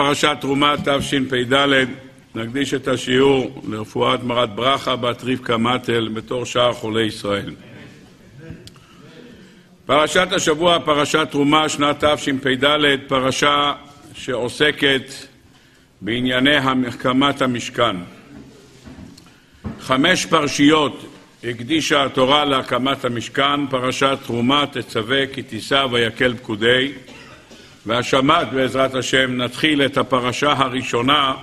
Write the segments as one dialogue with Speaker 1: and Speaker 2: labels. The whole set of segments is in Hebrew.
Speaker 1: פרשת תרומה תשפ"ד, נקדיש את השיעור לרפואת מרת ברכה בת רבקה מטל בתור שאר חולי ישראל. פרשת השבוע, פרשת תרומה, שנת תשפ"ד, פרשה שעוסקת בענייני הקמת המשכן. חמש פרשיות הקדישה התורה להקמת המשכן, פרשת תרומה תצווה כי תישא ויקל פקודי והשבת בעזרת השם נתחיל את הפרשה הראשונה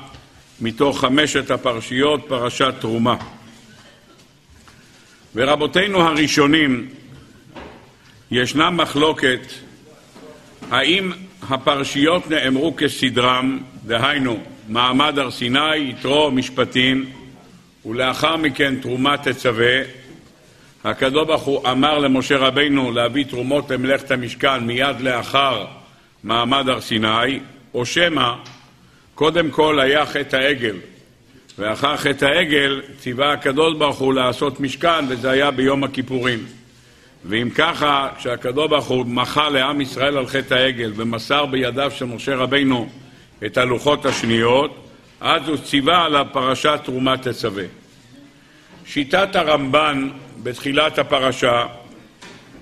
Speaker 1: מתוך חמשת הפרשיות, פרשת תרומה. ורבותינו הראשונים, ישנה מחלוקת האם הפרשיות נאמרו כסדרם, דהיינו מעמד הר סיני, יתרו משפטים, ולאחר מכן תרומה תצווה. הקדוש ברוך הוא אמר למשה רבינו להביא תרומות למלאכת המשכן מיד לאחר מעמד הר סיני, או שמא קודם כל היה חטא העגל, ואחר חטא העגל ציווה הקדוש ברוך הוא לעשות משכן, וזה היה ביום הכיפורים. ואם ככה, כשהקדוש ברוך הוא מחה לעם ישראל על חטא העגל ומסר בידיו של משה רבינו את הלוחות השניות, אז הוא ציווה על הפרשת תרומה תצווה. שיטת הרמב"ן בתחילת הפרשה,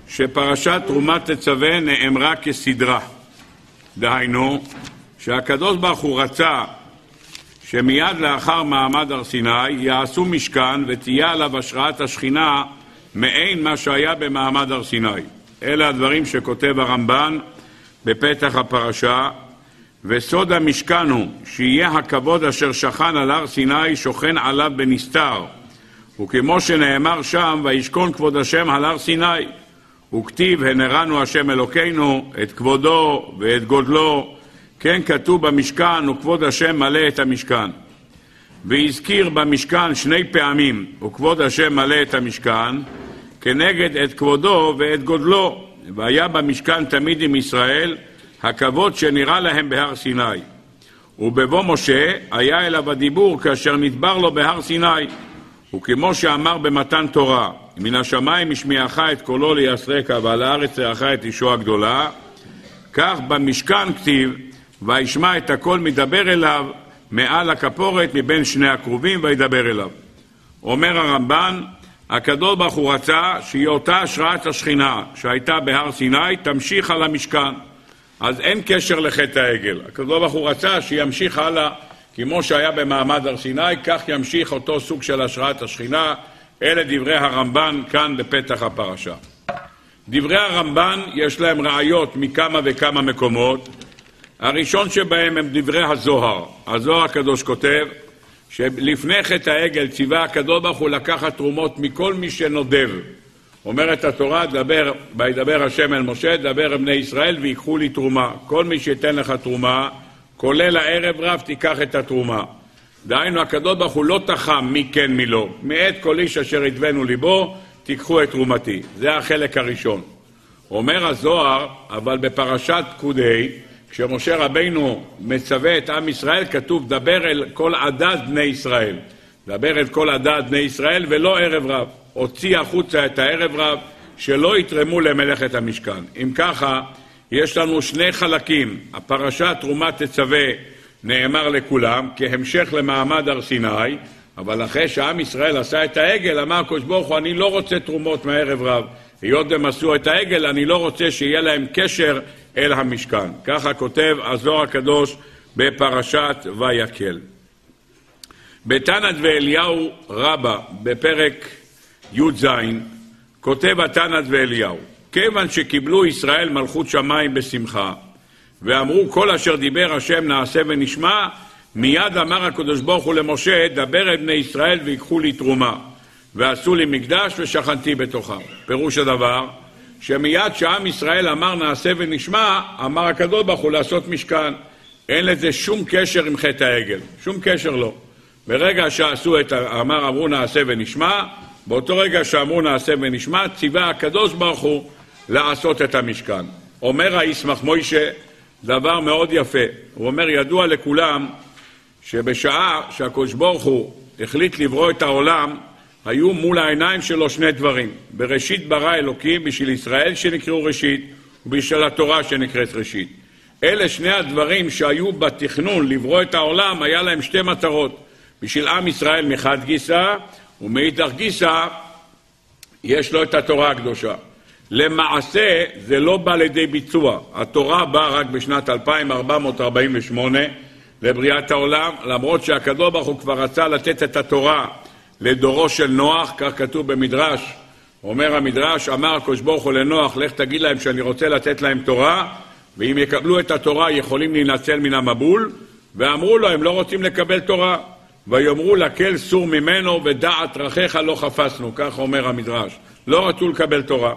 Speaker 1: שפרשת תרומה תצווה נאמרה כסדרה. דהיינו, שהקדוש ברוך הוא רצה שמיד לאחר מעמד הר סיני יעשו משכן ותהיה עליו השראת השכינה מעין מה שהיה במעמד הר סיני. אלה הדברים שכותב הרמב"ן בפתח הפרשה, וסוד המשכן הוא שיהיה הכבוד אשר שכן על הר סיני שוכן עליו בנסתר, וכמו שנאמר שם, וישכון כבוד השם על הר סיני. וכתיב הנרנו השם אלוקינו את כבודו ואת גודלו. כן כתוב במשכן וכבוד השם מלא את המשכן. והזכיר במשכן שני פעמים וכבוד השם מלא את המשכן כנגד את כבודו ואת גודלו והיה במשכן תמיד עם ישראל הכבוד שנראה להם בהר סיני ובבוא משה היה אליו הדיבור כאשר נדבר לו בהר סיני. וכמו שאמר במתן תורה מן השמיים השמיעך את קולו ליסרקה ועל הארץ תארך את אישו הגדולה כך במשכן כתיב וישמע את הקול מדבר אליו מעל הכפורת מבין שני הכרובים וידבר אליו. אומר הרמב"ן הקדוש ברוך הוא רצה שהיא אותה השראת השכינה שהייתה בהר סיני תמשיך על המשכן אז אין קשר לחטא העגל. הקדוש ברוך הוא רצה שימשיך הלאה כמו שהיה במעמד הר סיני, כך ימשיך אותו סוג של השראת השכינה אלה דברי הרמב"ן כאן בפתח הפרשה. דברי הרמב"ן יש להם ראיות מכמה וכמה מקומות. הראשון שבהם הם דברי הזוהר. הזוהר הקדוש כותב שלפני חטא העגל ציווה הקדוש ברוך הוא לקחת תרומות מכל מי שנודב. אומרת התורה, דבר, וידבר השם אל משה, דבר אל בני ישראל ויקחו לי תרומה. כל מי שייתן לך תרומה, כולל הערב רב, תיקח את התרומה. דהיינו, הקדוש ברוך הוא לא תחם מי כן מי לא. מאת כל איש אשר ידבנו ליבו, תיקחו את תרומתי. זה החלק הראשון. אומר הזוהר, אבל בפרשת פקודי, כשמשה רבינו מצווה את עם ישראל, כתוב דבר אל כל עדת בני ישראל. דבר אל כל עדת בני ישראל ולא ערב רב. הוציא החוצה את הערב רב, שלא יתרמו למלאכת המשכן. אם ככה, יש לנו שני חלקים. הפרשה תרומה תצווה נאמר לכולם כהמשך למעמד הר סיני, אבל אחרי שעם ישראל עשה את העגל, אמר הקדוש ברוך הוא, אני לא רוצה תרומות מערב רב. היות והם עשו את העגל, אני לא רוצה שיהיה להם קשר אל המשכן. ככה כותב הזוהר הקדוש בפרשת ויקל. בתנת ואליהו רבה, בפרק י"ז, כותב התנת ואליהו, כיוון שקיבלו ישראל מלכות שמיים בשמחה, ואמרו כל אשר דיבר השם נעשה ונשמע, מיד אמר הקדוש ברוך הוא למשה, דבר אל בני ישראל ויקחו לי תרומה. ועשו לי מקדש ושכנתי בתוכם. פירוש הדבר, שמיד שעם ישראל אמר נעשה ונשמע, אמר הקדוש ברוך הוא לעשות משכן. אין לזה שום קשר עם חטא העגל, שום קשר לא. ברגע שעשו את, אמר אמרו נעשה ונשמע, באותו רגע שאמרו נעשה ונשמע, ציווה הקדוש ברוך הוא לעשות את המשכן. אומר הישמח מוישה, דבר מאוד יפה. הוא אומר, ידוע לכולם שבשעה שהקדוש ברוך הוא החליט לברוא את העולם, היו מול העיניים שלו שני דברים. בראשית ברא אלוקים בשביל ישראל שנקראו ראשית, ובשביל התורה שנקראת ראשית. אלה שני הדברים שהיו בתכנון לברוא את העולם, היה להם שתי מטרות. בשביל עם ישראל מחד גיסא, ומאידך גיסא יש לו את התורה הקדושה. למעשה זה לא בא לידי ביצוע. התורה באה רק בשנת 2448 לבריאת העולם, למרות שהקדוש ברוך הוא כבר רצה לתת את התורה לדורו של נוח, כך כתוב במדרש. אומר המדרש, אמר הקדוש ברוך הוא לנוח, לך תגיד להם שאני רוצה לתת להם תורה, ואם יקבלו את התורה יכולים להינצל מן המבול, ואמרו לו, הם לא רוצים לקבל תורה. ויאמרו לקל סור ממנו ודעת דרכיך לא חפשנו, כך אומר המדרש. לא רצו לקבל תורה.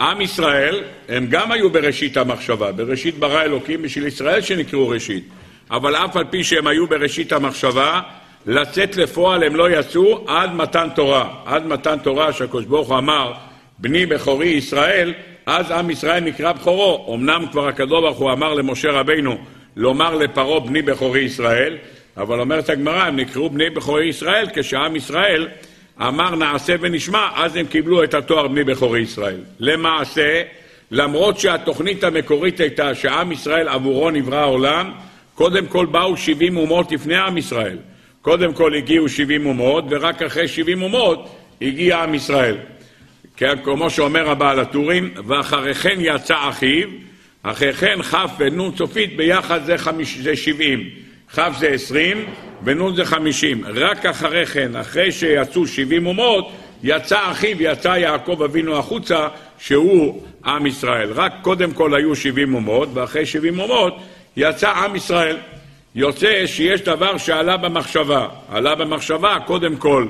Speaker 1: עם ישראל, הם גם היו בראשית המחשבה, בראשית ברא אלוקים בשביל ישראל שנקראו ראשית. אבל אף על פי שהם היו בראשית המחשבה, לצאת לפועל הם לא יצאו עד מתן תורה. עד מתן תורה שהקדוש ברוך הוא אמר, בני בכורי ישראל, אז עם ישראל נקרא בכורו. אמנם כבר הקדוש ברוך הוא אמר למשה רבינו לומר לפרעה בני בכורי ישראל, אבל אומרת הגמרא, הם נקראו בני בכורי ישראל כשעם ישראל אמר נעשה ונשמע, אז הם קיבלו את התואר בני בכורי ישראל. למעשה, למרות שהתוכנית המקורית הייתה שעם ישראל עבורו נברא העולם, קודם כל באו 70 אומות לפני עם ישראל. קודם כל הגיעו 70 אומות, ורק אחרי 70 אומות הגיע עם ישראל. כן, כמו שאומר הבעל הטורים, ואחרי כן יצא אחיו, אחרי כן כ' ונ' סופית ביחד זה, חמיש, זה 70. כ' זה 20 ונ' זה 50. רק אחרי כן, אחרי שיצאו 70 אומות, יצא אחיו, יצא יעקב אבינו החוצה, שהוא עם ישראל. רק קודם כל היו 70 אומות, ואחרי 70 אומות יצא עם ישראל. יוצא שיש דבר שעלה במחשבה. עלה במחשבה קודם כל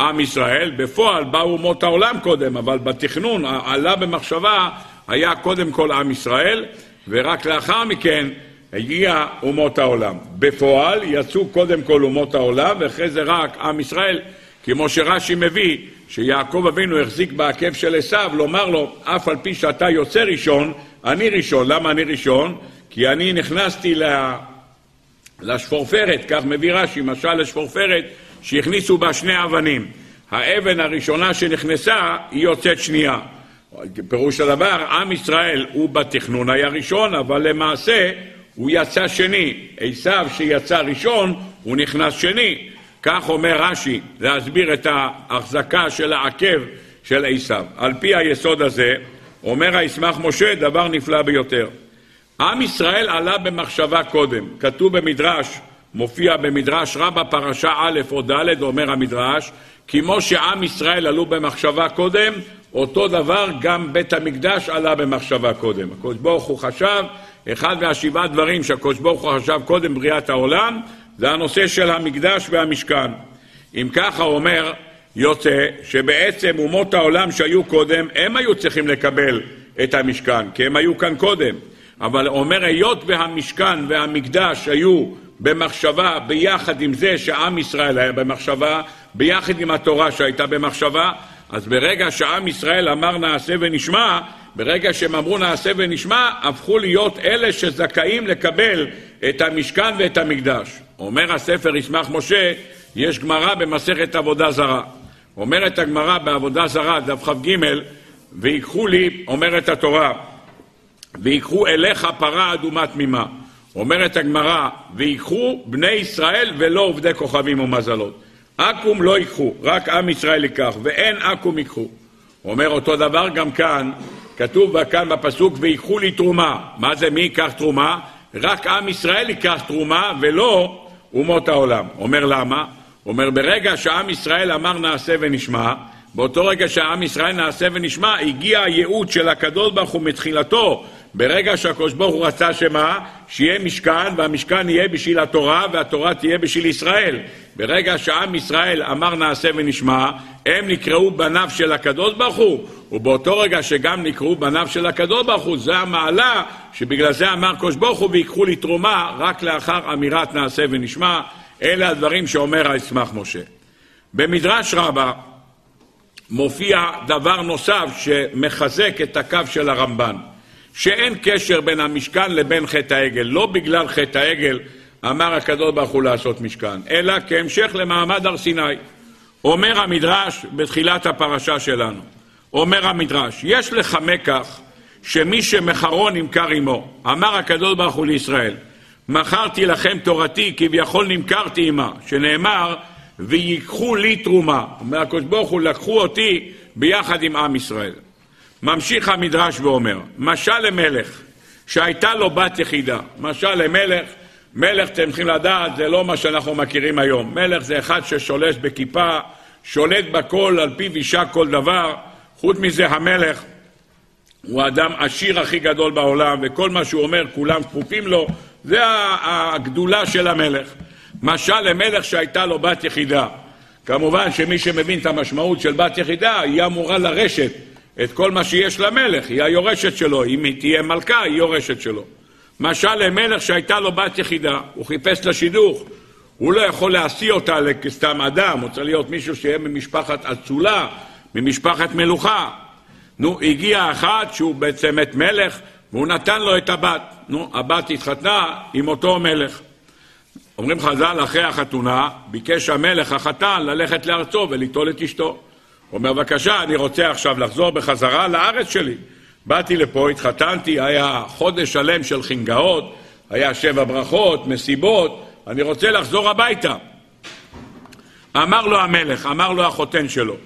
Speaker 1: עם ישראל, בפועל באו אומות העולם קודם, אבל בתכנון עלה במחשבה היה קודם כל עם ישראל, ורק לאחר מכן הגיע אומות העולם. בפועל יצאו קודם כל אומות העולם, ואחרי זה רק עם ישראל, כמו שרש"י מביא, שיעקב אבינו החזיק בעקב של עשיו, לומר לו, אף על פי שאתה יוצא ראשון, אני ראשון. למה אני ראשון? כי אני נכנסתי לשפורפרת, כך מביא רש"י, משל לשפורפרת, שהכניסו בה שני אבנים. האבן הראשונה שנכנסה, היא יוצאת שנייה. פירוש הדבר, עם ישראל הוא בתכנון היה ראשון, אבל למעשה הוא יצא שני. עשיו שיצא ראשון, הוא נכנס שני. כך אומר רש"י, להסביר את ההחזקה של העקב של עשיו. על פי היסוד הזה, אומר הישמח משה דבר נפלא ביותר. עם ישראל עלה במחשבה קודם. כתוב במדרש, מופיע במדרש רבה פרשה א' או ד', אומר המדרש, כמו שעם ישראל עלו במחשבה קודם, אותו דבר גם בית המקדש עלה במחשבה קודם. הקדוש ברוך הוא חשב, אחד מהשבעה דברים שהקדוש ברוך הוא חשב קודם בריאת העולם, זה הנושא של המקדש והמשכן. אם ככה אומר, יוצא שבעצם אומות העולם שהיו קודם, הם היו צריכים לקבל את המשכן, כי הם היו כאן קודם. אבל אומר, היות והמשכן והמקדש היו במחשבה ביחד עם זה שעם ישראל היה במחשבה, ביחד עם התורה שהייתה במחשבה, אז ברגע שעם ישראל אמר נעשה ונשמע, ברגע שהם אמרו נעשה ונשמע, הפכו להיות אלה שזכאים לקבל את המשכן ואת המקדש. אומר הספר ישמח משה, יש גמרא במסכת עבודה זרה. אומרת הגמרא בעבודה זרה, דף כ"ג, ויקחו לי, אומרת התורה, ויקחו אליך פרה אדומה תמימה. אומרת הגמרא, ויקחו בני ישראל ולא עובדי כוכבים ומזלות. עכו"ם לא ייקחו, רק עם ישראל ייקח, ואין עכו"ם ייקחו. אומר אותו דבר גם כאן, כתוב כאן בפסוק, ויקחו לי תרומה. מה זה מי ייקח תרומה? רק עם ישראל ייקח תרומה ולא אומות העולם. אומר למה? אומר ברגע שעם ישראל אמר נעשה ונשמע, באותו רגע שעם ישראל נעשה ונשמע, הגיע הייעוד של הקדוש ברוך הוא מתחילתו ברגע שהקדוש ברוך הוא רצה שמה? שיהיה משכן, והמשכן יהיה בשביל התורה, והתורה תהיה בשביל ישראל. ברגע שעם ישראל אמר נעשה ונשמע, הם נקראו בניו של הקדוש ברוך הוא, ובאותו רגע שגם נקראו בניו של הקדוש ברוך הוא, זה המעלה שבגלל זה אמר קדוש ברוך הוא, ויקחו לי תרומה רק לאחר אמירת נעשה ונשמע. אלה הדברים שאומר הישמח משה. במדרש רבה מופיע דבר נוסף שמחזק את הקו של הרמב"ן. שאין קשר בין המשכן לבין חטא העגל. לא בגלל חטא העגל אמר הקדוש ברוך הוא לעשות משכן, אלא כהמשך למעמד הר סיני. אומר המדרש בתחילת הפרשה שלנו, אומר המדרש, יש לך מקח שמי שמכרו נמכר עמו. אמר הקדוש ברוך הוא לישראל, מכרתי לכם תורתי, כביכול נמכרתי עמה, שנאמר, ויקחו לי תרומה. אומר הקדוש ברוך הוא, לקחו אותי ביחד עם עם ישראל. ממשיך המדרש ואומר, משל למלך שהייתה לו בת יחידה. משל למלך, מלך, אתם צריכים לדעת, זה לא מה שאנחנו מכירים היום. מלך זה אחד ששולט בכיפה, שולט בכל, על פיו אישה כל דבר. חוץ מזה, המלך הוא האדם עשיר הכי גדול בעולם, וכל מה שהוא אומר, כולם כפופים לו. זה הגדולה של המלך. משל למלך שהייתה לו בת יחידה. כמובן שמי שמבין את המשמעות של בת יחידה, היא אמורה לרשת את כל מה שיש למלך, היא היורשת שלו, אם היא תהיה מלכה, היא יורשת שלו. משל למלך שהייתה לו בת יחידה, הוא חיפש לה שידוך, הוא לא יכול להשיא אותה כסתם אדם, הוא צריך להיות מישהו שיהיה ממשפחת אצולה, ממשפחת מלוכה. נו, הגיע אחד שהוא בעצם את מלך, והוא נתן לו את הבת. נו, הבת התחתנה עם אותו מלך. אומרים חז"ל, אחרי החתונה, ביקש המלך החתן ללכת לארצו וליטול את אשתו. הוא אומר, בבקשה, אני רוצה עכשיו לחזור בחזרה לארץ שלי. באתי לפה, התחתנתי, היה חודש שלם של חינגאות, היה שבע ברכות, מסיבות, אני רוצה לחזור הביתה. אמר לו המלך, אמר לו החותן שלו,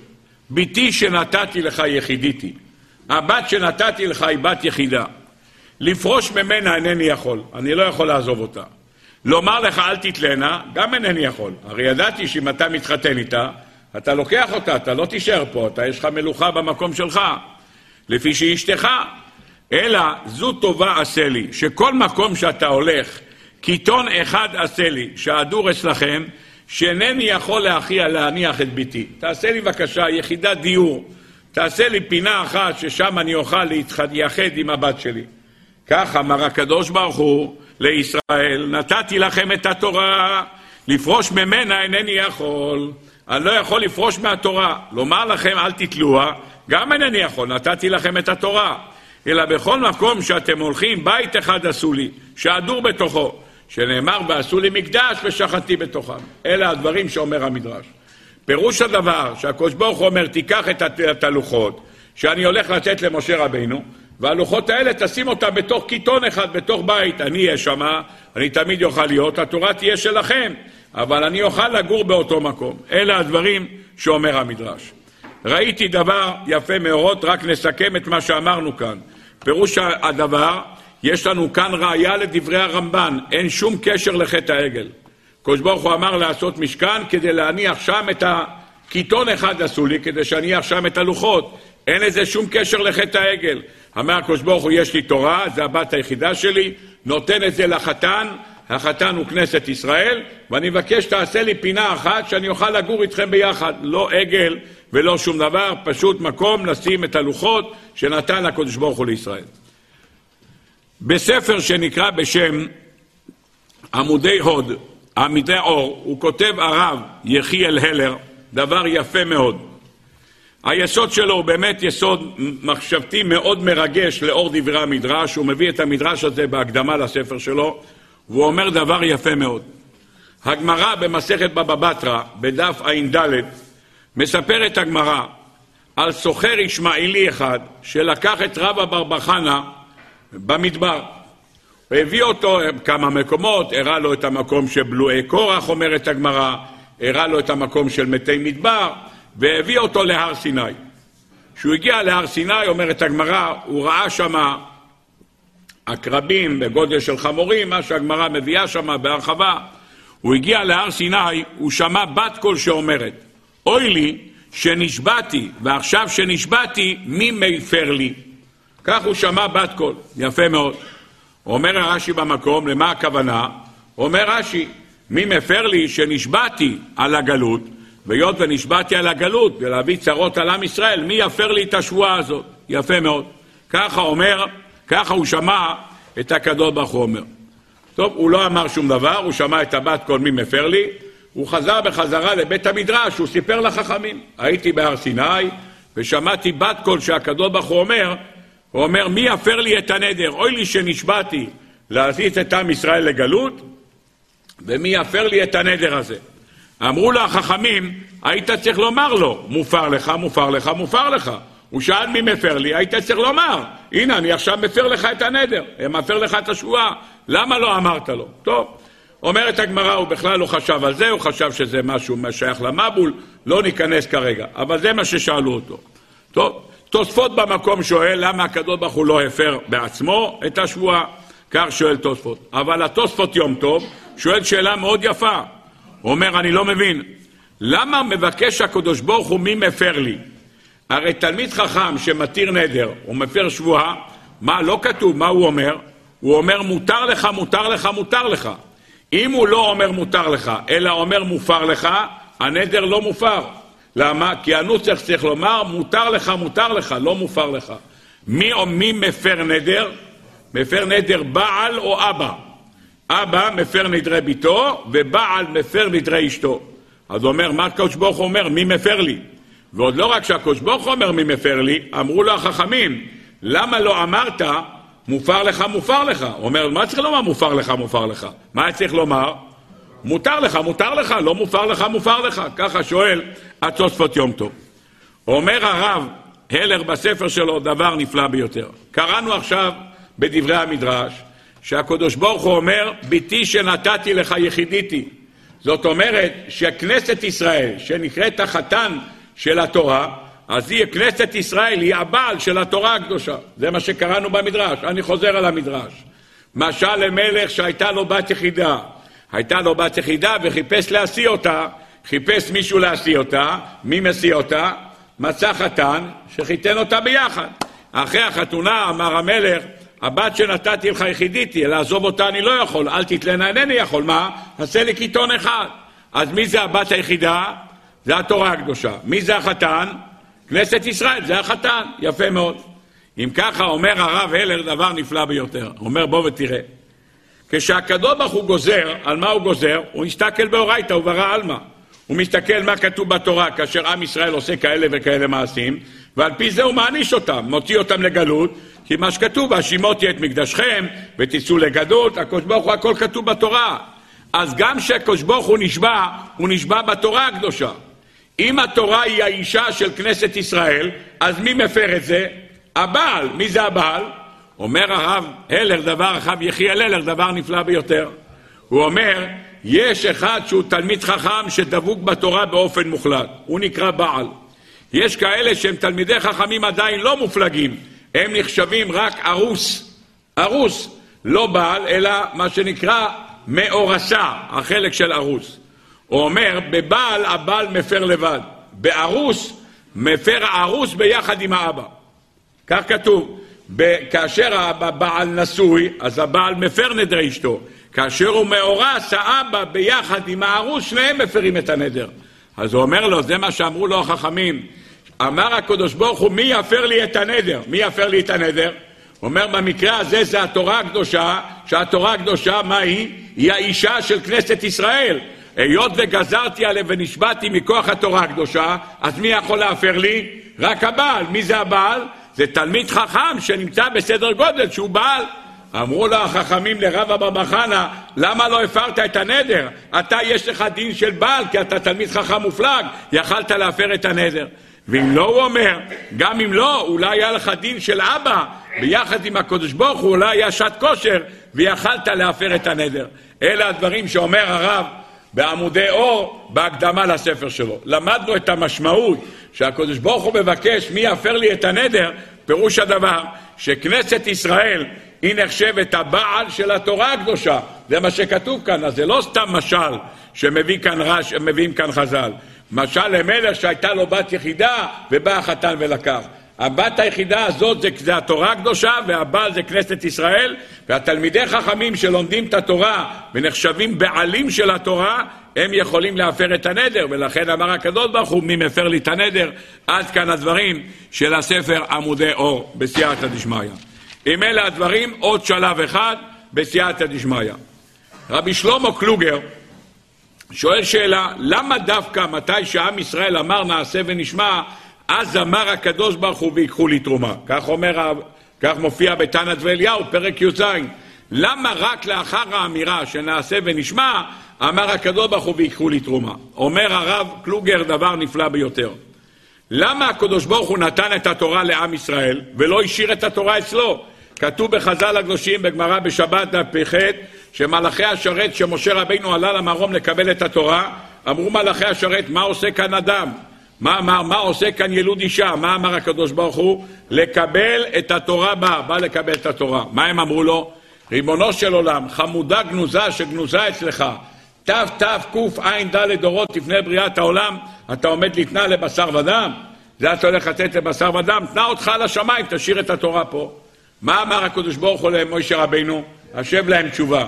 Speaker 1: בתי שנתתי לך יחידיתי, הבת שנתתי לך היא בת יחידה. לפרוש ממנה אינני יכול, אני לא יכול לעזוב אותה. לומר לך אל תתלנה, גם אינני יכול. הרי ידעתי שאם אתה מתחתן איתה, אתה לוקח אותה, אתה לא תישאר פה, אתה יש לך מלוכה במקום שלך, לפי שהיא אשתך. אלא זו טובה עשה לי, שכל מקום שאתה הולך, קיתון אחד עשה לי, שהדור אצלכם, שאינני יכול להכיע להניח את ביתי. תעשה לי בבקשה יחידת דיור, תעשה לי פינה אחת ששם אני אוכל להתייחד עם הבת שלי. כך אמר הקדוש ברוך הוא לישראל, נתתי לכם את התורה, לפרוש ממנה אינני יכול. אני לא יכול לפרוש מהתורה. לומר לכם אל תתלוה, גם אינני יכול, נתתי לכם את התורה. אלא בכל מקום שאתם הולכים, בית אחד עשו לי, שאדור בתוכו, שנאמר ועשו לי מקדש ושכנתי בתוכם. אלה הדברים שאומר המדרש. פירוש הדבר שהקדוש ברוך אומר, תיקח את הלוחות שאני הולך לתת למשה רבינו, והלוחות האלה תשים אותם בתוך קיתון אחד, בתוך בית. אני אהיה שמה, אני תמיד אוכל להיות, התורה תהיה שלכם, אבל אני אוכל לגור באותו מקום. אלה הדברים שאומר המדרש. ראיתי דבר יפה מאוד, רק נסכם את מה שאמרנו כאן. פירוש הדבר, יש לנו כאן ראיה לדברי הרמב"ן, אין שום קשר לחטא העגל. קדוש ברוך הוא אמר לעשות משכן כדי להניח שם את הקיתון אחד עשו לי, כדי שאניח שם את הלוחות. אין לזה שום קשר לחטא העגל. אמר הקדוש ברוך הוא, יש לי תורה, זה הבת היחידה שלי, נותן את זה לחתן, החתן הוא כנסת ישראל, ואני מבקש שתעשה לי פינה אחת שאני אוכל לגור איתכם ביחד. לא עגל ולא שום דבר, פשוט מקום לשים את הלוחות שנתן הקדוש ברוך הוא לישראל. בספר שנקרא בשם עמודי הוד, עמידי אור, הוא כותב הרב יחיאל הלר, דבר יפה מאוד. היסוד שלו הוא באמת יסוד מחשבתי מאוד מרגש לאור דברי המדרש, הוא מביא את המדרש הזה בהקדמה לספר שלו, והוא אומר דבר יפה מאוד. הגמרא במסכת בבא בתרא, בדף ע"ד, מספרת הגמרא על סוחר ישמעאלי אחד שלקח את רבא בר בחנה במדבר. הוא הביא אותו כמה מקומות, הראה לו את המקום של בלועי קורח, אומרת הגמרא, הראה לו את המקום של מתי מדבר, והביא אותו להר סיני. כשהוא הגיע להר סיני, אומרת הגמרא, הוא ראה שם עקרבים בגודל של חמורים, מה שהגמרא מביאה שם בהרחבה. הוא הגיע להר סיני, הוא שמע בת קול שאומרת, אוי לי שנשבעתי, ועכשיו שנשבעתי, מי מפר לי? כך הוא שמע בת קול, יפה מאוד. אומר רש"י במקום, למה הכוונה? אומר רש"י, מי מפר לי שנשבעתי על הגלות, והיות ונשבעתי על הגלות ולהביא צרות על עם ישראל, מי יפר לי את השבועה הזאת? יפה מאוד. ככה אומר, ככה הוא שמע את הקדוש ברוך הוא אומר. טוב, הוא לא אמר שום דבר, הוא שמע את הבת כל מי מפר לי, הוא חזר בחזרה לבית המדרש, הוא סיפר לחכמים. הייתי בהר סיני ושמעתי בת קול שהקדוש ברוך הוא אומר, הוא אומר, מי יפר לי את הנדר? אוי לי שנשבעתי להזיז את עם ישראל לגלות, ומי יפר לי את הנדר הזה? אמרו לו החכמים, היית צריך לומר לו, מופר לך, מופר לך, מופר לך. הוא שאל מי מפר לי, היית צריך לומר, הנה אני עכשיו מפר לך את הנדר, מפר לך את השבועה, למה לא אמרת לו? טוב, אומרת הגמרא, הוא בכלל לא חשב על זה, הוא חשב שזה משהו שייך למבול, לא ניכנס כרגע, אבל זה מה ששאלו אותו. טוב, תוספות במקום שואל למה הקדוש ברוך הוא לא הפר בעצמו את השבועה, כך שואל תוספות. אבל התוספות יום טוב שואל שאלה מאוד יפה. הוא אומר, אני לא מבין, למה מבקש הקדוש ברוך הוא מי מפר לי? הרי תלמיד חכם שמתיר נדר, הוא מפר שבועה, מה, לא כתוב, מה הוא אומר? הוא אומר מותר לך, מותר לך, מותר לך. אם הוא לא אומר מותר לך, אלא אומר מופר לך, הנדר לא מופר. למה? כי הנוסח צריך לומר מותר לך, מותר לך, לא מופר לך. מי, מי מפר נדר? מפר נדר בעל או אבא. אבא מפר נדרי ביתו, ובעל מפר נדרי אשתו. אז הוא אומר, מה הקדוש ברוך הוא אומר? מי מפר לי? ועוד לא רק שהקדוש ברוך הוא אומר מי מפר לי, אמרו לו החכמים, למה לא אמרת מופר לך, מופר לך? הוא אומר, מה צריך לומר מופר לך, מופר לך? מה צריך לומר? מותר לך, מותר לך, לא מופר לך, מופר לך. ככה שואל התוספות יום טוב. אומר הרב הלר בספר שלו דבר נפלא ביותר. קראנו עכשיו בדברי המדרש שהקדוש ברוך הוא אומר, ביתי שנתתי לך יחידיתי. זאת אומרת שכנסת ישראל, שנקראת החתן של התורה, אז היא, כנסת ישראל היא הבעל של התורה הקדושה. זה מה שקראנו במדרש. אני חוזר על המדרש. משל למלך שהייתה לו בת יחידה. הייתה לו בת יחידה וחיפש להשיא אותה, חיפש מישהו להשיא אותה, מי משיא אותה? מצא חתן שחיתן אותה ביחד. אחרי החתונה אמר המלך, הבת שנתתי לך יחידיתי, לעזוב אותה אני לא יכול, אל תתלנה, אינני יכול, מה? עשה לי קיתון אחד. אז מי זה הבת היחידה? זה התורה הקדושה. מי זה החתן? כנסת ישראל, זה החתן, יפה מאוד. אם ככה אומר הרב הלר דבר נפלא ביותר. אומר בוא ותראה. כשהקדוש ברוך הוא גוזר, על מה הוא גוזר? הוא מסתכל באורייתא וברא עלמא. הוא מסתכל מה כתוב בתורה כאשר עם ישראל עושה כאלה וכאלה מעשים, ועל פי זה הוא מעניש אותם, מוציא אותם לגלות, כי מה שכתוב, והשימותי את מקדשכם, ותצאו לגדות, הקדוש ברוך הוא הכל כתוב בתורה. אז גם כשהקדוש ברוך הוא נשבע, הוא נשבע בתורה הקדושה. אם התורה היא האישה של כנסת ישראל, אז מי מפר את זה? הבעל. מי זה הבעל? אומר הרב הלר, דבר, הרב יחיאל הלר, דבר נפלא ביותר. הוא אומר, יש אחד שהוא תלמיד חכם שדבוק בתורה באופן מוחלט. הוא נקרא בעל. יש כאלה שהם תלמידי חכמים עדיין לא מופלגים. הם נחשבים רק ארוס. ארוס. לא בעל, אלא מה שנקרא מאורסה, החלק של ארוס. הוא אומר, בבעל הבעל מפר לבד, בארוס מפר הארוס ביחד עם האבא. כך כתוב. כאשר הבעל נשוי, אז הבעל מפר נדרי אשתו. כאשר הוא מאורס, האבא ביחד עם הארוס, שניהם מפרים את הנדר. אז הוא אומר לו, זה מה שאמרו לו החכמים. אמר הקדוש ברוך הוא, מי יפר לי את הנדר? מי יפר לי את הנדר? הוא אומר, במקרה הזה זה התורה הקדושה, שהתורה הקדושה, מה היא? היא האישה של כנסת ישראל. היות וגזרתי עליה ונשבעתי מכוח התורה הקדושה, אז מי יכול להפר לי? רק הבעל. מי זה הבעל? זה תלמיד חכם שנמצא בסדר גודל שהוא בעל. אמרו לו החכמים לרב אבא חנא, למה לא הפרת את הנדר? אתה יש לך דין של בעל, כי אתה תלמיד חכם מופלג, יכלת להפר את הנדר. ואם לא, הוא אומר, גם אם לא, אולי היה לך דין של אבא, ביחד עם הקדוש ברוך הוא, אולי היה שעת כושר, ויכלת להפר את הנדר. אלה הדברים שאומר הרב בעמודי אור בהקדמה לספר שלו. למדנו את המשמעות שהקדוש ברוך הוא מבקש מי יפר לי את הנדר, פירוש הדבר שכנסת ישראל היא נחשבת הבעל של התורה הקדושה. זה מה שכתוב כאן, אז זה לא סתם משל שמביאים כאן, רש, כאן חז"ל. משל למלך שהייתה לו בת יחידה ובא החתן ולקח. הבת היחידה הזאת זה, זה התורה הקדושה והבעל זה כנסת ישראל והתלמידי חכמים שלומדים את התורה ונחשבים בעלים של התורה הם יכולים להפר את הנדר ולכן אמר הקדוש ברוך הוא מי מפר לי את הנדר עד כאן הדברים של הספר עמודי אור בסייעתא דשמיא. אם אלה הדברים עוד שלב אחד בסייעתא דשמיא. רבי שלמה קלוגר שואל שאלה למה דווקא מתי שעם ישראל אמר נעשה ונשמע אז אמר הקדוש ברוך הוא ויקחו לי תרומה. כך אומר, כך מופיע בתנת ואליהו, פרק י"ז. למה רק לאחר האמירה שנעשה ונשמע, אמר הקדוש ברוך הוא ויקחו לי תרומה? אומר הרב קלוגר דבר נפלא ביותר. למה הקדוש ברוך הוא נתן את התורה לעם ישראל ולא השאיר את התורה אצלו? כתוב בחז"ל הקדושים בגמרא בשבת דף פ"ח שמלאכי השרת שמשה רבינו עלה למרום לקבל את התורה אמרו מלאכי השרת מה עושה כאן אדם? מה אמר? מה עושה כאן ילוד אישה? מה אמר הקדוש ברוך הוא? לקבל את התורה בא, בא לקבל את התורה. מה הם אמרו לו? ריבונו של עולם, חמודה גנוזה שגנוזה אצלך, תתקע"ד דורות לפני בריאת העולם, אתה עומד לתנא לבשר ודם? זה אתה הולך לתת לבשר ודם? תנא אותך לשמיים, תשאיר את התורה פה. מה אמר הקדוש ברוך הוא למשה רבינו? השב להם תשובה.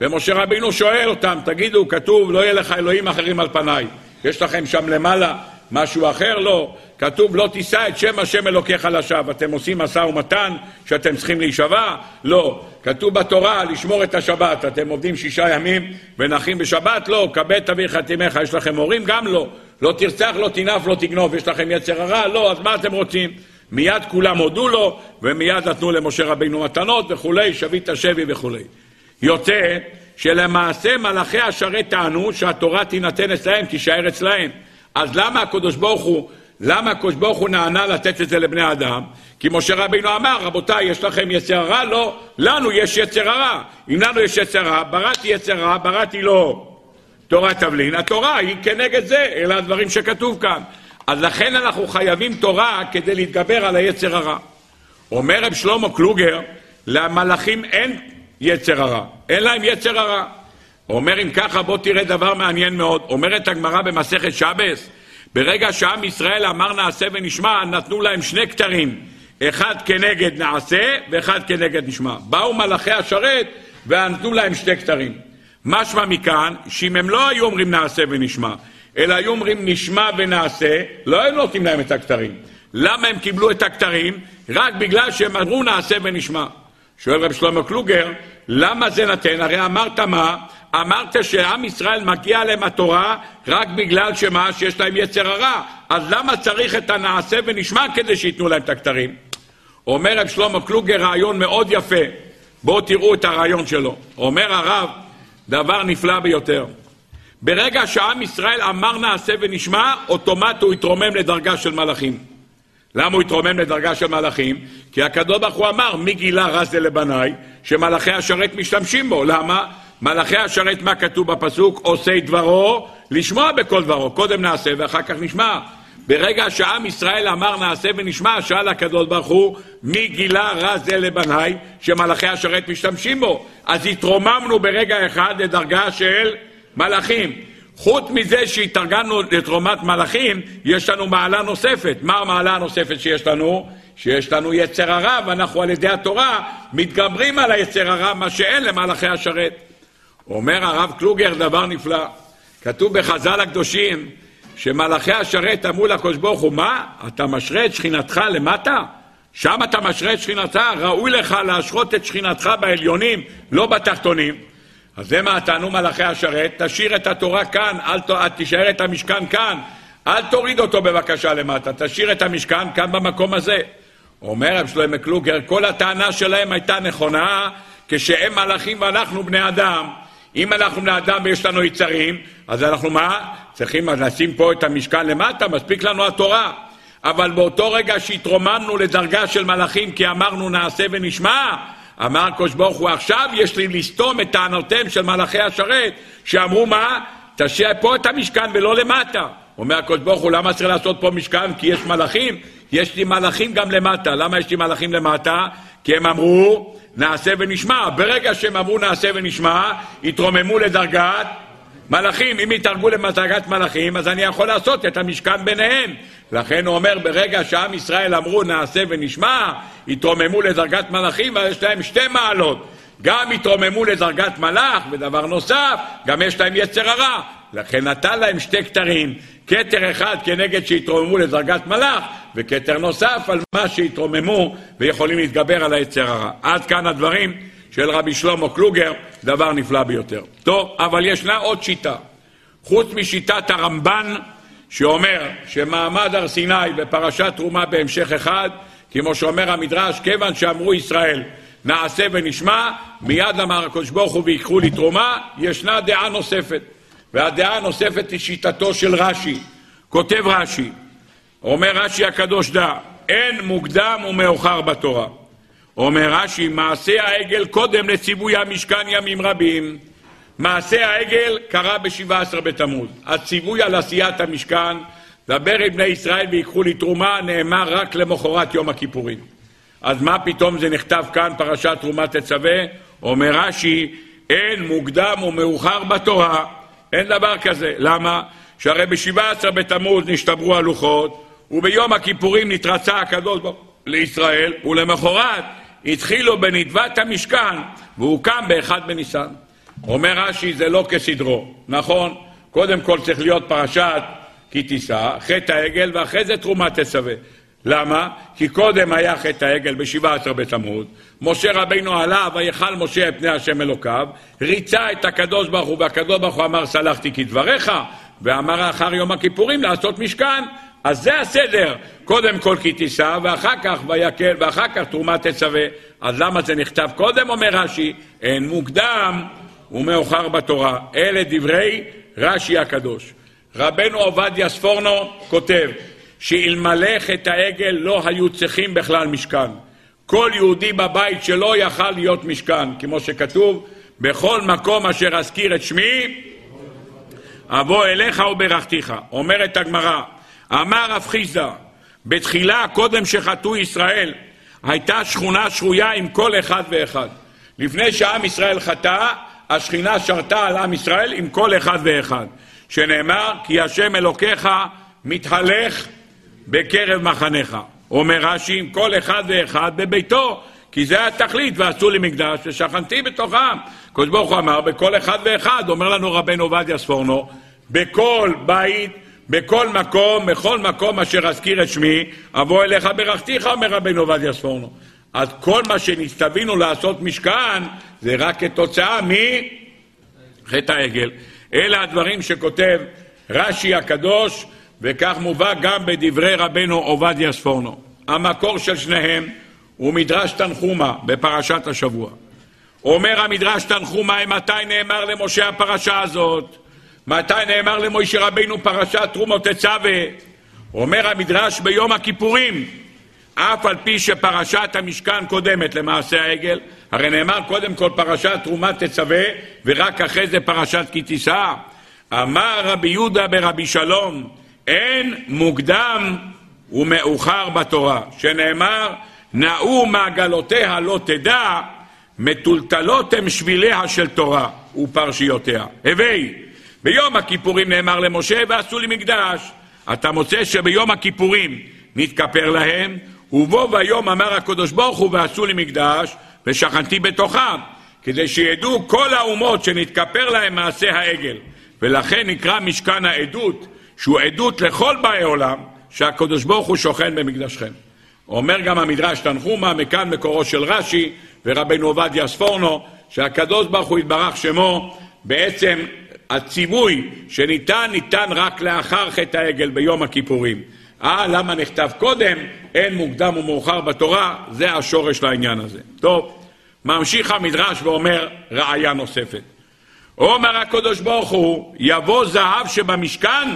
Speaker 1: ומשה רבינו שואל אותם, תגידו, כתוב, לא יהיה לך אלוהים אחרים על פניי. יש לכם שם למעלה משהו אחר? לא. כתוב, לא תישא את שם השם אלוקיך לשווא. אתם עושים משא ומתן שאתם צריכים להישבע? לא. כתוב בתורה, לשמור את השבת. אתם עובדים שישה ימים ונחים בשבת? לא. כבד תביא חתימך. יש לכם הורים? גם לא. לא תרצח, לא תנאף, לא תגנוב. יש לכם יצר הרע? לא. אז מה אתם רוצים? מיד כולם הודו לו, ומיד נתנו למשה רבינו מתנות וכולי, שביט השבי וכולי. יוצא שלמעשה מלאכי השרת טענו שהתורה תינתן אצלהם, תישאר אצלהם. אז למה הקדוש ברוך הוא, למה הקדוש ברוך הוא נענה לתת את זה לבני אדם? כי משה רבינו אמר, רבותיי, יש לכם יצר הרע? לא, לנו יש יצר הרע. אם לנו יש יצר הרע, בראתי יצר הרע, בראתי לא תורת תבלין. התורה היא כנגד זה, אלה הדברים שכתוב כאן. אז לכן אנחנו חייבים תורה כדי להתגבר על היצר הרע. אומר רב שלמה קלוגר, למלאכים אין יצר הרע, אין להם יצר הרע. אומר אם ככה בוא תראה דבר מעניין מאוד, אומרת הגמרא במסכת שבס, ברגע שעם ישראל אמר נעשה ונשמע, נתנו להם שני כתרים, אחד כנגד נעשה ואחד כנגד נשמע. באו מלאכי השרת ונתנו להם שתי כתרים. משמע מכאן, שאם הם לא היו אומרים נעשה ונשמע, אלא היו אומרים נשמע ונעשה, לא היו נותנים להם את הכתרים. למה הם קיבלו את הכתרים? רק בגלל שהם אמרו נעשה ונשמע. שואל רב שלמה קלוגר, למה זה נתן? הרי אמרת מה? אמרת שעם ישראל מגיע להם התורה רק בגלל שמה? שיש להם יצר הרע. אז למה צריך את הנעשה ונשמע כדי שייתנו להם את הכתרים? אומר רב שלמה קלוגר רעיון מאוד יפה. בואו תראו את הרעיון שלו. אומר הרב, דבר נפלא ביותר. ברגע שעם ישראל אמר נעשה ונשמע, אוטומט הוא התרומם לדרגה של מלאכים. למה הוא התרומם לדרגה של מלאכים? כי הקדוש ברוך הוא אמר, מי גילה רז זה לבניי, שמלאכי השרת משתמשים בו. למה? מלאכי השרת, מה כתוב בפסוק? עושי דברו, לשמוע בכל דברו. קודם נעשה ואחר כך נשמע. ברגע שעם ישראל אמר נעשה ונשמע, שאל הקדוש ברוך הוא, מי גילה רע זה לבניי, שמלאכי השרת משתמשים בו? אז התרוממנו ברגע אחד לדרגה של מלאכים. חוץ מזה שהתארגנו לתרומת מלאכים, יש לנו מעלה נוספת. מה המעלה הנוספת שיש לנו? שיש לנו יצר הרע, ואנחנו על ידי התורה מתגברים על היצר הרע, מה שאין למלאכי השרת. אומר הרב קלוגר דבר נפלא. כתוב בחז"ל הקדושים שמלאכי השרת אמרו לקדוש ברוך הוא, מה? אתה משרה את שכינתך למטה? שם אתה משרה את שכינתך? ראוי לך להשרות את שכינתך בעליונים, לא בתחתונים. אז זה מה טענו מלאכי השרת, תשאיר את התורה כאן, אל ת... תישאר את המשכן כאן, אל תוריד אותו בבקשה למטה, תשאיר את המשכן כאן במקום הזה. אומר רב שלמה קלוגר, כל הטענה שלהם הייתה נכונה כשהם מלאכים ואנחנו בני אדם. אם אנחנו בני אדם ויש לנו יצרים, אז אנחנו מה? צריכים לשים פה את המשכן למטה, מספיק לנו התורה. אבל באותו רגע שהתרוממנו לדרגה של מלאכים כי אמרנו נעשה ונשמע, אמר הקדוש ברוך הוא, עכשיו יש לי לסתום את טענותיהם של מלאכי השרת, שאמרו מה? תשאיר פה את המשכן ולא למטה. אומר הקדוש ברוך הוא, למה צריך לעשות פה משכן? כי יש מלאכים? יש לי מלאכים גם למטה. למה יש לי מלאכים למטה? כי הם אמרו, נעשה ונשמע. ברגע שהם אמרו נעשה ונשמע, התרוממו לדרגת מלאכים. אם יתרגו לדרגת מלאכים, אז אני יכול לעשות את המשכן ביניהם. לכן הוא אומר, ברגע שעם ישראל אמרו נעשה ונשמע, התרוממו לדרגת מלאכים, ויש להם שתי מעלות. גם התרוממו לדרגת מלאך, ודבר נוסף, גם יש להם יצר הרע. לכן נתן להם שתי כתרים, כתר אחד כנגד שהתרוממו לדרגת מלאך, וכתר נוסף על מה שהתרוממו ויכולים להתגבר על היצר הרע. עד כאן הדברים של רבי שלמה קלוגר, דבר נפלא ביותר. טוב, אבל ישנה עוד שיטה. חוץ משיטת הרמב"ן, שאומר שמעמד הר סיני בפרשת תרומה בהמשך אחד, כמו שאומר המדרש, כיוון שאמרו ישראל נעשה ונשמע, מיד אמר הקדוש ברוך הוא ויקחו לי תרומה, ישנה דעה נוספת. והדעה הנוספת היא שיטתו של רש"י. כותב רש"י, אומר רש"י הקדוש דע, אין מוקדם ומאוחר בתורה. אומר רש"י, מעשה העגל קודם לציווי המשכן ימים רבים. מעשה העגל קרה ב-17 בתמוז. הציווי על עשיית המשכן, דבר עם בני ישראל ויקחו לי תרומה, נאמר רק למחרת יום הכיפורים. אז מה פתאום זה נכתב כאן, פרשת תרומת תצווה? אומר רש"י, אין מוקדם ומאוחר בתורה, אין דבר כזה. למה? שהרי ב-17 בתמוז נשתברו הלוחות, וביום הכיפורים נתרצה הקדוש ברוך לישראל, ולמחרת התחילו בנדבת המשכן, והוא קם באחד בניסן. אומר רש"י, זה לא כסדרו. נכון, קודם כל צריך להיות פרשת כי תישא, חטא העגל, ואחרי זה תרומת תצווה. למה? כי קודם היה חטא העגל ב-17 בתמוז, משה רבינו עלה, ויכל משה את פני השם אלוקיו, ריצה את הקדוש ברוך הוא, והקדוש ברוך הוא אמר סלחתי כדבריך, ואמר אחר יום הכיפורים לעשות משכן. אז זה הסדר, קודם כל כי תישא, ואחר כך ויקל, ואחר כך תרומת תצווה. אז למה זה נכתב קודם, אומר רש"י? אין מוקדם ומאוחר בתורה. אלה דברי רש"י הקדוש. רבנו עובדיה ספורנו כותב שאלמלא חטא העגל לא היו צריכים בכלל משכן. כל יהודי בבית שלו יכל להיות משכן, כמו שכתוב, בכל מקום אשר אזכיר את שמי, אבוא אליך וברכתיך. אומרת הגמרא, אמר רב חיסדא, בתחילה, קודם שחטאו ישראל, הייתה שכונה שרויה עם כל אחד ואחד. לפני שעם ישראל חטא, השכינה שרתה על עם ישראל עם כל אחד ואחד. שנאמר, כי השם אלוקיך מתהלך בקרב מחניך. אומר רש"י, עם כל אחד ואחד בביתו, כי זה התכלית, ועשו לי מקדש ושכנתי בתוכם. הקדוש ברוך הוא אמר, בכל אחד ואחד, אומר לנו רבנו עובדיה ספורנו, בכל בית בכל מקום, בכל מקום אשר אזכיר את שמי, אבוא אליך ברכתיך, אומר רבינו עובדיה ספורנו. אז כל מה שנצטווינו לעשות משכן, זה רק כתוצאה מחטא העגל. אלה הדברים שכותב רש"י הקדוש, וכך מובא גם בדברי רבנו עובדיה ספורנו. המקור של שניהם הוא מדרש תנחומה בפרשת השבוע. אומר המדרש תנחומה, מתי נאמר למשה הפרשה הזאת? מתי נאמר למוישה רבינו פרשת תרומות תצווה? אומר המדרש ביום הכיפורים, אף על פי שפרשת המשכן קודמת למעשה העגל, הרי נאמר קודם כל פרשת תרומת תצווה, ורק אחרי זה פרשת כי תישא. אמר רבי יהודה ברבי שלום, אין מוקדם ומאוחר בתורה, שנאמר, נאו מעגלותיה לא תדע, מטולטלות הם שביליה של תורה ופרשיותיה. הווי, ביום הכיפורים נאמר למשה, ועשו לי מקדש. אתה מוצא שביום הכיפורים נתכפר להם, ובו ביום אמר הקדוש ברוך הוא, ועשו לי מקדש, ושכנתי בתוכם, כדי שידעו כל האומות שנתכפר להם מעשה העגל. ולכן נקרא משכן העדות, שהוא עדות לכל באי עולם, שהקדוש ברוך הוא שוכן במקדשכם. אומר גם המדרש תנחומה, מכאן מקורו של רש"י ורבנו עובדיה ספורנו, שהקדוש ברוך הוא יתברך שמו, בעצם הציווי שניתן, ניתן רק לאחר חטא העגל ביום הכיפורים. אה, למה נכתב קודם? אין מוקדם ומאוחר בתורה, זה השורש לעניין הזה. טוב, ממשיך המדרש ואומר ראיה נוספת. אומר הקדוש ברוך הוא, יבוא זהב שבמשכן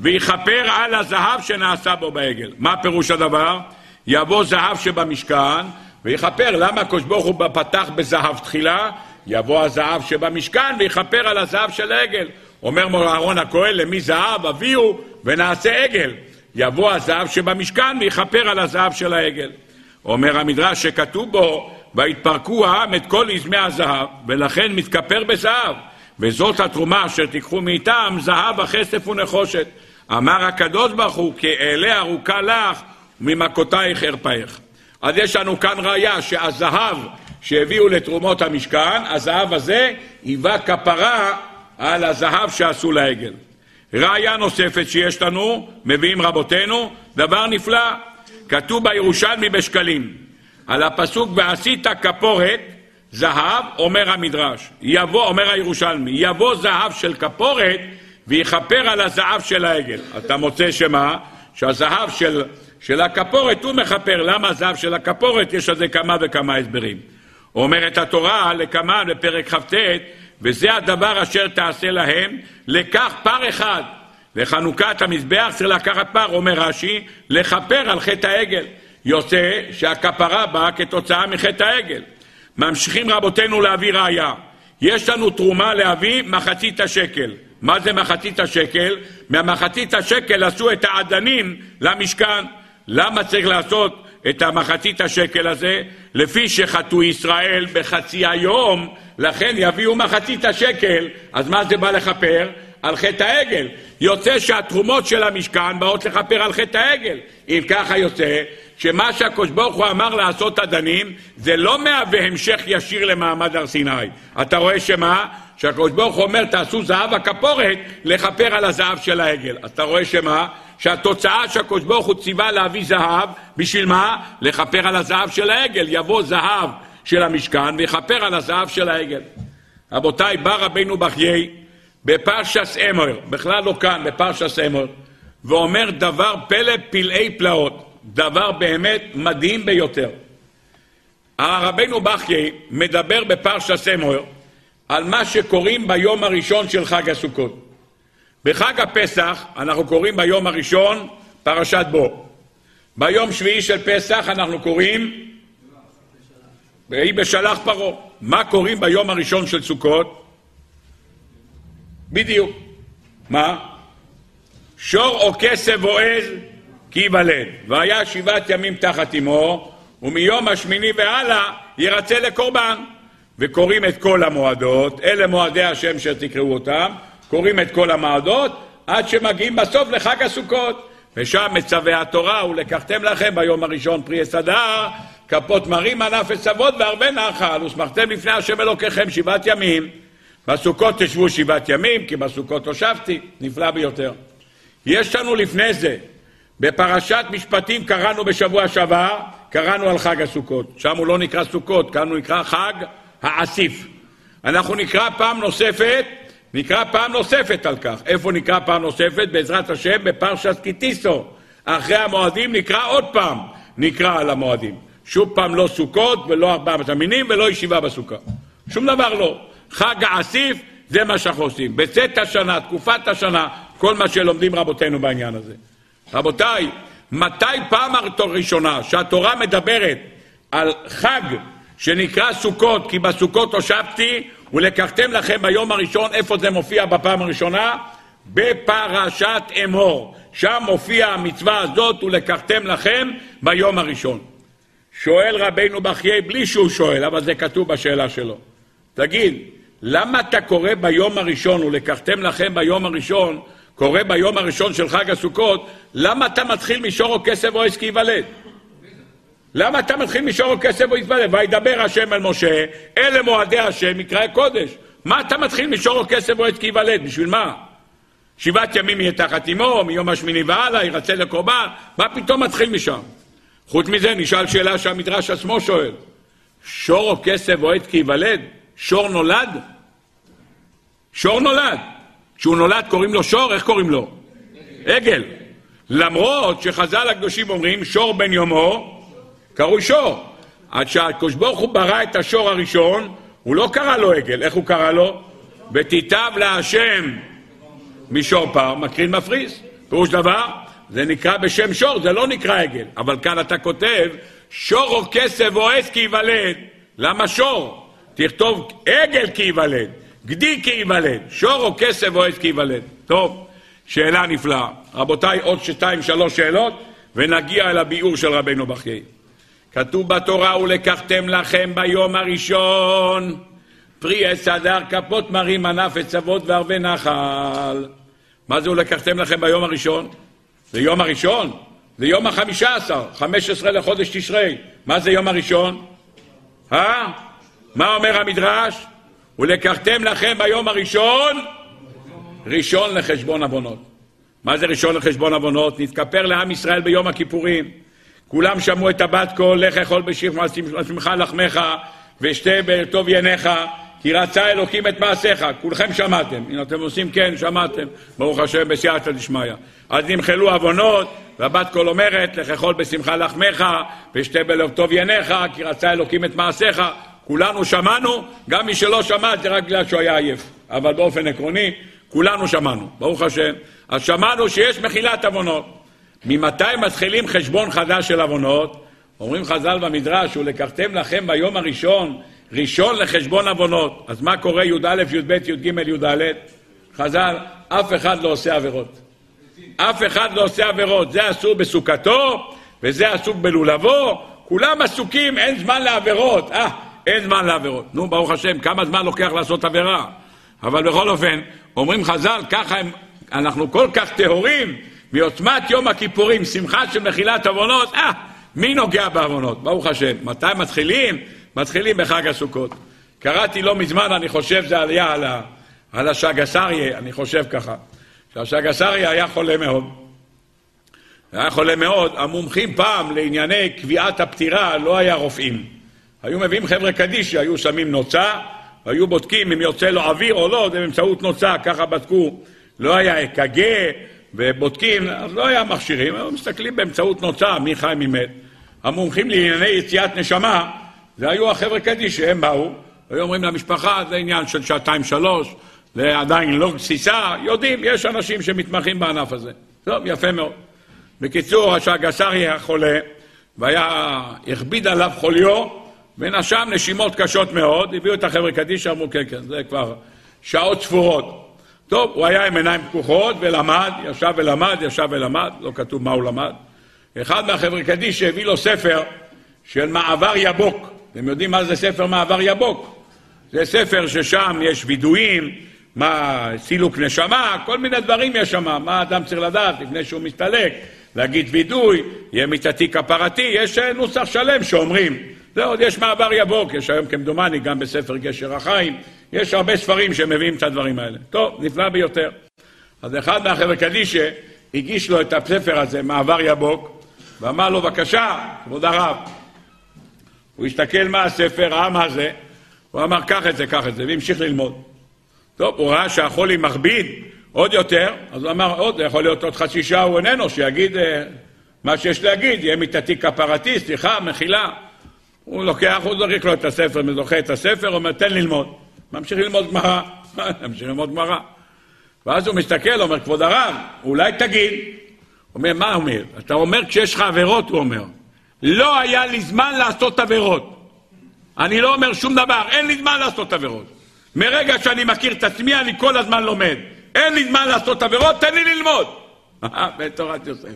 Speaker 1: ויכפר על הזהב שנעשה בו בעגל. מה פירוש הדבר? יבוא זהב שבמשכן ויכפר. למה הקדוש ברוך הוא פתח בזהב תחילה? יבוא הזהב שבמשכן ויכפר על הזהב של העגל. אומר מור אהרון הכהן, למי זהב אביהו ונעשה עגל. יבוא הזהב שבמשכן ויכפר על הזהב של העגל. אומר המדרש שכתוב בו, ויתפרקו העם את כל עזמי הזהב, ולכן מתכפר בזהב. וזאת התרומה אשר תיקחו מאיתם, זהב, הכסף ונחושת. אמר הקדוש ברוך הוא, כי אעלה ארוכה לך, וממכותייך ארפאך. אז יש לנו כאן ראיה שהזהב שהביאו לתרומות המשכן, הזהב הזה היווה כפרה על הזהב שעשו לעגל. ראיה נוספת שיש לנו, מביאים רבותינו, דבר נפלא, כתוב בירושלמי בשקלים, על הפסוק ועשית כפורת זהב, אומר המדרש, יבוא, אומר הירושלמי, יבוא זהב של כפורת ויכפר על הזהב של העגל. אתה מוצא שמה? שהזהב של, של הכפורת הוא מכפר. למה הזהב של הכפורת? יש על זה כמה וכמה הסברים. אומרת התורה לקמן בפרק כ"ט, וזה הדבר אשר תעשה להם, לקח פר אחד וחנוכת המזבח צריך לקחת פר, אומר רש"י, לכפר על חטא העגל. יוצא שהכפרה באה כתוצאה מחטא העגל. ממשיכים רבותינו להביא ראיה. יש לנו תרומה להביא מחצית השקל. מה זה מחצית השקל? מהמחצית השקל עשו את העדנים למשכן. למה צריך לעשות את המחצית השקל הזה? לפי שחטאו ישראל בחצי היום, לכן יביאו מחצית השקל. אז מה זה בא לכפר? על חטא העגל. יוצא שהתרומות של המשכן באות לכפר על חטא העגל. אם ככה יוצא שמה שהקדוש ברוך הוא אמר לעשות אדנים זה לא מהווה המשך ישיר למעמד הר סיני. אתה רואה שמה? שהקדוש ברוך הוא אומר תעשו זהב הכפורת לכפר על הזהב של העגל. אתה רואה שמה? שהתוצאה שהקדוש ברוך הוא ציווה להביא זהב, בשביל מה? לכפר על הזהב של העגל. יבוא זהב של המשכן ויכפר על הזהב של העגל. רבותיי, בא רבנו בחיי בפרשס אמר, בכלל לא כאן, בפרשס אמר, ואומר דבר פלא פלאי פלאות. דבר באמת מדהים ביותר. הרבנו בחיי מדבר בפרשה סמואר על מה שקוראים ביום הראשון של חג הסוכות. בחג הפסח אנחנו קוראים ביום הראשון פרשת בו. ביום שביעי של פסח אנחנו קוראים ויהי בשלח פרעה. מה קוראים ביום הראשון של סוכות? בדיוק. מה? שור או כסף או עז כי ייוולד. והיה שבעת ימים תחת אמו, ומיום השמיני והלאה ירצה לקורבן. וקוראים את כל המועדות, אלה מועדי השם שתקראו אותם, קוראים את כל המועדות, עד שמגיעים בסוף לחג הסוכות. ושם מצווה התורה, ולקחתם לכם ביום הראשון פרי עץ הדר, כפות מרים ענף עשבות והרבה נחל, ושמחתם לפני השם אלוקיכם שבעת ימים. בסוכות תשבו שבעת ימים, כי בסוכות הושבתי, נפלא ביותר. יש לנו לפני זה בפרשת משפטים קראנו בשבוע שעבר, קראנו על חג הסוכות. שם הוא לא נקרא סוכות, כאן הוא נקרא חג האסיף. אנחנו נקרא פעם נוספת, נקרא פעם נוספת על כך. איפה נקרא פעם נוספת? בעזרת השם בפרשת קיטיסו. אחרי המועדים נקרא עוד פעם, נקרא על המועדים. שוב פעם לא סוכות ולא ארבעה המינים ולא ישיבה בסוכה. שום דבר לא. חג האסיף זה מה שאנחנו עושים. בצאת השנה, תקופת השנה, כל מה שלומדים רבותינו בעניין הזה. רבותיי, מתי פעם הראשונה שהתורה מדברת על חג שנקרא סוכות, כי בסוכות הושבתי ולקחתם לכם ביום הראשון, איפה זה מופיע בפעם הראשונה? בפרשת אמור. שם מופיע המצווה הזאת ולקחתם לכם ביום הראשון. שואל רבינו בחיי בלי שהוא שואל, אבל זה כתוב בשאלה שלו. תגיד, למה אתה קורא ביום הראשון ולקחתם לכם ביום הראשון קורה ביום הראשון של חג הסוכות, למה אתה מתחיל משור או כסף או עץ כי ייוולד? למה אתה מתחיל משור או כסף או ייוולד? וידבר השם אל משה, אלה מועדי השם, מקראי קודש. מה אתה מתחיל משור או כסף או עץ כי ייוולד? בשביל מה? שבעת ימים יהיה תחת אמו, מיום השמיני והלאה, ירצה לקורבן, מה פתאום מתחיל משם? חוץ מזה, נשאל שאלה שהמדרש עצמו שואל. שור או כסף או עץ כי ייוולד? שור נולד? שור נולד. כשהוא נולד קוראים לו שור, איך קוראים לו? עגל. למרות שחז"ל הקדושים אומרים שור בן יומו, קרוי שור. עד שהקדוש ברוך הוא ברא את השור הראשון, הוא לא קרא לו עגל, איך הוא קרא לו? ותיטב להשם משור פר, מקרין מפריס. פירוש דבר, זה נקרא בשם שור, זה לא נקרא עגל. אבל כאן אתה כותב, שור או כסף או עץ כי ייוולד. למה שור? תכתוב עגל כי ייוולד. גדי כי ייוולד, שור או כסף או עץ כי ייוולד. טוב, שאלה נפלאה. רבותיי, עוד שתיים, שלוש שאלות, ונגיע אל הביאור של רבנו בחיי. כתוב בתורה, ולקחתם לכם ביום הראשון פרי עץ הדר, כפות מרים, ענף עצבות וערבי נחל. מה זה ולקחתם לכם ביום הראשון? זה יום הראשון? זה יום החמישה עשר, חמש עשרה לחודש תשרי. מה זה יום הראשון? אה? מה אומר המדרש? ולקחתם לכם ביום הראשון, ראשון לחשבון עוונות. מה זה ראשון לחשבון עוונות? נתכפר לעם ישראל ביום הכיפורים. כולם שמעו את הבת קול, לך אכול בשמך לחמך, ושתה בטוב יניך, כי רצה אלוקים את מעשיך. כולכם שמעתם. אם אתם עושים כן, שמעתם. ברוך השם, בסייעתא דשמיא. אז נמחלו עוונות, והבת קול אומרת, לך אכול בשמחה לחמך, ושתה בלב טוב יניך, כי רצה אלוקים את מעשיך. כולנו שמענו, גם מי שלא שמע זה רק בגלל שהוא היה עייף. אבל באופן עקרוני, כולנו שמענו, ברוך השם. אז שמענו שיש מחילת עוונות. ממתי מתחילים חשבון חדש של עוונות? אומרים חז"ל במדרש, ולקחתם לכם ביום הראשון, ראשון לחשבון עוונות. אז מה קורה י"א, י"ב, י"ג, י"ד? חז"ל, אף אחד לא עושה עבירות. אף אחד לא עושה עבירות. זה אסור בסוכתו, וזה עסוק בלולבו. כולם עסוקים, אין זמן לעבירות. אה, אין זמן לעבירות. נו, ברוך השם, כמה זמן לוקח לעשות עבירה? אבל בכל אופן, אומרים חז"ל, ככה הם, אנחנו כל כך טהורים מעוצמת יום הכיפורים, שמחה של מחילת עוונות, אה, מי נוגע בעוונות? ברוך השם. מתי מתחילים? מתחילים בחג הסוכות. קראתי לא מזמן, אני חושב זה היה על, ה, על השגסריה, אני חושב ככה, שהשגסריה היה חולה מאוד. היה חולה מאוד, המומחים פעם לענייני קביעת הפטירה לא היה רופאים. היו מביאים חבר'ה קדישי, היו שמים נוצה, היו בודקים אם יוצא לו אוויר או לא, זה באמצעות נוצה, ככה בדקו. לא היה אק"ג ובודקים, אז לא היה מכשירים, היו מסתכלים באמצעות נוצה, מי חי מי מת. המומחים לענייני יציאת נשמה, זה היו החבר'ה קדישי, הם באו, היו אומרים למשפחה, זה עניין של שעתיים-שלוש, זה עדיין לא גסיסה, יודעים, יש אנשים שמתמחים בענף הזה. טוב, יפה מאוד. בקיצור, השגסרי היה חולה, והיה, הכביד עליו חוליו, ונשם נשימות קשות מאוד, הביאו את החבר'ה קדישא, אמרו כן, כן, זה כבר שעות ספורות. טוב, הוא היה עם עיניים פקוחות ולמד, ישב ולמד, ישב ולמד, לא כתוב מה הוא למד. אחד מהחבר'ה קדישא הביא לו ספר של מעבר יבוק. אתם יודעים מה זה ספר מעבר יבוק? זה ספר ששם יש וידויים, מה סילוק נשמה, כל מיני דברים יש שם, מה אדם צריך לדעת לפני שהוא מסתלק, להגיד וידוי, יהיה מיתתי כפרתי, יש נוסח שלם שאומרים. זה עוד יש מעבר יבוק, יש היום כמדומני גם בספר גשר החיים, יש הרבה ספרים שמביאים את הדברים האלה. טוב, נפלא ביותר. אז אחד מהחבר'ה קדישא הגיש לו את הספר הזה, מעבר יבוק, ואמר לו, בבקשה, כבוד הרב. הוא הסתכל מה הספר, ראה מה זה, הוא אמר, קח את זה, קח את זה, והמשיך ללמוד. טוב, הוא ראה שהחולי מכביד עוד יותר, אז הוא אמר, עוד, זה יכול להיות עוד חצי שעה הוא איננו, שיגיד אה, מה שיש להגיד, יהיה מיתתי כפרתי, סליחה, מחילה. הוא לוקח, הוא זורק לו את הספר, מזוכה את הספר, אומר, תן ללמוד. ממשיך ללמוד גמרא, ממשיך ללמוד גמרא. ואז הוא מסתכל, אומר, כבוד הרב, אולי תגיד. הוא אומר, מה הוא אומר? אתה אומר כשיש לך עבירות, הוא אומר. לא היה לי זמן לעשות עבירות. אני לא אומר שום דבר, אין לי זמן לעשות עבירות. מרגע שאני מכיר את עצמי, אני כל הזמן לומד. אין לי זמן לעשות עבירות, תן לי ללמוד. בתורת יוסף.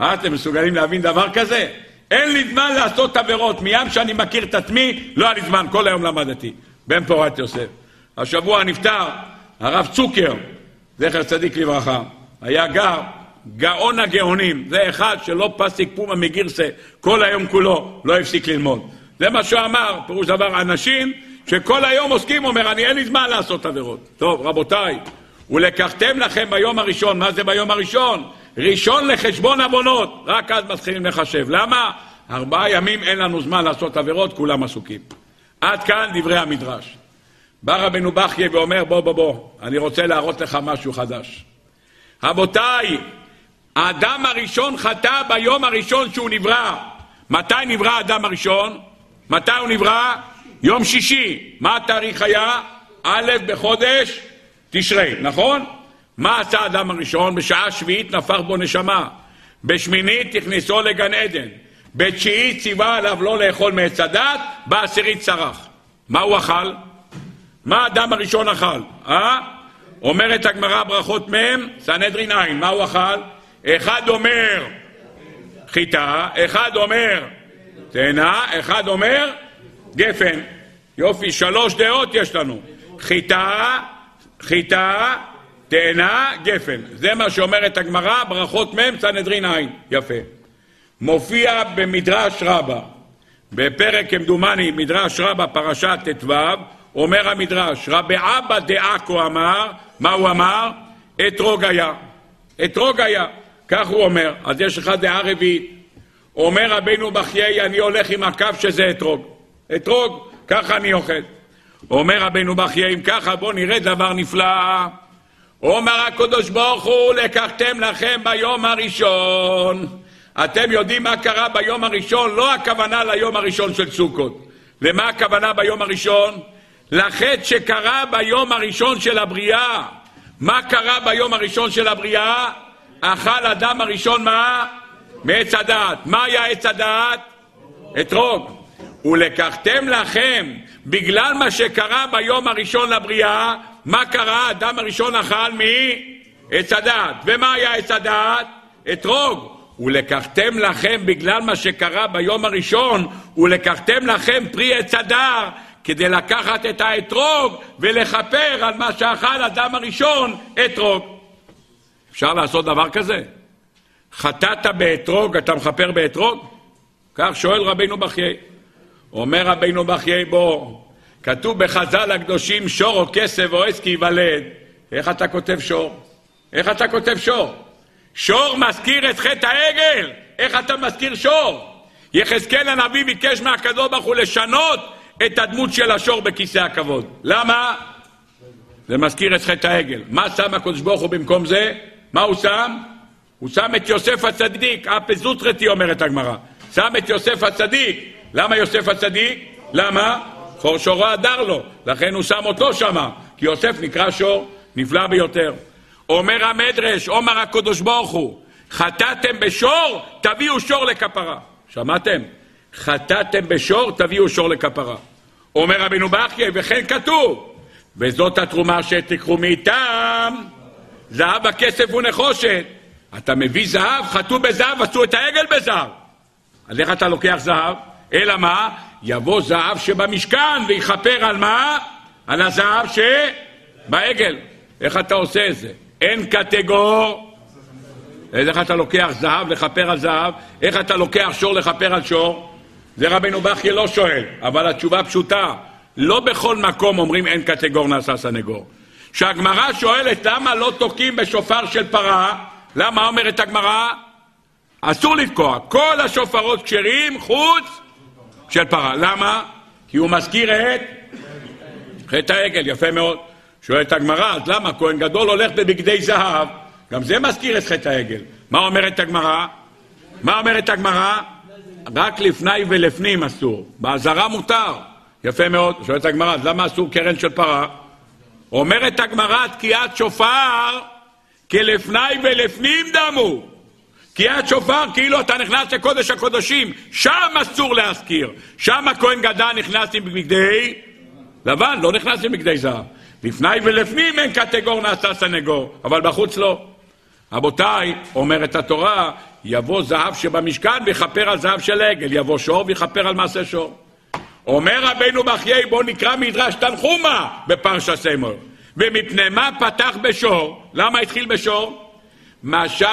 Speaker 1: אה, אתם מסוגלים להבין דבר כזה? אין לי זמן לעשות עבירות. מים שאני מכיר את עצמי, לא היה לי זמן, כל היום למדתי. בן פורת יוסף. השבוע נפטר הרב צוקר, זכר צדיק לברכה. היה גר, גאון הגאונים. זה אחד שלא פסיק פומה מגירסה כל היום כולו, לא הפסיק ללמוד. זה מה שהוא אמר, פירוש דבר, אנשים שכל היום עוסקים, אומר, אני אין לי זמן לעשות עבירות. טוב, רבותיי, ולקחתם לכם ביום הראשון, מה זה ביום הראשון? ראשון לחשבון עוונות, רק אז מתחילים לחשב. למה? ארבעה ימים אין לנו זמן לעשות עבירות, כולם עסוקים. עד כאן דברי המדרש. בא רבנו בכיה ואומר, בוא בוא בוא, אני רוצה להראות לך משהו חדש. רבותיי, האדם הראשון חטא ביום הראשון שהוא נברא. מתי נברא האדם הראשון? מתי הוא נברא? יום שישי. מה התאריך היה? א' בחודש תשרי, נכון? מה עשה האדם הראשון? בשעה שביעית נפח בו נשמה. בשמינית הכניסו לגן עדן. בתשיעית ציווה עליו לא לאכול מעץ הדת, בעשירית צרח. מה הוא אכל? מה האדם הראשון אכל? אה? אומרת הגמרא ברכות מ', סנהדרין עין, מה הוא אכל? אחד אומר חיטה, אחד אומר תאנה, אחד אומר גפן. יופי, שלוש דעות יש לנו. חיטה, חיטה, תאנה, גפן. זה מה שאומרת הגמרא, ברכות מ', סנהדרין עין. יפה. מופיע במדרש רבה, בפרק כמדומני, מדרש רבה, פרשת ט"ו, אומר המדרש, רבי אבא דעכו אמר, מה הוא אמר? אתרוג היה. אתרוג היה. כך הוא אומר. אז יש לך דעה רביעית. אומר רבינו בחיי, אני הולך עם הקו שזה אתרוג. אתרוג, ככה אני אוכל. אומר רבינו בחיי, אם ככה, בואו נראה דבר נפלא. אומר הקדוש ברוך הוא, לקחתם לכם ביום הראשון. אתם יודעים מה קרה ביום הראשון? לא הכוונה ליום הראשון של סוכות. למה הכוונה ביום הראשון? לחטא שקרה ביום הראשון של הבריאה. מה קרה ביום הראשון של הבריאה? אכל אדם הראשון מה? מעץ הדעת. מה היה עץ הדעת? אתרוג. ולקחתם לכם, בגלל מה שקרה ביום הראשון לבריאה, מה קרה? האדם הראשון אכל מעץ הדעת. ומה היה עץ הדעת? אתרוג. ולקחתם לכם, בגלל מה שקרה ביום הראשון, ולקחתם לכם פרי עץ הדר, כדי לקחת את האתרוג ולכפר על מה שאכל אדם הראשון, אתרוג. אפשר לעשות דבר כזה? חטאת באתרוג, אתה מכפר באתרוג? כך שואל רבינו בחיי. אומר רבינו בחיי בוא, כתוב בחז"ל הקדושים שור או כסף או עץ כי ייוולד. איך אתה כותב שור? איך אתה כותב שור? שור מזכיר את חטא העגל! איך אתה מזכיר שור? יחזקאל הנביא ביקש מהקדוש ברוך הוא לשנות את הדמות של השור בכיסא הכבוד. למה? זה מזכיר את חטא העגל. מה שם הקדוש ברוך הוא במקום זה? מה הוא שם? הוא שם את יוסף הצדיק, אפי זוטרתי אומרת הגמרא. שם את יוסף הצדיק. למה יוסף הצדיק? למה? חור שורו הדר לו, לכן הוא שם אותו שמה, כי יוסף נקרא שור נפלא ביותר. אומר המדרש, אומר הקדוש ברוך הוא, חטאתם בשור, תביאו שור לכפרה. שמעתם? חטאתם בשור, תביאו שור לכפרה. אומר רבינו בחייה, וכן כתוב, וזאת התרומה שתיקחו מאיתם, זהב הכסף ונחושת. אתה מביא זהב, חטאו בזהב, עשו את העגל בזהב. אז איך אתה לוקח זהב? אלא מה? יבוא זהב שבמשכן ויכפר על מה? על הזהב שבעגל. איך אתה עושה את זה? אין קטגור. איך אתה לוקח זהב לכפר על זהב? איך אתה לוקח שור לכפר על שור? זה רבנו בכי לא שואל, אבל התשובה פשוטה. לא בכל מקום אומרים אין קטגור נעשה סנגור. כשהגמרא שואלת למה לא תוקעים בשופר של פרה, למה אומרת הגמרא? אסור לתקוע. כל השופרות כשרים חוץ של פרה. למה? כי הוא מזכיר את חטא העגל, יפה מאוד. שואלת הגמרא, אז למה כהן גדול הולך בבגדי זהב? גם זה מזכיר את חטא העגל. מה אומרת הגמרא? מה אומרת הגמרא? רק לפני ולפנים אסור. באזהרה מותר. יפה מאוד. שואלת הגמרא, אז למה אסור קרן של פרה? אומרת הגמרא, תקיעת שופר כלפני ולפנים דמו. תקיעת שופר כאילו אתה נכנס לקודש הקודשים, שם אסור להזכיר. שם הכהן גדל נכנס עם בגדי לבן, לא נכנס עם בגדי זהב. לפני ולפנים אין קטגור נעשה סנגור, אבל בחוץ לא. רבותיי, אומרת התורה, יבוא זהב שבמשכן ויכפר על זהב של עגל, יבוא שור ויכפר על מעשה שור. אומר רבנו בחיי, בוא נקרא מדרש תנחומה בפרשה סמור. ומפני מה פתח בשור? למה התחיל בשור? משל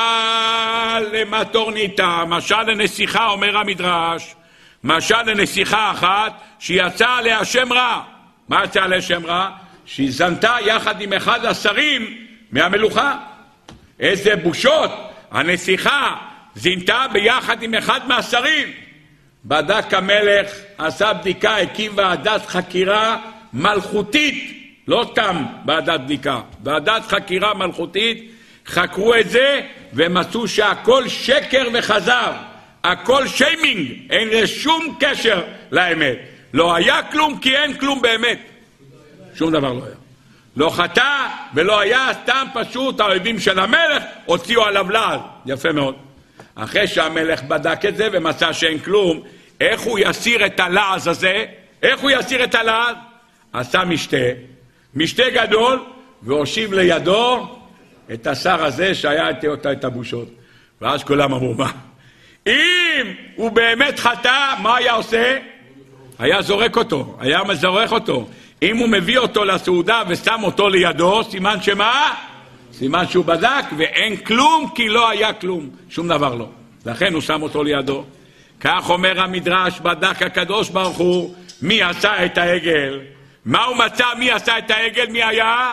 Speaker 1: למטורניתא, משל לנסיכה, אומר המדרש. משל לנסיכה אחת שיצא עליה שם רע. מה יצא עליה שם רע? שהיא זנתה יחד עם אחד השרים מהמלוכה. איזה בושות! הנסיכה זינתה ביחד עם אחד מהשרים. בדק המלך, עשה בדיקה, הקים ועדת חקירה מלכותית, לא סתם ועדת בדיקה, ועדת חקירה מלכותית, חקרו את זה ומצאו שהכל שקר וכזב, הכל שיימינג, אין לזה שום קשר לאמת. לא היה כלום כי אין כלום באמת. שום דבר לא היה. לא חטא ולא היה, סתם פשוט האויבים של המלך הוציאו עליו לעז. יפה מאוד. אחרי שהמלך בדק את זה ומצא שאין כלום, איך הוא יסיר את הלעז הזה? איך הוא יסיר את הלעז? עשה משתה, משתה גדול, והושיב לידו את השר הזה שהיה את, את הבושות. ואז כולם אמרו, מה? אם הוא באמת חטא, מה היה עושה? היה זורק אותו, היה מזורך אותו. אם הוא מביא אותו לסעודה ושם אותו לידו, סימן שמה? סימן שהוא בדק ואין כלום כי לא היה כלום, שום דבר לא. לכן הוא שם אותו לידו. כך אומר המדרש, בדק הקדוש ברוך הוא, מי עשה את העגל? מה הוא מצא מי עשה את העגל? מי היה?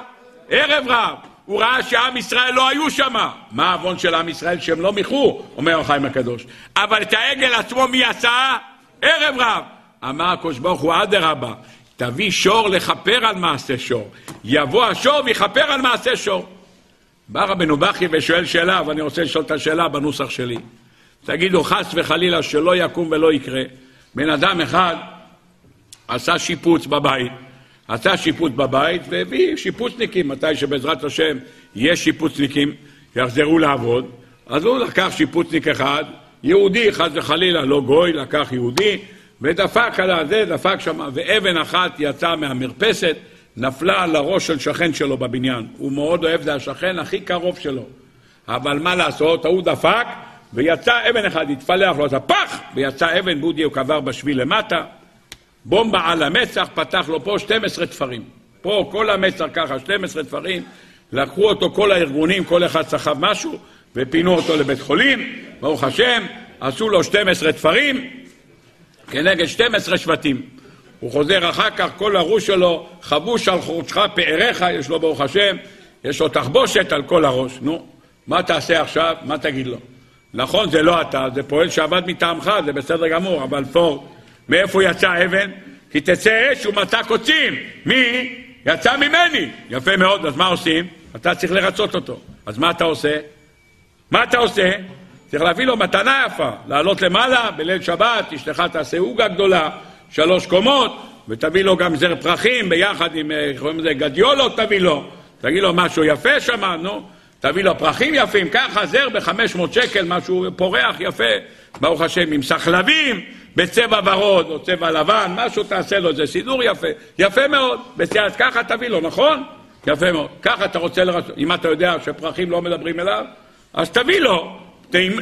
Speaker 1: ערב רב. הוא ראה שעם ישראל לא היו שם. מה העוון של עם ישראל? שהם לא מיחו, אומר החיים הקדוש. אבל את העגל עצמו מי עשה? ערב רב. אמר הקדוש ברוך הוא, אדרבה, תביא שור לכפר על מעשה שור. יבוא השור ויכפר על מעשה שור. בא רבנו בכי ושואל שאלה, ואני רוצה לשאול את השאלה בנוסח שלי. תגידו, חס וחלילה שלא יקום ולא יקרה. בן אדם אחד עשה שיפוץ בבית. עשה שיפוץ בבית והביא שיפוצניקים, מתי שבעזרת השם יש שיפוצניקים, יחזרו לעבוד, אז הוא לקח שיפוצניק אחד, יהודי, חס וחלילה, לא גוי, לקח יהודי, ודפק על הזה, דפק שם, ואבן אחת יצאה מהמרפסת, נפלה על הראש של שכן שלו בבניין. הוא מאוד אוהב, זה השכן הכי קרוב שלו. אבל מה לעשות, ההוא דפק, ויצא אבן אחד, התפלח לו, אז הפח, ויצא אבן, בודי הוא קבר בשביל למטה, בומבה על המצח, פתח לו פה 12 תפרים. פה כל המצח ככה, 12 תפרים, לקחו אותו כל הארגונים, כל אחד סחב משהו, ופינו אותו לבית חולים, ברוך השם, עשו לו 12 תפרים כנגד 12 שבטים. הוא חוזר אחר כך, כל הראש שלו חבוש על חורשך פאריך, יש לו ברוך השם, יש לו תחבושת על כל הראש. נו, מה תעשה עכשיו? מה תגיד לו? נכון, זה לא אתה, זה פועל שעבד מטעמך, זה בסדר גמור, אבל פור, מאיפה יצא אבן? כי תצא אש ומצא קוצים. מי? יצא ממני. יפה מאוד, אז מה עושים? אתה צריך לרצות אותו. אז מה אתה עושה? מה אתה עושה? צריך להביא לו מתנה יפה, לעלות למעלה בליל שבת, אשתך תעשה עוגה גדולה, שלוש קומות, ותביא לו גם זר פרחים ביחד עם, איך קוראים לזה, גדיולות תביא לו, תגיד לו משהו יפה שם, נו, תביא לו פרחים יפים, ככה זר ב-500 שקל, משהו פורח יפה, ברוך השם, עם סחלבים, בצבע ורוד או צבע לבן, משהו תעשה לו, זה סידור יפה, יפה מאוד, בסדר, ככה תביא לו, נכון? יפה מאוד. ככה אתה רוצה לרצות, אם אתה יודע שפרחים לא מדברים אליו, אז תביא לו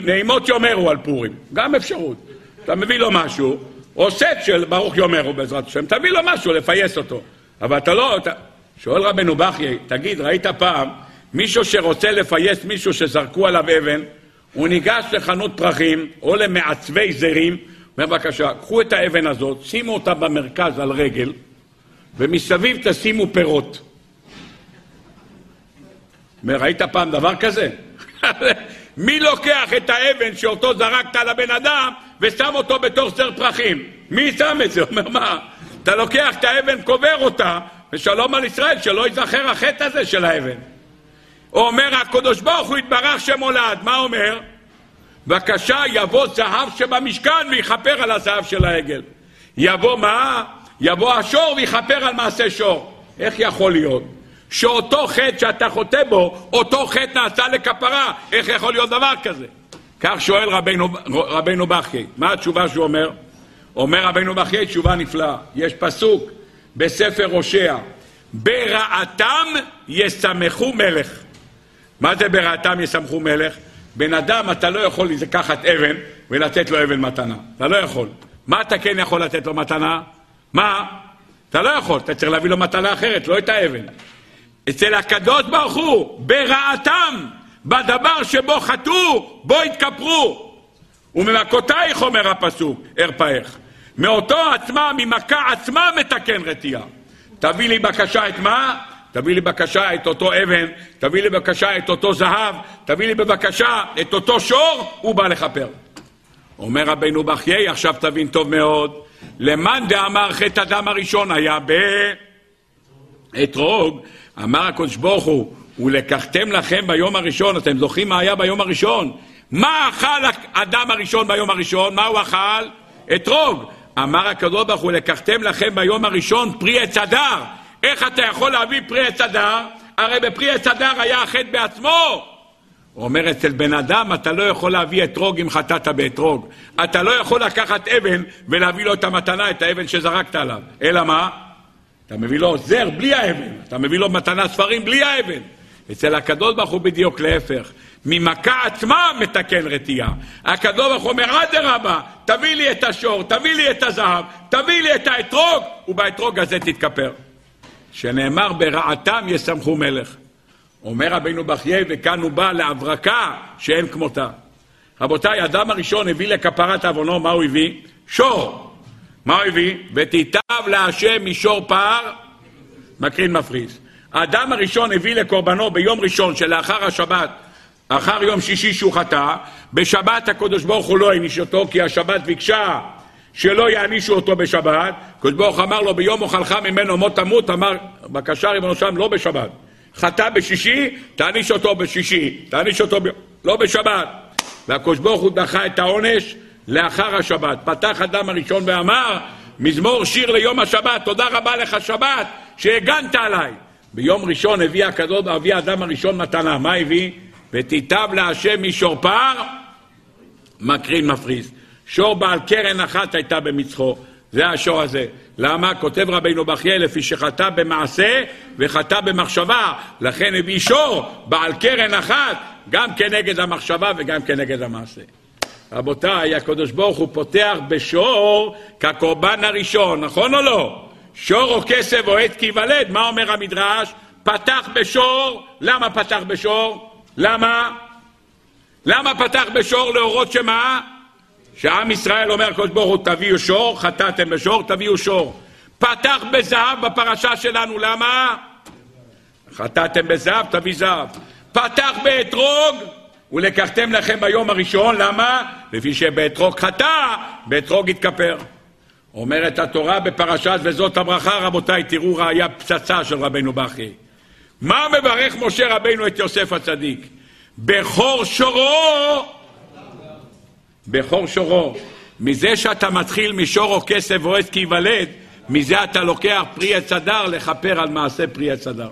Speaker 1: נעימות יאמרו על פורים, גם אפשרות. אתה מביא לו משהו, או סט של ברוך יאמרו בעזרת השם, תביא לו משהו לפייס אותו. אבל אתה לא... אתה... שואל רבנו בכיי, תגיד, ראית פעם מישהו שרוצה לפייס מישהו שזרקו עליו אבן, הוא ניגש לחנות פרחים או למעצבי זרים, בבקשה, קחו את האבן הזאת, שימו אותה במרכז על רגל, ומסביב תשימו פירות. אומר, ראית פעם דבר כזה? מי לוקח את האבן שאותו זרקת על הבן אדם ושם אותו בתור סר פרחים? מי שם את זה? אומר, מה? אתה לוקח את האבן, קובר אותה, ושלום על ישראל, שלא ייזכר החטא הזה של האבן. אומר הקדוש ברוך הוא יתברך שמולד, מה אומר? בבקשה יבוא זהב שבמשכן ויכפר על הזהב של העגל. יבוא מה? יבוא השור ויכפר על מעשה שור. איך יכול להיות? שאותו חטא שאתה חוטא בו, אותו חטא נעשה לכפרה. איך יכול להיות דבר כזה? כך שואל רבנו, רבנו בכי. מה התשובה שהוא אומר? אומר רבנו בכי תשובה נפלאה. יש פסוק בספר הושע: ברעתם ישמחו מלך. מה זה ברעתם ישמחו מלך? בן אדם, אתה לא יכול לקחת אבן ולתת לו אבן מתנה. אתה לא יכול. מה אתה כן יכול לתת לו מתנה? מה? אתה לא יכול, אתה צריך להביא לו מתנה אחרת, לא את האבן. אצל הקדוש ברוך הוא, ברעתם, בדבר שבו חטאו, בו התכפרו. וממכותייך, אומר הפסוק, ארפאך. מאותו עצמה, ממכה עצמה מתקן רתיעה. תביא לי בקשה את מה? תביא לי בבקשה את אותו אבן, תביא לי בבקשה את אותו זהב, תביא לי בבקשה את אותו שור, הוא בא לכפר. אומר רבינו בחיי, עכשיו תבין טוב מאוד, למאן דאמר חטא הדם הראשון היה באתרוג, אמר הקדוש ברוך הוא, ולקחתם לכם ביום הראשון, אתם זוכרים מה היה ביום הראשון? מה אכל האדם הראשון ביום הראשון? מה הוא אכל? אתרוג. אמר הקדוש ברוך הוא, לקחתם לכם ביום הראשון פרי עץ הדר. איך אתה יכול להביא פרי עץ הדר? הרי בפרי עץ הדר היה החטא בעצמו. הוא אומר, אצל בן אדם אתה לא יכול להביא אתרוג אם חטאת באתרוג. אתה לא יכול לקחת אבן ולהביא לו את המתנה, את האבן שזרקת עליו. אלא מה? אתה מביא לו זר בלי האבן, אתה מביא לו מתנה ספרים בלי האבן. אצל הקדוש ברוך הוא בדיוק להפך. ממכה עצמה מתקן רתיעה. הקדוש ברוך הוא אומר, אדרבה, תביא לי את השור, תביא לי את הזהב, תביא לי את האתרוג, ובאתרוג הזה תתכפר. שנאמר ברעתם ישמחו מלך. אומר רבינו בחיי, וכאן הוא בא להברקה שאין כמותה. רבותיי, אדם הראשון הביא לכפרת עוונו, מה הוא הביא? שור. מה הוא הביא? ותיטב להשם מישור פער, מקרין מפריז. האדם הראשון הביא לקורבנו ביום ראשון שלאחר השבת, אחר יום שישי שהוא חטא, בשבת הקדוש ברוך הוא לא העניש אותו, כי השבת ביקשה שלא יענישו אותו בשבת. הקדוש ברוך אמר לו, ביום אוכלך ממנו מות תמות, אמר, בבקשה ריבונו שם, לא בשבת. חטא בשישי, תעניש אותו בשישי, תעניש אותו ב... לא בשבת. והקדוש ברוך הוא דחה את העונש לאחר השבת. פתח אדם הראשון ואמר, מזמור שיר ליום השבת, תודה רבה לך שבת שהגנת עליי. ביום ראשון הביא הקדוש, אבי האדם הראשון מתנה. מה הביא? ותיטב להשם משור פר, מקרין מפריס. שור בעל קרן אחת הייתה במצחו. זה השור הזה. למה? כותב רבינו בחייה, לפי שחטא במעשה וחטא במחשבה. לכן הביא שור בעל קרן אחת, גם כנגד המחשבה וגם כנגד המעשה. רבותיי, הקדוש ברוך הוא פותח בשור כקורבן הראשון, נכון או לא? שור או כסף או עת כי ייוולד, מה אומר המדרש? פתח בשור, למה פתח בשור? למה? למה פתח בשור להורות שמה? שעם ישראל אומר הקדוש ברוך הוא תביאו שור, חטאתם בשור, תביאו שור. פתח בזהב בפרשה שלנו, למה? חטאתם בזהב, תביא זהב. פתח באתרוג, ולקחתם לכם ביום הראשון, למה? לפי שבאתרוג חטא, באתרוג התכפר. אומרת התורה בפרשת וזאת הברכה, רבותיי, תראו ראיה פצצה של רבנו בכי. מה מברך משה רבנו את יוסף הצדיק? בכור שורו בכור שורו. מזה שאתה מתחיל משור או כסף או עץ כי ייוולד, מזה אתה לוקח פרי עץ אדר לכפר על מעשה פרי עץ אדר.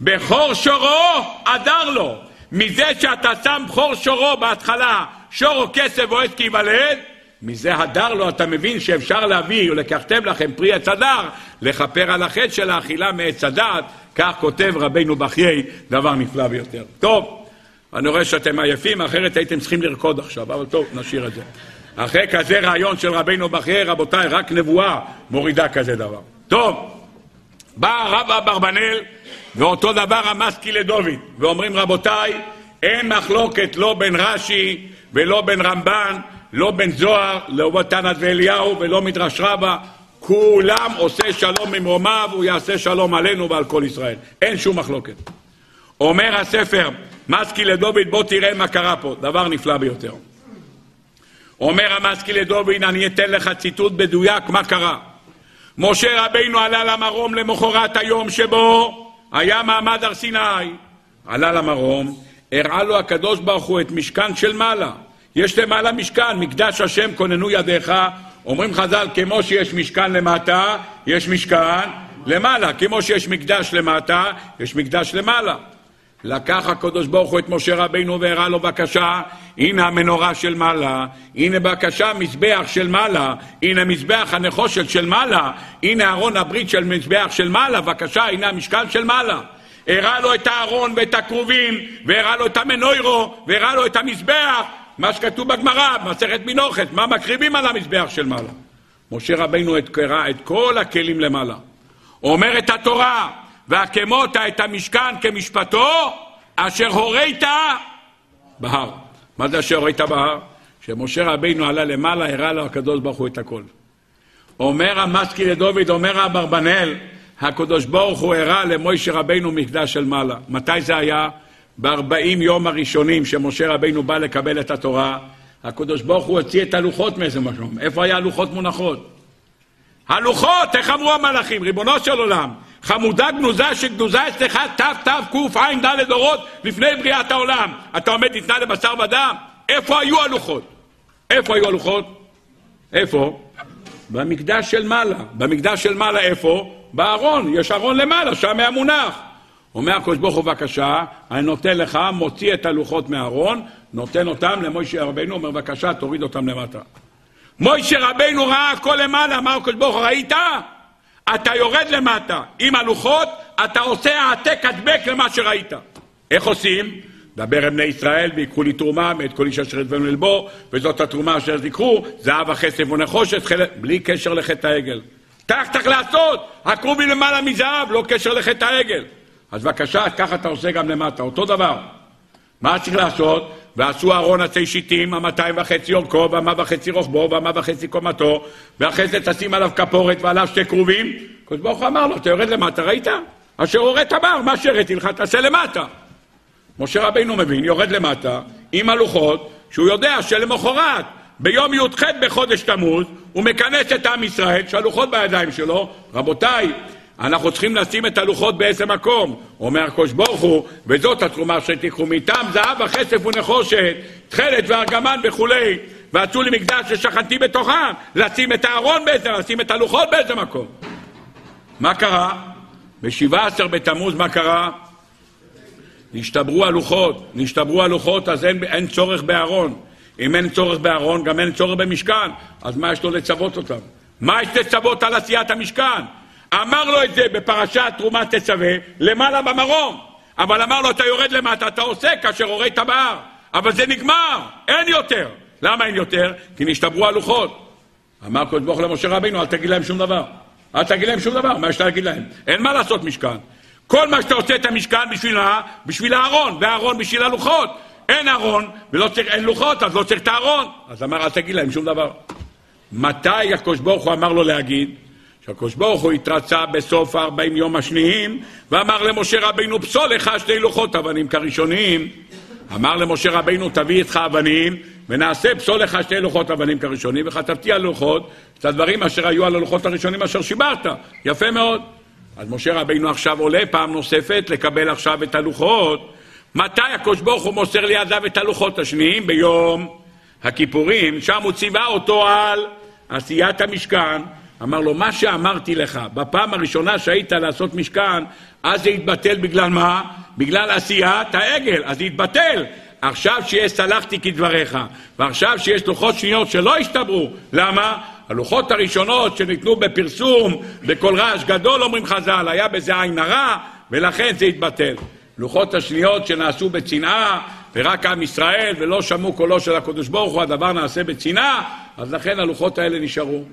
Speaker 1: בכור שורו, אדר לו. מזה שאתה שם בכור שורו בהתחלה, שור או כסף או עץ כי ייוולד, מזה הדר לו, אתה מבין שאפשר להביא, ולקחתם לכם פרי עץ אדר, לכפר על החטא של האכילה מעץ הדעת, כך כותב רבינו בחיי, דבר נפלא ביותר. טוב. אני רואה שאתם עייפים, אחרת הייתם צריכים לרקוד עכשיו, אבל טוב, נשאיר את זה. אחרי כזה רעיון של רבינו בחיי, רבותיי, רק נבואה מורידה כזה דבר. טוב, בא הרב אברבנאל, ואותו דבר המסקי לדוד, ואומרים רבותיי, אין מחלוקת לא בין רש"י ולא בין רמב"ן, לא בין זוהר, לא בתנת ואליהו ולא מדרש רבה, כולם עושה שלום ממרומיו, הוא יעשה שלום עלינו ועל כל ישראל. אין שום מחלוקת. אומר הספר, מסקי לדוד, בוא תראה מה קרה פה, דבר נפלא ביותר. אומר המסקי לדוד, אני אתן לך ציטוט מדויק מה קרה. משה רבינו עלה למרום למחרת היום שבו היה מעמד הר סיני. עלה למרום, הראה לו הקדוש ברוך הוא את משכן של מעלה. יש למעלה משכן, מקדש השם כוננו ידיך. אומרים חז"ל, כמו שיש משכן למטה, יש משכן למעלה. כמו שיש מקדש למטה, יש מקדש למעלה. לקח הקדוש ברוך הוא את משה רבינו והראה לו בקשה, הנה המנורה של מעלה, הנה בקשה מזבח של מעלה, הנה מזבח הנחושת של מעלה, הנה ארון הברית של מזבח של מעלה, בקשה, הנה המשקל של מעלה. הראה לו את הארון ואת הכרובים, והראה לו את המנוירו, והראה לו את המזבח, מה שכתוב בגמרא, במסכת מנוחת, מה מקריבים על המזבח של מעלה. משה רבינו הראה את כל הכלים למעלה. אומרת התורה, והקמות את המשכן כמשפטו, אשר הורית בהר. מה זה אשר הורית בהר? כשמשה רבינו עלה למעלה, הראה לו הקדוש ברוך הוא את הכל. אומר המסקי לדוד, אומר אברבנאל, הקדוש ברוך הוא הראה למוישה רבינו מקדש של מעלה. מתי זה היה? בארבעים יום הראשונים שמשה רבינו בא לקבל את התורה, הקדוש ברוך הוא הוציא את הלוחות מאיזה מקום. איפה היה הלוחות מונחות? הלוחות, איך אמרו המלאכים? ריבונו של עולם, חמודה גנוזה שגנוזה אצלך תתקע"ד דורות לפני בריאת העולם. אתה עומד ניתנה לבשר ודם? איפה היו הלוחות? איפה היו הלוחות? איפה? במקדש של מעלה. במקדש של מעלה איפה? בארון. יש ארון למעלה, שם היה מונח. אומר הקדוש ברוך הוא בבקשה, אני נותן לך, מוציא את הלוחות מהארון, נותן אותם למוישה רבינו, אומר בבקשה, תוריד אותם למטה. מוישה רבינו ראה הכל למעלה, אמר הקדוש ברוך הוא, ראית? אתה יורד למטה עם הלוחות, אתה עושה העתק הדבק למה שראית. איך עושים? דבר עם בני ישראל ויקחו לי תרומה מאת כל איש אשר ידבנו ללבו, וזאת התרומה אשר תיקחו, זהב וכסף ונחושת, חלק, בלי קשר לחטא העגל. כך צריך לעשות, הכרובים למעלה מזהב, לא קשר לחטא העגל. אז בבקשה, ככה אתה עושה גם למטה, אותו דבר. מה צריך לעשות? ועשו ארון עצי שיטים, המאתיים וחצי אורכו, והמה וחצי רוחבו, והמה וחצי קומתו, ואחרי זה תשים עליו כפורת ועליו שתי כרובים. הקדוש ברוך הוא אמר לו, אתה יורד למטה, ראית? אשר הורית בר, מה שהראיתי לך, תעשה למטה. משה רבינו מבין, יורד למטה, עם הלוחות, שהוא יודע שלמחרת, ביום י"ח בחודש תמוז, הוא מכנס את עם ישראל, שהלוחות בידיים שלו. רבותיי, אנחנו צריכים לשים את הלוחות באיזה מקום. אומר הקדוש ברוך הוא, וזאת התרומה שתיקחו מאיתם זהב וכסף ונחושת, תכלת וארגמן וכולי, ועשו לי מקדש ששכנתי בתוכם, לשים את הארון באיזה, לשים את הלוחות באיזה מקום. מה קרה? ב-17 בתמוז מה קרה? נשתברו הלוחות, נשתברו הלוחות אז אין, אין צורך בארון. אם אין צורך בארון, גם אין צורך במשכן. אז מה יש לו לצוות אותם? מה יש לצוות על עשיית המשכן? אמר לו את זה בפרשת תרומת תצווה, למעלה במרום. אבל אמר לו, אתה יורד למטה, אתה עושה כאשר הורית בהר. אבל זה נגמר, אין יותר. למה אין יותר? כי נשתברו הלוחות. אמר קדוש ברוך למשה רבינו, אל תגיד להם שום דבר. אל תגיד להם שום דבר, מה יש להגיד להם? אין מה לעשות משכן. כל מה שאתה עושה את המשכן בשביל, בשביל הארון, והארון בשביל הלוחות. אין ארון, ולא צריך, אין לוחות, אז לא צריך את הארון. אז אמר, אל תגיד להם שום דבר. מתי הקדוש ברוך הוא אמר לו להגיד? שהקדוש ברוך הוא התרצה בסוף הארבעים יום השניים, ואמר למשה רבינו, פסול לך שתי לוחות אבנים כראשונים. אמר למשה רבינו, תביא איתך אבנים, ונעשה פסול לך שתי לוחות אבנים כראשונים, וכתבתי על לוחות את הדברים אשר היו על הלוחות הראשונים אשר שיברת. יפה מאוד. אז משה רבינו עכשיו עולה פעם נוספת לקבל עכשיו את הלוחות. מתי הקדוש ברוך הוא מוסר לידיו את הלוחות השניים? ביום הכיפורים, שם הוא ציווה אותו על עשיית המשכן. אמר לו, מה שאמרתי לך בפעם הראשונה שהיית לעשות משכן, אז זה התבטל בגלל מה? בגלל עשיית העגל, אז זה התבטל. עכשיו שיש סלחתי כדבריך, ועכשיו שיש לוחות שניות שלא השתברו, למה? הלוחות הראשונות שניתנו בפרסום, בקול רעש גדול, אומרים חז"ל, היה בזה עין הרע, ולכן זה התבטל. לוחות השניות שנעשו בצנעה, ורק עם ישראל, ולא שמעו קולו של הקדוש ברוך הוא, הדבר נעשה בצנעה, אז לכן הלוחות האלה נשארו.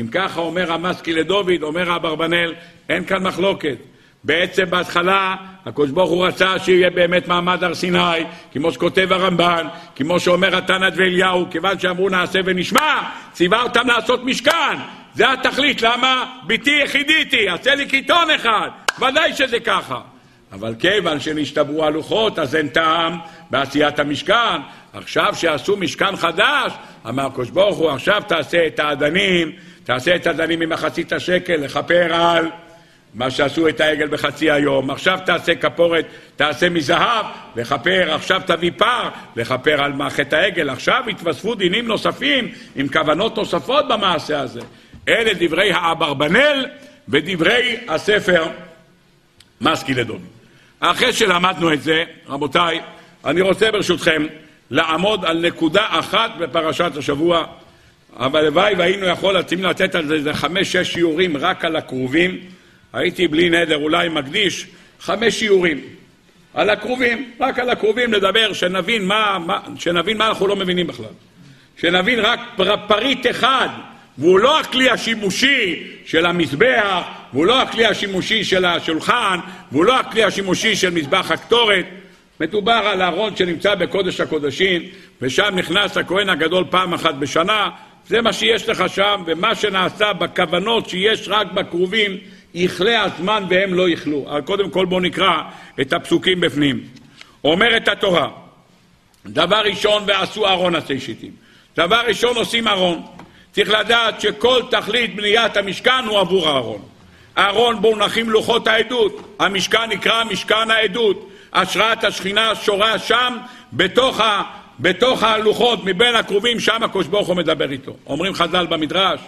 Speaker 1: אם ככה אומר המסקי לדוד, אומר אברבנאל, אין כאן מחלוקת. בעצם בהתחלה הקדוש ברוך הוא רצה שיהיה באמת מעמד הר סיני, כמו שכותב הרמב"ן, כמו שאומר התנת ואליהו, כיוון שאמרו נעשה ונשמע, ציווה אותם לעשות משכן. זה התכלית, למה? ביתי יחידיתי, עשה לי קיתון אחד, ודאי שזה ככה. אבל כיוון שנשתברו הלוחות, אז אין טעם בעשיית המשכן. עכשיו שעשו משכן חדש, אמר הקדוש ברוך הוא, עכשיו תעשה את האדנים, תעשה את האדנים ממחצית השקל, לכפר על מה שעשו את העגל בחצי היום, עכשיו תעשה כפורת, תעשה מזהב, לכפר, עכשיו תביא פר, לכפר על חטא העגל, עכשיו התווספו דינים נוספים עם כוונות נוספות במעשה הזה. אלה דברי האברבנאל ודברי הספר מסקי לדובי. אחרי שלמדנו את זה, רבותיי, אני רוצה ברשותכם לעמוד על נקודה אחת בפרשת השבוע, אבל הלוואי והיינו יכול להתאים לתת על זה איזה חמש-שש שיעורים רק על הכרובים. הייתי בלי נדר אולי מקדיש חמש שיעורים על הכרובים, רק על הכרובים לדבר, שנבין מה, מה, שנבין מה אנחנו לא מבינים בכלל. שנבין רק פריט אחד, והוא לא הכלי השימושי של המזבח, והוא לא הכלי השימושי של השולחן, והוא לא הכלי השימושי של מזבח הקטורת. מדובר על ארון שנמצא בקודש הקודשים, ושם נכנס הכהן הגדול פעם אחת בשנה. זה מה שיש לך שם, ומה שנעשה בכוונות שיש רק בכרובים, יכלה הזמן והם לא יכלו. אבל קודם כל בואו נקרא את הפסוקים בפנים. אומרת התורה, דבר ראשון ועשו ארון עשי שיטים. דבר ראשון עושים ארון. צריך לדעת שכל תכלית בניית המשכן הוא עבור הארון. הארון בו מונחים לוחות העדות. המשכן נקרא משכן העדות. השראת השכינה שורה שם בתוך, בתוך הלוחות, מבין הקרובים, שם הקדוש ברוך הוא מדבר איתו. אומרים חז"ל במדרש,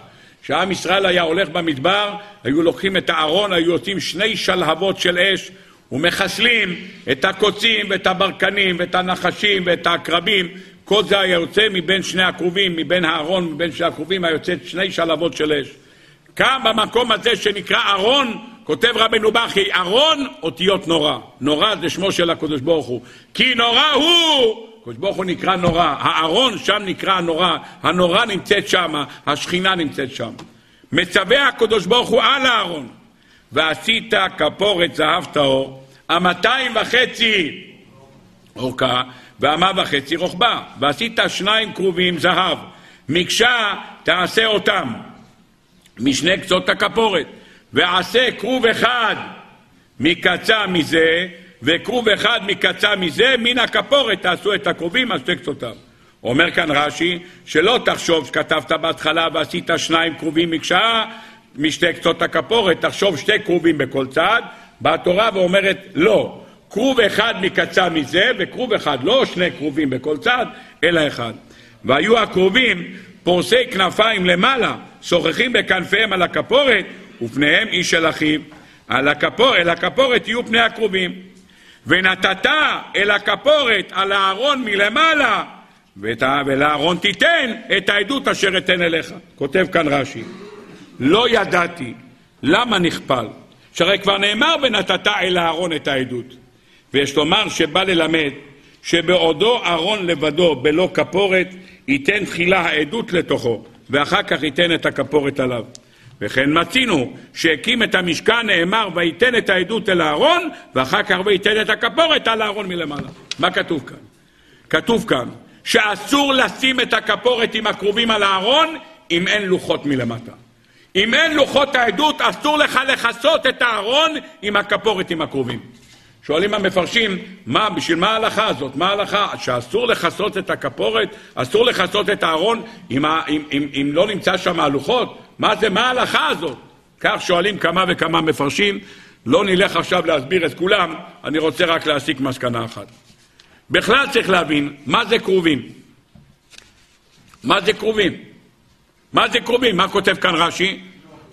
Speaker 1: כשעם ישראל היה הולך במדבר, היו לוקחים את הארון, היו יוצאים שני שלהבות של אש ומחסלים את הקוצים ואת הברקנים ואת הנחשים ואת העקרבים. כל זה היה יוצא מבין שני הכרובים, מבין הארון, מבין שני הכרובים, היה יוצא שני שלהבות של אש. כאן במקום הזה שנקרא ארון, כותב רבנו בכי, ארון אותיות נורא. נורא זה שמו של הקדוש ברוך הוא. כי נורא הוא הקדוש ברוך הוא נקרא נורא, הארון שם נקרא נורא, הנורא נמצאת שם, השכינה נמצאת שם. מצווה הקדוש ברוך הוא על הארון, ועשית כפורת זהב טהור, המאתיים וחצי אורכה, והמה וחצי רוחבה, ועשית שניים כרובים זהב, מקשה תעשה אותם משני קצות הכפורת, ועשה כרוב אחד מקצה מזה, וכרוב אחד מקצה מזה, מן הכפורת תעשו את הכרובים על שתי קצותיו. אומר כאן רש"י, שלא תחשוב שכתבת בהתחלה ועשית שניים כרובים מקשה משתי קצות הכפורת, תחשוב שתי כרובים בכל צד, באה התורה ואומרת לא, כרוב אחד מקצה מזה וכרוב אחד, לא שני כרובים בכל צד, אלא אחד. והיו הכרובים פורסי כנפיים למעלה, שוחחים בכנפיהם על הכפורת, ופניהם איש אל אחיו. על הכפור, אל הכפורת יהיו פני הקרובים. ונתת אל הכפורת על הארון מלמעלה, ולארון תיתן את העדות אשר אתן אליך. כותב כאן רש"י, לא ידעתי למה נכפל, שהרי כבר נאמר ונתת אל הארון את העדות. ויש לומר שבא ללמד שבעודו ארון לבדו בלא כפורת, ייתן תחילה העדות לתוכו, ואחר כך ייתן את הכפורת עליו. וכן מצינו שהקים את המשכן נאמר וייתן את העדות אל הארון ואחר כך וייתן את הכפורת על הארון מלמעלה. מה כתוב כאן? כתוב כאן שאסור לשים את הכפורת עם הכרובים על הארון אם אין לוחות מלמטה. אם אין לוחות העדות אסור לך לכסות את הארון עם הכפורת עם הכרובים. שואלים המפרשים, מה, בשביל מה ההלכה הזאת? מה ההלכה? שאסור לכסות את הכפורת? אסור לכסות את הארון אם, אם, אם, אם לא נמצא שם הלוחות? מה זה, מה ההלכה הזאת? כך שואלים כמה וכמה מפרשים. לא נלך עכשיו להסביר את כולם, אני רוצה רק להסיק מסקנה אחת. בכלל צריך להבין מה זה קרובים. מה זה קרובים? מה זה קרובים? מה כותב כאן רש"י?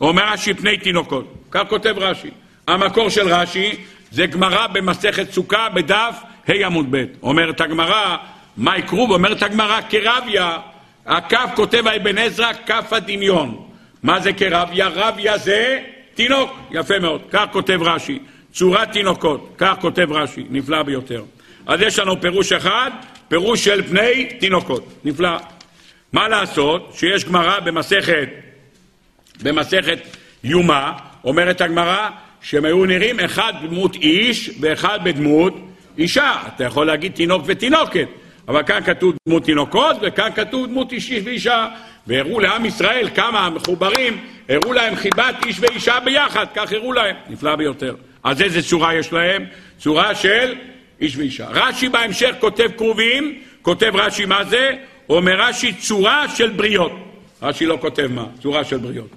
Speaker 1: אומר רש"י פני תינוקות. כך כותב רש"י. המקור של רש"י זה גמרא במסכת סוכה בדף ה' עמוד ב'. אומרת הגמרא, מהי קרוב? אומרת הגמרא, כרביה, הכף כותב האבן עזרא, כף הדמיון. מה זה כרביה? רביה זה תינוק, יפה מאוד. כך כותב רש"י, צורת תינוקות, כך כותב רש"י, נפלא ביותר. אז יש לנו פירוש אחד, פירוש של פני תינוקות, נפלא. מה לעשות שיש גמרא במסכת, במסכת יומא, אומרת הגמרא, שהם היו נראים אחד בדמות איש ואחד בדמות אישה. אתה יכול להגיד תינוק ותינוקת, אבל כאן כתוב דמות תינוקות וכאן כתוב דמות איש ואישה. והראו לעם ישראל כמה מחוברים, הראו להם חיבת איש ואישה ביחד, כך הראו להם, נפלא ביותר. אז איזה צורה יש להם? צורה של איש ואישה. רש"י בהמשך כותב כרובים, כותב רש"י מה זה? אומר רש"י צורה של בריות. רש"י לא כותב מה, צורה של בריות.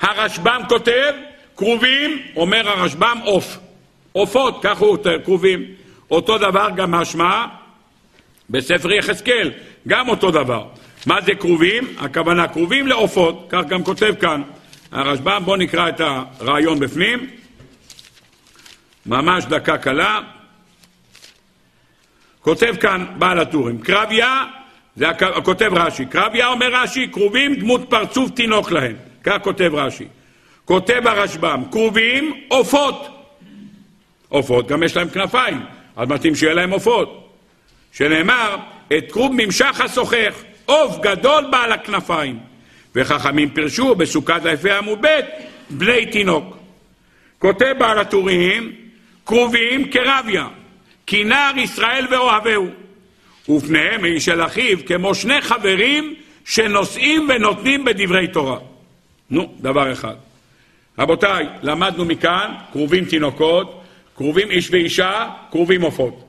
Speaker 1: הרשב"ם כותב כרובים, אומר הרשב"ם עוף. עופות, ככה הוא כרובים. אותו דבר גם משמע בספר יחזקאל, גם אותו דבר. מה זה כרובים? הכוונה כרובים לעופות, כך גם כותב כאן הרשב"ם, בואו נקרא את הרעיון בפנים, ממש דקה קלה. כותב כאן בעל הטורים, קרביה, זה כותב רש"י, קרביה אומר רש"י, כרובים דמות פרצוף תינוק להם, כך כותב רש"י. כותב הרשב"ם, כרובים עופות. עופות גם יש להם כנפיים, אז מתאים שיהיה להם עופות. שנאמר, את כרוב ממשך השוחך. עוף גדול בעל הכנפיים. וחכמים פירשו בסוכת היפה עמוד ב' בני תינוק. כותב בעל הטורים, כרובים כרביה, כי ישראל ואוהביהו, ופניהם היא של אחיו כמו שני חברים שנושאים ונותנים בדברי תורה. נו, דבר אחד. רבותיי, למדנו מכאן, כרובים תינוקות, כרובים איש ואישה, כרובים עופות.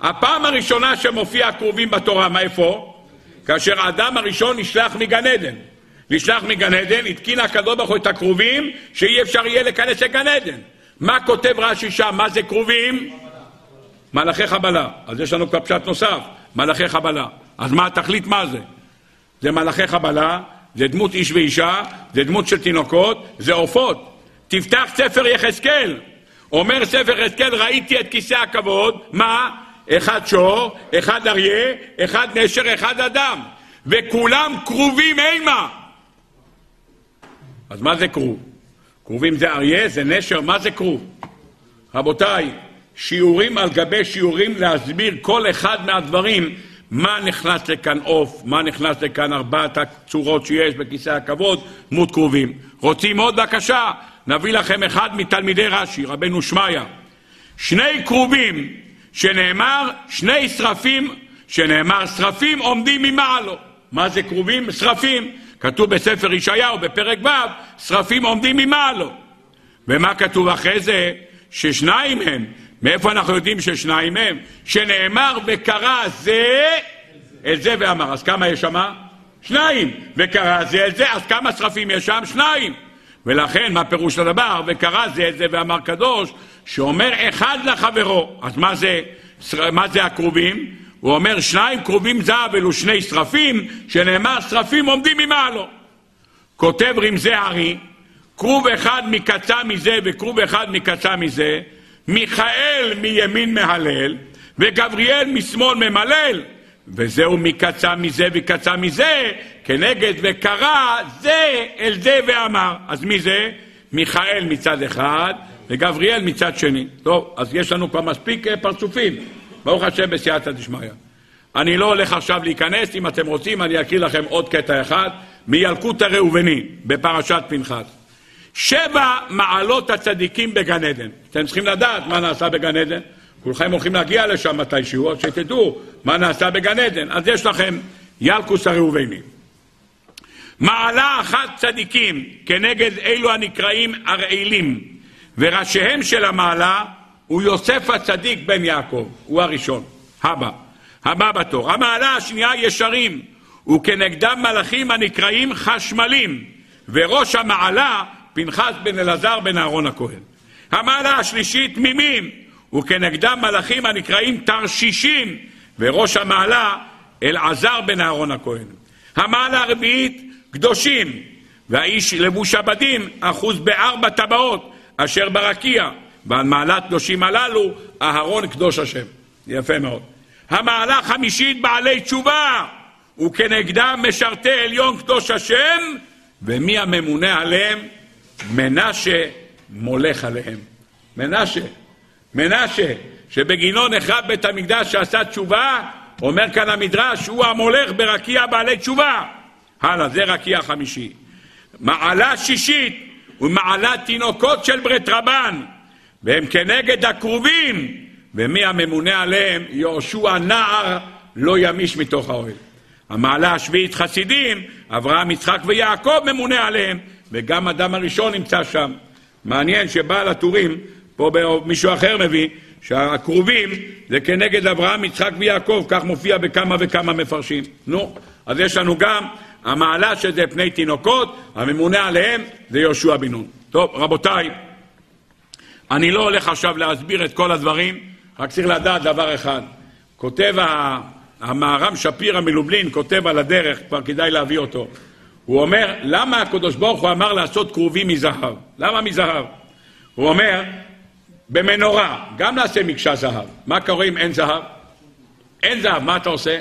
Speaker 1: הפעם הראשונה שמופיע כרובים בתורה, מה איפה? כאשר האדם הראשון נשלח מגן עדן. נשלח מגן עדן, התקין הקדוש ברוך הוא את הכרובים, שאי אפשר יהיה להיכנס לגן עדן. מה כותב רש"י שם? מה זה כרובים? מלאכי חבלה. אז יש לנו כבר פשט נוסף, מלאכי חבלה. אז מה התכלית מה זה? זה מלאכי חבלה, זה דמות איש ואישה, זה דמות של תינוקות, זה עופות. תפתח ספר יחזקאל. אומר ספר יחזקאל, ראיתי את כיסא הכבוד, מה? אחד שור, אחד אריה, אחד נשר, אחד אדם, וכולם כרובים אימה. אז מה זה כרוב? כרובים זה אריה, זה נשר, מה זה כרוב? רבותיי, שיעורים על גבי שיעורים להסביר כל אחד מהדברים מה נכנס לכאן עוף, מה נכנס לכאן ארבעת הצורות שיש בכיסא הכבוד, דמות כרובים. רוצים עוד? בבקשה, נביא לכם אחד מתלמידי רש"י, רבנו שמעיה. שני כרובים שנאמר שני שרפים, שנאמר שרפים עומדים ממעלו. מה זה כרובים? שרפים. כתוב בספר ישעיהו בפרק ו', שרפים עומדים ממעלו. ומה כתוב אחרי זה? ששניים הם. מאיפה אנחנו יודעים ששניים הם? שנאמר וקרא זה את זה ואמר. אז כמה יש שם? שניים. וקרא זה את זה, אז כמה שרפים יש שם? שניים. ולכן, מה פירוש הדבר? וקרא זה את זה ואמר קדוש, שאומר אחד לחברו. אז מה זה, מה זה הכרובים? הוא אומר שניים כרובים זהב אלו שני שרפים, שנאמר שרפים עומדים ממעלו. כותב רמזי ארי, כרוב אחד מקצה מזה וכרוב אחד מקצה מזה, מיכאל מימין מהלל, וגבריאל משמאל ממלל, וזהו מקצה מזה וקצה מזה, כנגד וקרא זה אל זה ואמר. אז מי זה? מיכאל מצד אחד, וגבריאל מצד שני. טוב, אז יש לנו כבר מספיק אה, פרצופים, ברוך השם בסייעתא דשמיא. אני לא הולך עכשיו להיכנס, אם אתם רוצים אני אקריא לכם עוד קטע אחד מילקוט הראובני בפרשת פנחס. שבע מעלות הצדיקים בגן עדן. אתם צריכים לדעת מה נעשה בגן עדן. כולכם הולכים להגיע לשם מתישהו, אז שתדעו מה נעשה בגן עדן. אז יש לכם ילקוס הראובני. מעלה אחת צדיקים כנגד אלו הנקראים הרעילים, וראשיהם של המעלה הוא יוסף הצדיק בן יעקב, הוא הראשון. הבא. הבא בתור. המעלה השנייה ישרים, וכנגדם מלאכים הנקראים חשמלים, וראש המעלה פנחס בן אלעזר בן אהרון הכהן. המעלה השלישית תמימים, וכנגדם מלאכים הנקראים תרשישים, וראש המעלה אלעזר בן אהרון הכהן. המעלה הרביעית קדושים, והאיש לבוש הבדים אחוז בארבע טבעות אשר ברקיע, ועל מעלת קדושים הללו אהרון קדוש השם. יפה מאוד. המעלה חמישית בעלי תשובה, וכנגדם משרתי עליון קדוש השם, ומי הממונה עליהם? מנשה מולך עליהם. מנשה, מנשה, שבגינו נחרב בית המקדש שעשה תשובה, אומר כאן המדרש, הוא המולך ברקיע בעלי תשובה. הלאה, זה רקיע חמישי. מעלה שישית ומעלת תינוקות של ברית רבן, והם כנגד הכרובים, ומי הממונה עליהם? יהושע נער לא ימיש מתוך האוהל. המעלה השביעית חסידים, אברהם, יצחק ויעקב ממונה עליהם, וגם אדם הראשון נמצא שם. מעניין שבעל הטורים, פה מישהו אחר מביא, שהכרובים זה כנגד אברהם, יצחק ויעקב, כך מופיע בכמה וכמה מפרשים. נו, אז יש לנו גם המעלה שזה פני תינוקות, הממונה עליהם זה יהושע בן נון. טוב, רבותיי, אני לא הולך עכשיו להסביר את כל הדברים, רק צריך לדעת דבר אחד. כותב המהר"ם שפירא מלובלין, כותב על הדרך, כבר כדאי להביא אותו. הוא אומר, למה הקדוש ברוך הוא אמר לעשות כרובים מזהב? למה מזהב? הוא אומר, במנורה, גם נעשה מקשה זהב. מה קורה אם אין זהב? אין זהב, מה אתה עושה?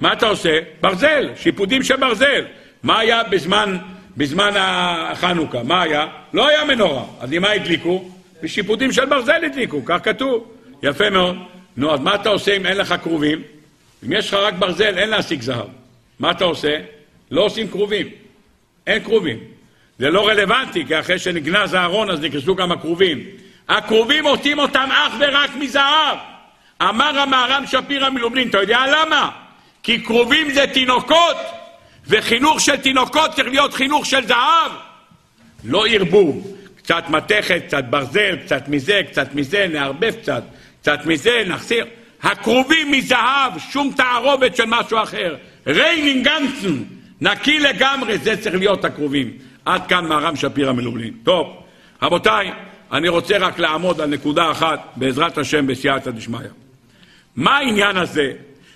Speaker 1: מה אתה עושה? ברזל, שיפודים של ברזל. מה היה בזמן, בזמן החנוכה? מה היה? לא היה מנורה. אז עם מה הדליקו? בשיפודים של ברזל הדליקו, כך כתוב. יפה מאוד. נו, אז מה אתה עושה אם אין לך כרובים? אם יש לך רק ברזל, אין להשיג זהב. מה אתה עושה? לא עושים כרובים. אין כרובים. זה לא רלוונטי, כי אחרי שנגנז הארון אז נכנסו גם הכרובים. הכרובים עושים אותם אך ורק מזהב. אמר המהר"ם שפירא מלובלין, אתה יודע למה? כי כרובים זה תינוקות, וחינוך של תינוקות צריך להיות חינוך של זהב. לא ערבוב, קצת מתכת, קצת ברזל, קצת מזה, קצת מזה, נערבב קצת, קצת מזה, נחסיר. הכרובים מזהב, שום תערובת של משהו אחר. ריין אין גאנצן, נקי לגמרי, זה צריך להיות הכרובים. עד כאן מהר"ם שפירא מלובלין. טוב, רבותיי, אני רוצה רק לעמוד על נקודה אחת, בעזרת השם, בסייעתא דשמיא. מה העניין הזה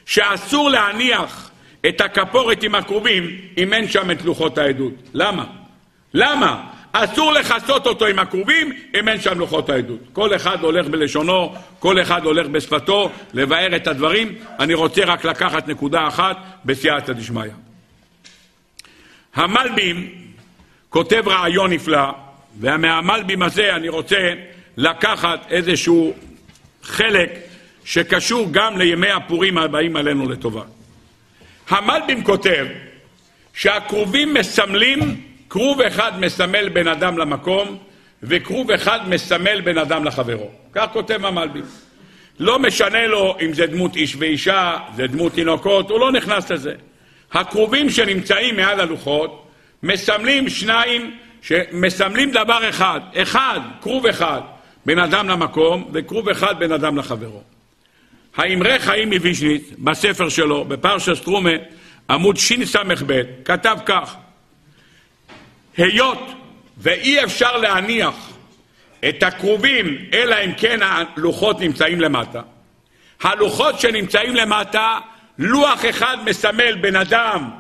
Speaker 1: שאסור להניח את הכפורת עם הכרובים אם אין שם את לוחות העדות? למה? למה? אסור לכסות אותו עם הכרובים אם אין שם לוחות העדות. כל אחד הולך בלשונו, כל אחד הולך בשפתו, לבאר את הדברים. אני רוצה רק לקחת נקודה אחת בסייעתא דשמיא. המלבים כותב רעיון נפלא, ומהמלבים הזה אני רוצה לקחת איזשהו חלק שקשור גם לימי הפורים הבאים עלינו לטובה. המלבים כותב שהכרובים מסמלים, כרוב אחד מסמל בן אדם למקום, וכרוב אחד מסמל בן אדם לחברו. כך כותב המלבים. לא משנה לו אם זה דמות איש ואישה, זה דמות תינוקות, הוא לא נכנס לזה. הכרובים שנמצאים מעל הלוחות מסמלים שניים, שמסמלים דבר אחד. אחד, כרוב אחד, בן אדם למקום, וכרוב אחד, בן אדם לחברו. האמרי חיים מוויז'ניץ, בספר שלו, בפרשה סטרומה, עמוד שס"ב, כתב כך: היות ואי אפשר להניח את הכרובים, אלא אם כן הלוחות נמצאים למטה. הלוחות שנמצאים למטה, לוח אחד מסמל בן אדם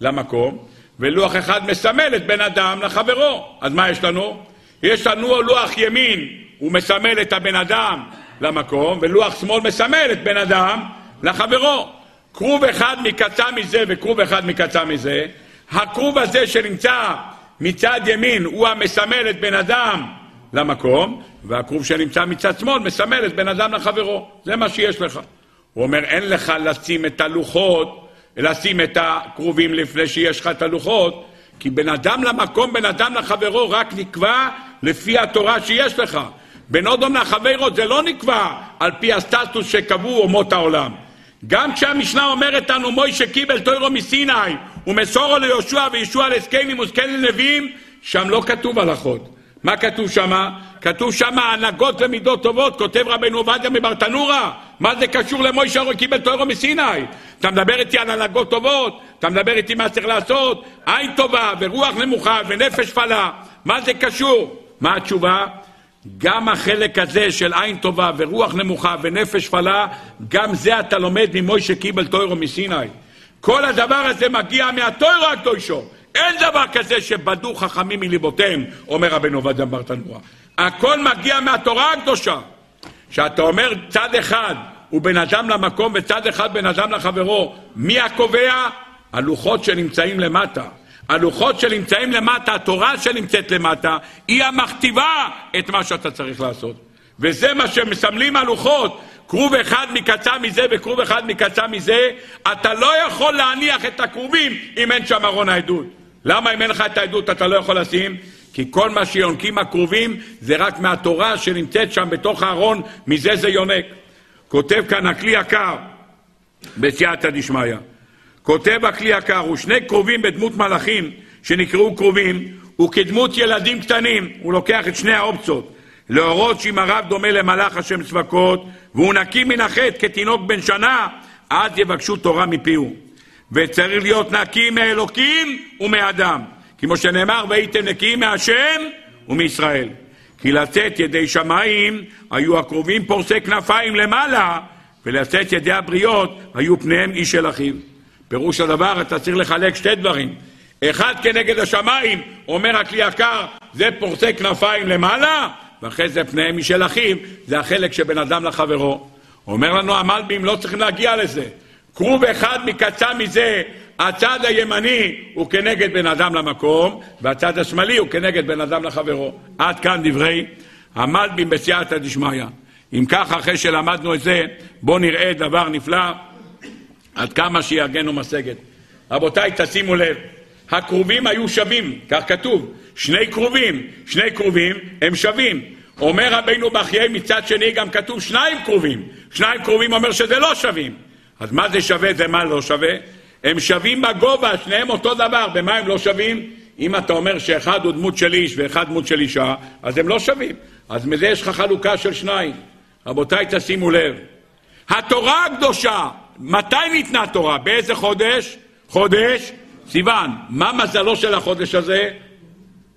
Speaker 1: למקום, ולוח אחד מסמל את בן אדם לחברו. אז מה יש לנו? יש לנו לוח ימין, הוא מסמל את הבן אדם למקום, ולוח שמאל מסמל את בן אדם לחברו. כרוב אחד מקצה מזה וכרוב אחד מקצה מזה. הכרוב הזה שנמצא מצד ימין הוא המסמל את בן אדם למקום, והכרוב שנמצא מצד שמאל מסמל את בן אדם לחברו. זה מה שיש לך. הוא אומר, אין לך לשים את הלוחות, לשים את הכרובים לפני שיש לך את הלוחות, כי בן אדם למקום, בן אדם לחברו, רק נקבע לפי התורה שיש לך. בין אודום לחברו זה לא נקבע על פי הסטטוס שקבעו אומות העולם. גם כשהמשנה אומרת לנו מוישה קיבל תוירו מסיני ומסורו ליהושע וישוע לזקנים וזקנים לנביאים, שם לא כתוב הלכות. מה כתוב שם? כתוב שם הנהגות ומידות טובות, כותב רבנו עובדיה מברטנורה. מה זה קשור למוישה קיבל תוירו מסיני? אתה מדבר איתי על הנהגות טובות, אתה מדבר איתי מה צריך לעשות, עין טובה ורוח נמוכה ונפש פלה, מה זה קשור? מה התשובה? גם החלק הזה של עין טובה ורוח נמוכה ונפש שפלה, גם זה אתה לומד ממוישה קיבל טוירו מסיני. כל הדבר הזה מגיע מהטוירו הקדושו. אין דבר כזה שבדו חכמים מליבותיהם, אומר רבנו עובדיה ברטנורה. הכל מגיע מהתורה הקדושה. שאתה אומר צד אחד הוא בן אדם למקום וצד אחד בן אדם לחברו, מי הקובע? הלוחות שנמצאים למטה. הלוחות שנמצאים למטה, התורה שנמצאת למטה, היא המכתיבה את מה שאתה צריך לעשות. וזה מה שמסמלים הלוחות. כרוב אחד מקצה מזה וכרוב אחד מקצה מזה, אתה לא יכול להניח את הכרובים אם אין שם ארון העדות. למה אם אין לך את העדות אתה לא יכול לשים? כי כל מה שיונקים הכרובים זה רק מהתורה שנמצאת שם בתוך הארון, מזה זה יונק. כותב כאן הכלי יקר בסייעתא דשמיא. כותב הכלי יקר, ושני קרובים בדמות מלאכים שנקראו קרובים, וכדמות ילדים קטנים, הוא לוקח את שני האופציות, להורות שאם הרב דומה למלאך השם צבקות, והוא נקי מן החטא כתינוק בן שנה, אז יבקשו תורה מפיהו. וצריך להיות נקי מאלוקים ומאדם, כמו שנאמר, והייתם נקיים מהשם ומישראל. כי לצאת ידי שמיים היו הקרובים פורסי כנפיים למעלה, ולצאת ידי הבריות היו פניהם איש אל אחיו. פירוש הדבר, אתה צריך לחלק שתי דברים. אחד כנגד השמיים, אומר הכלי יקר, זה פורסי כנפיים למעלה, ואחרי זה פניהם משל אחיו, זה החלק שבין אדם לחברו. אומר לנו המלבים, לא צריכים להגיע לזה. כרוב אחד מקצה מזה, הצד הימני הוא כנגד בן אדם למקום, והצד השמאלי הוא כנגד בן אדם לחברו. עד כאן דברי המלבים בסייעתא דשמיא. אם כך, אחרי שלמדנו את זה, בואו נראה דבר נפלא. עד כמה שיגנו משגת. רבותיי, תשימו לב, הכרובים היו שווים, כך כתוב, שני כרובים, שני כרובים הם שווים. אומר רבינו בחיי מצד שני גם כתוב שניים כרובים, שניים כרובים אומר שזה לא שווים. אז מה זה שווה זה מה לא שווה? הם שווים בגובה, שניהם אותו דבר, במה הם לא שווים? אם אתה אומר שאחד הוא דמות של איש ואחד דמות של אישה, אז הם לא שווים. אז מזה יש לך חלוקה של שניים. רבותיי, תשימו לב, התורה הקדושה מתי ניתנה תורה? באיזה חודש? חודש סיוון. מה מזלו של החודש הזה?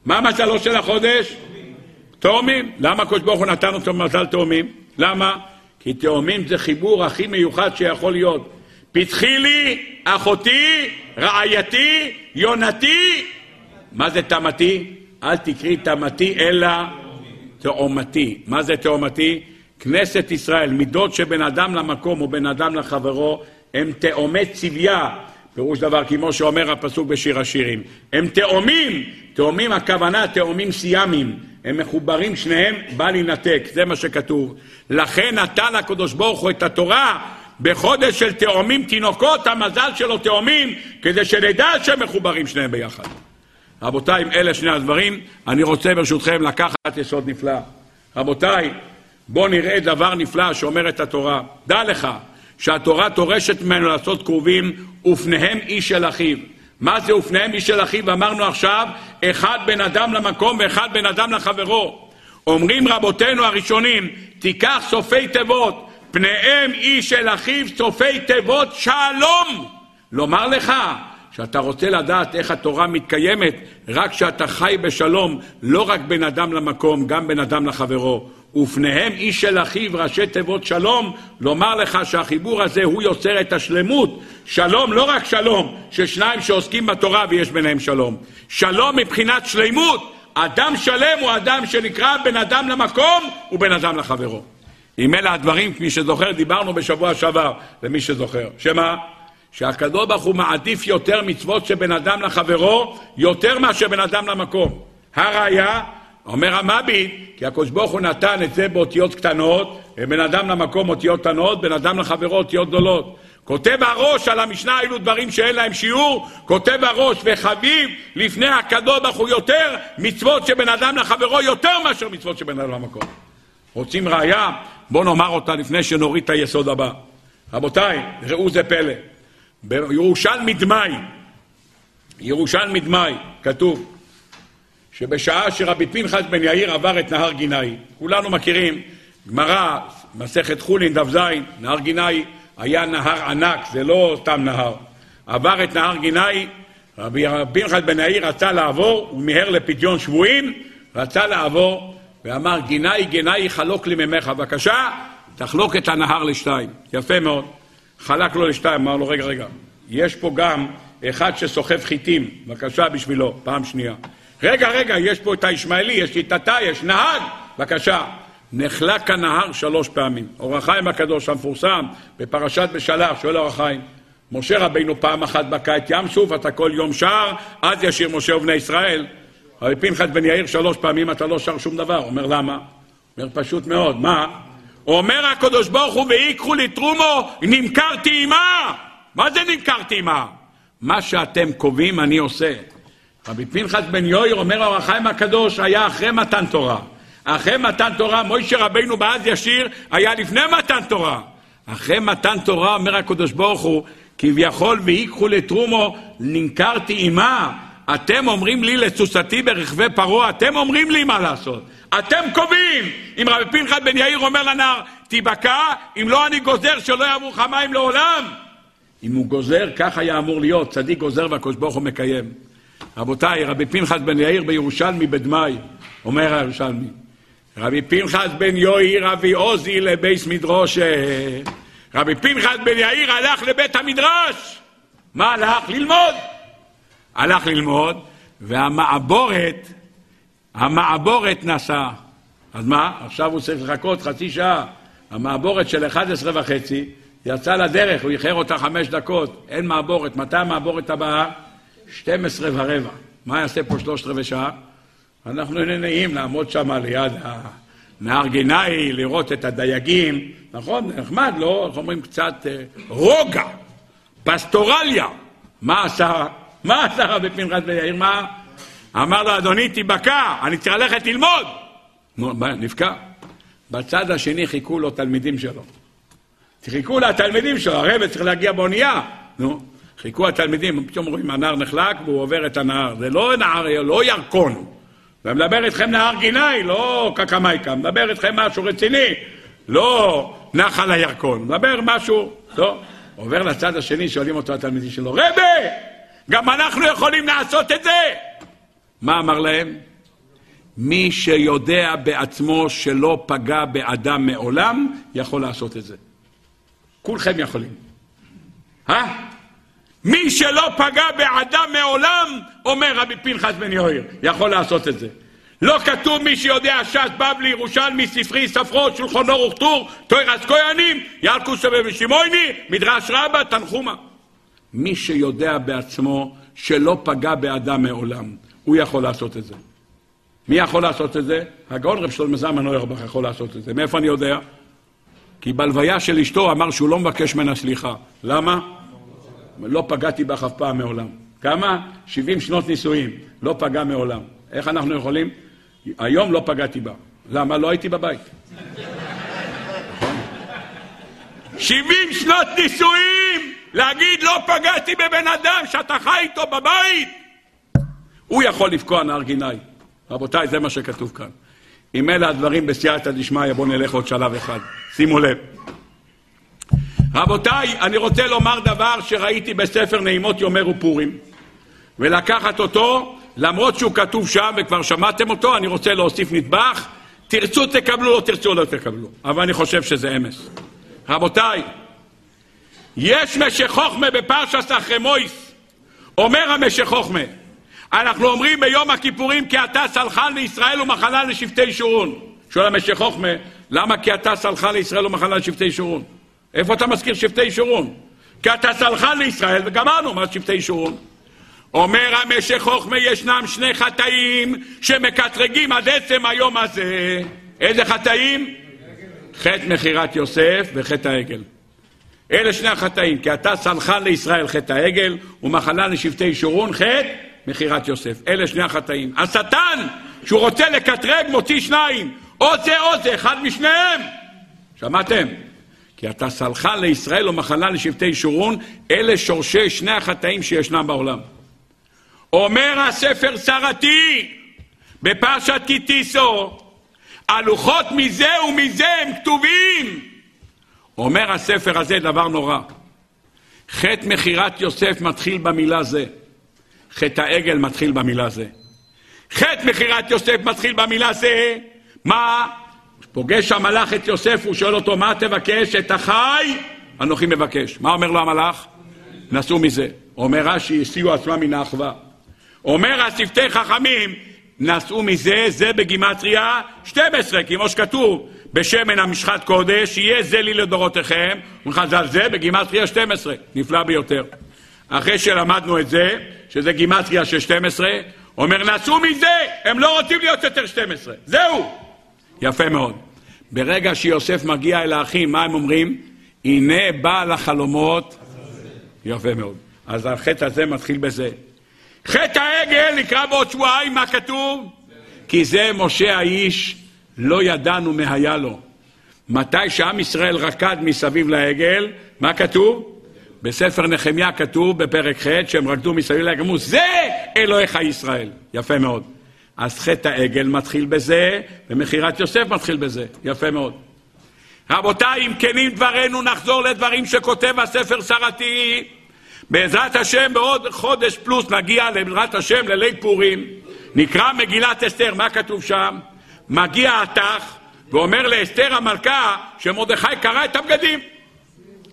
Speaker 1: מה מזלו של החודש? תאומים. למה הקדוש ברוך הוא נתן אותו מזל תאומים? למה? כי תאומים זה חיבור הכי מיוחד שיכול להיות. פתחי לי, אחותי, רעייתי, יונתי. מה זה תמתי? אל תקראי תמתי אלא תאומתי. מה זה תאומתי? כנסת ישראל, מידות שבין אדם למקום ובין אדם לחברו, הם תאומי צביה, פירוש דבר כמו שאומר הפסוק בשיר השירים. הם תאומים, תאומים הכוונה תאומים סיאמים, הם מחוברים שניהם, בל יינתק, זה מה שכתוב. לכן נתן הקדוש ברוך הוא את התורה בחודש של תאומים תינוקות, המזל שלו תאומים, כדי שנדע שהם מחוברים שניהם ביחד. רבותיי, אלה שני הדברים, אני רוצה ברשותכם לקחת יסוד נפלא. רבותיי, בוא נראה דבר נפלא שאומרת התורה. דע לך שהתורה דורשת ממנו לעשות קרובים ופניהם איש אל אחיו. מה זה ופניהם איש אל אחיו? אמרנו עכשיו, אחד בן אדם למקום ואחד בן אדם לחברו. אומרים רבותינו הראשונים, תיקח סופי תיבות, פניהם איש אל אחיו, סופי תיבות שלום. לומר לך שאתה רוצה לדעת איך התורה מתקיימת, רק כשאתה חי בשלום, לא רק בין אדם למקום, גם בין אדם לחברו. ופניהם איש של אחיו ראשי תיבות שלום, לומר לך שהחיבור הזה הוא יוצר את השלמות. שלום, לא רק שלום, ששניים שעוסקים בתורה ויש ביניהם שלום. שלום מבחינת שלמות. אדם שלם הוא אדם שנקרא בן אדם למקום ובן אדם לחברו. אם אלה הדברים, כפי שזוכר, דיברנו בשבוע שעבר, למי שזוכר. שמה? שהקדוש ברוך הוא מעדיף יותר מצוות שבין אדם לחברו, יותר מאשר בין אדם למקום. הראיה, אומר המביט, כי הקדוש ברוך הוא נתן את זה באותיות קטנות, בין אדם למקום אותיות קטנות, בין אדם לחברו אותיות גדולות. כותב הראש על המשנה אלו דברים שאין להם שיעור, כותב הראש וחביב לפני הקדוש ברוך הוא יותר מצוות שבין אדם לחברו יותר מאשר מצוות שבין אדם למקום. רוצים ראיה? בואו נאמר אותה לפני שנוריד את היסוד הבא. רבותיי, ראו זה פלא. בירושלמי דמאי, ירושלמי דמאי, כתוב שבשעה שרבי פנחס בן יאיר עבר את נהר גינאי, כולנו מכירים, גמרא, מסכת חולין, דף ז, נהר גינאי היה נהר ענק, זה לא סתם נהר. עבר את נהר גינאי, רבי פנחס בן יאיר רצה לעבור, הוא מיהר לפדיון שבויים, רצה לעבור, ואמר, גינאי גינאי חלוק לי ממך, בבקשה, תחלוק את הנהר לשתיים. יפה מאוד. חלק לו לשתיים, אמר לו, רגע, רגע, יש פה גם אחד שסוחב חיטים, בבקשה בשבילו, פעם שנייה. רגע, רגע, יש פה את הישמעאלי, יש לי תתה, יש נהג, בבקשה. נחלק הנהר שלוש פעמים. אור החיים הקדוש המפורסם בפרשת בשלח, שואל אור החיים, משה רבינו פעם אחת בקע את ים סוף, אתה כל יום שר, אז ישיר משה ובני ישראל. רבי פנחס בן יאיר שלוש פעמים אתה לא שר שום דבר. אומר למה? אומר פשוט מאוד, מה? אומר הקדוש ברוך הוא ויקחו לי תרומו, נמכרתי עמה. מה זה נמכרתי עמה? מה שאתם קובעים אני עושה. רבי פנחס בן יאיר אומר אור החיים הקדוש היה אחרי מתן תורה. אחרי מתן תורה, מוישה רבינו בעז ישיר היה לפני מתן תורה. אחרי מתן תורה אומר הקדוש ברוך הוא, כביכול ויקחו לתרומו, נמכרתי עמה. אתם אומרים לי לסוסתי ברכבי פרעה, אתם אומרים לי מה לעשות. אתם קובעים! אם רבי פנחס בן יאיר אומר לנער, תיבקע, אם לא אני גוזר שלא יעברו לך מים לעולם. אם הוא גוזר, כך היה אמור להיות, צדיק גוזר והקדוש ברוך הוא מקיים. רבותיי, רבי פנחס בן יאיר בירושלמי בדמאי, אומר הירושלמי, רבי פנחס בן יאיר אבי עוזי לבייס מדרושה. רבי פנחס בן יאיר הלך לבית המדרש. מה הלך? ללמוד. הלך ללמוד, והמעבורת, המעבורת נסע. אז מה? עכשיו הוא צריך לחכות חצי שעה. המעבורת של 11 וחצי יצא לדרך, הוא איחר אותה חמש דקות. אין מעבורת. מתי המעבורת הבאה? 12 ורבע. מה יעשה פה שלושת רבעי שעה? אנחנו נהנים לעמוד שם ליד נהר גינאי, לראות את הדייגים, נכון? נחמד, לא? איך אומרים קצת אה, רוגע, פסטורליה. מה עשה? מה עשה רבי פנחס בן יאיר? מה? אמר לו, אדוני, תיבקע, אני צריך ללכת ללמוד. נבקע. בצד השני חיכו לו תלמידים שלו. חיכו לתלמידים שלו, הרב צריך להגיע באונייה. נו, חיכו התלמידים, פתאום רואים הנהר נחלק והוא עובר את הנהר. זה לא נהר, לא ירקון. ומדבר איתכם נהר גינאי, לא קקמייקה, מדבר איתכם משהו רציני, לא נחל הירקון, מדבר משהו, לא. עובר לצד השני, שואלים אותו התלמידים שלו, רבה, גם אנחנו יכולים לעשות את זה. מה אמר להם? מי שיודע בעצמו שלא פגע באדם מעולם, יכול לעשות את זה. כולכם יכולים. אה? מי שלא פגע באדם מעולם, אומר רבי פנחס בן יאיר, יכול לעשות את זה. לא כתוב מי שיודע ש"ס, בבלי, ירושלמי, ספרי, ספרו, שולחנו וכתור, תוירס כהנים, ילקוס ושמעוני, מדרש רבה, תנחומה. מי שיודע בעצמו שלא פגע באדם מעולם, הוא יכול לעשות את זה. מי יכול לעשות את זה? הגאון רב שלמה זלמן אוירבך יכול לעשות את זה. מאיפה אני יודע? כי בלוויה של אשתו אמר שהוא לא מבקש ממנה סליחה. למה? לא פגעתי בך אף פעם מעולם. כמה? 70 שנות נישואים. לא פגע מעולם. איך אנחנו יכולים? היום לא פגעתי בה. למה? לא הייתי בבית. 70 שנות נישואים! להגיד לא פגעתי בבן אדם שאתה חי איתו בבית! הוא יכול לפקוע נהר גיני. רבותיי, זה מה שכתוב כאן. אם אלה הדברים בסייעתא דשמיא, בואו נלך עוד שלב אחד. שימו לב. רבותיי, אני רוצה לומר דבר שראיתי בספר נעימות יומר ופורים, ולקחת אותו, למרות שהוא כתוב שם וכבר שמעתם אותו, אני רוצה להוסיף נדבך, תרצו תקבלו, לא תרצו לא תקבלו. אבל אני חושב שזה אמס. רבותיי, יש משך חוכמה בפרשת אחרי מויס. אומר המשך חוכמה, אנחנו אומרים ביום הכיפורים כי אתה סלחן לישראל ומחלה לשבטי שורון. שואל המשך חוכמה, למה כי אתה סלחן לישראל ומחלה לשבטי שורון? איפה אתה מזכיר שבטי שורון? כי אתה סלחן לישראל וגמרנו מה שבטי שורון. אומר המשך חוכמה ישנם שני חטאים שמקטרגים עד עצם היום הזה. איזה חטאים? חטא מכירת יוסף וחטא העגל. אלה שני החטאים, כי אתה סלחן לישראל חטא העגל ומחלה לשבטי שורון חטא מכירת יוסף. אלה שני החטאים. השטן, שהוא רוצה לקטרג, מוציא שניים. או זה או זה, אחד משניהם. שמעתם? כי אתה סלחן לישראל ומחלה לשבטי שורון, אלה שורשי שני החטאים שישנם בעולם. אומר הספר שרתי בפרשת קיטיסו, הלוחות מזה ומזה הם כתובים. אומר הספר הזה דבר נורא. חטא מכירת יוסף מתחיל במילה זה. חטא העגל מתחיל במילה זה. חטא מכירת יוסף מתחיל במילה זה. מה? פוגש המלאך את יוסף, הוא שואל אותו, מה תבקש? את החי? אנוכי מבקש. מה אומר לו המלאך? נסעו מזה. אומר רש"י, הסיעו עצמם מן האחווה. אומר השפתי חכמים, נסעו מזה, זה בגימטריה 12, כמו שכתוב, בשמן המשחת קודש, יהיה זה לי לדורותיכם, וחז"ל זה בגימטריה 12, נפלא ביותר. אחרי שלמדנו את זה, שזה גימטריה של 12, אומר נסעו מזה, הם לא רוצים להיות יותר 12, זהו. יפה מאוד. ברגע שיוסף מגיע אל האחים, מה הם אומרים? הנה בעל החלומות. יפה מאוד. אז החטא הזה מתחיל בזה. חטא העגל נקרא בעוד שבועיים, מה כתוב? כי זה משה האיש, לא ידענו מה היה לו. מתי שעם ישראל רקד מסביב לעגל, מה כתוב? בספר נחמיה כתוב בפרק ח' שהם רקדו מסביב לעגל, אמרו זה אלוהיך ישראל. יפה מאוד. אז חטא העגל מתחיל בזה, ומכירת יוסף מתחיל בזה. יפה מאוד. רבותיי, אם כנים דברינו, נחזור לדברים שכותב הספר שרתי. בעזרת השם בעוד חודש פלוס נגיע בעזרת השם לליל פורים, נקרא מגילת אסתר, מה כתוב שם? מגיע התח ואומר לאסתר המלכה שמרדכי קרא את הבגדים.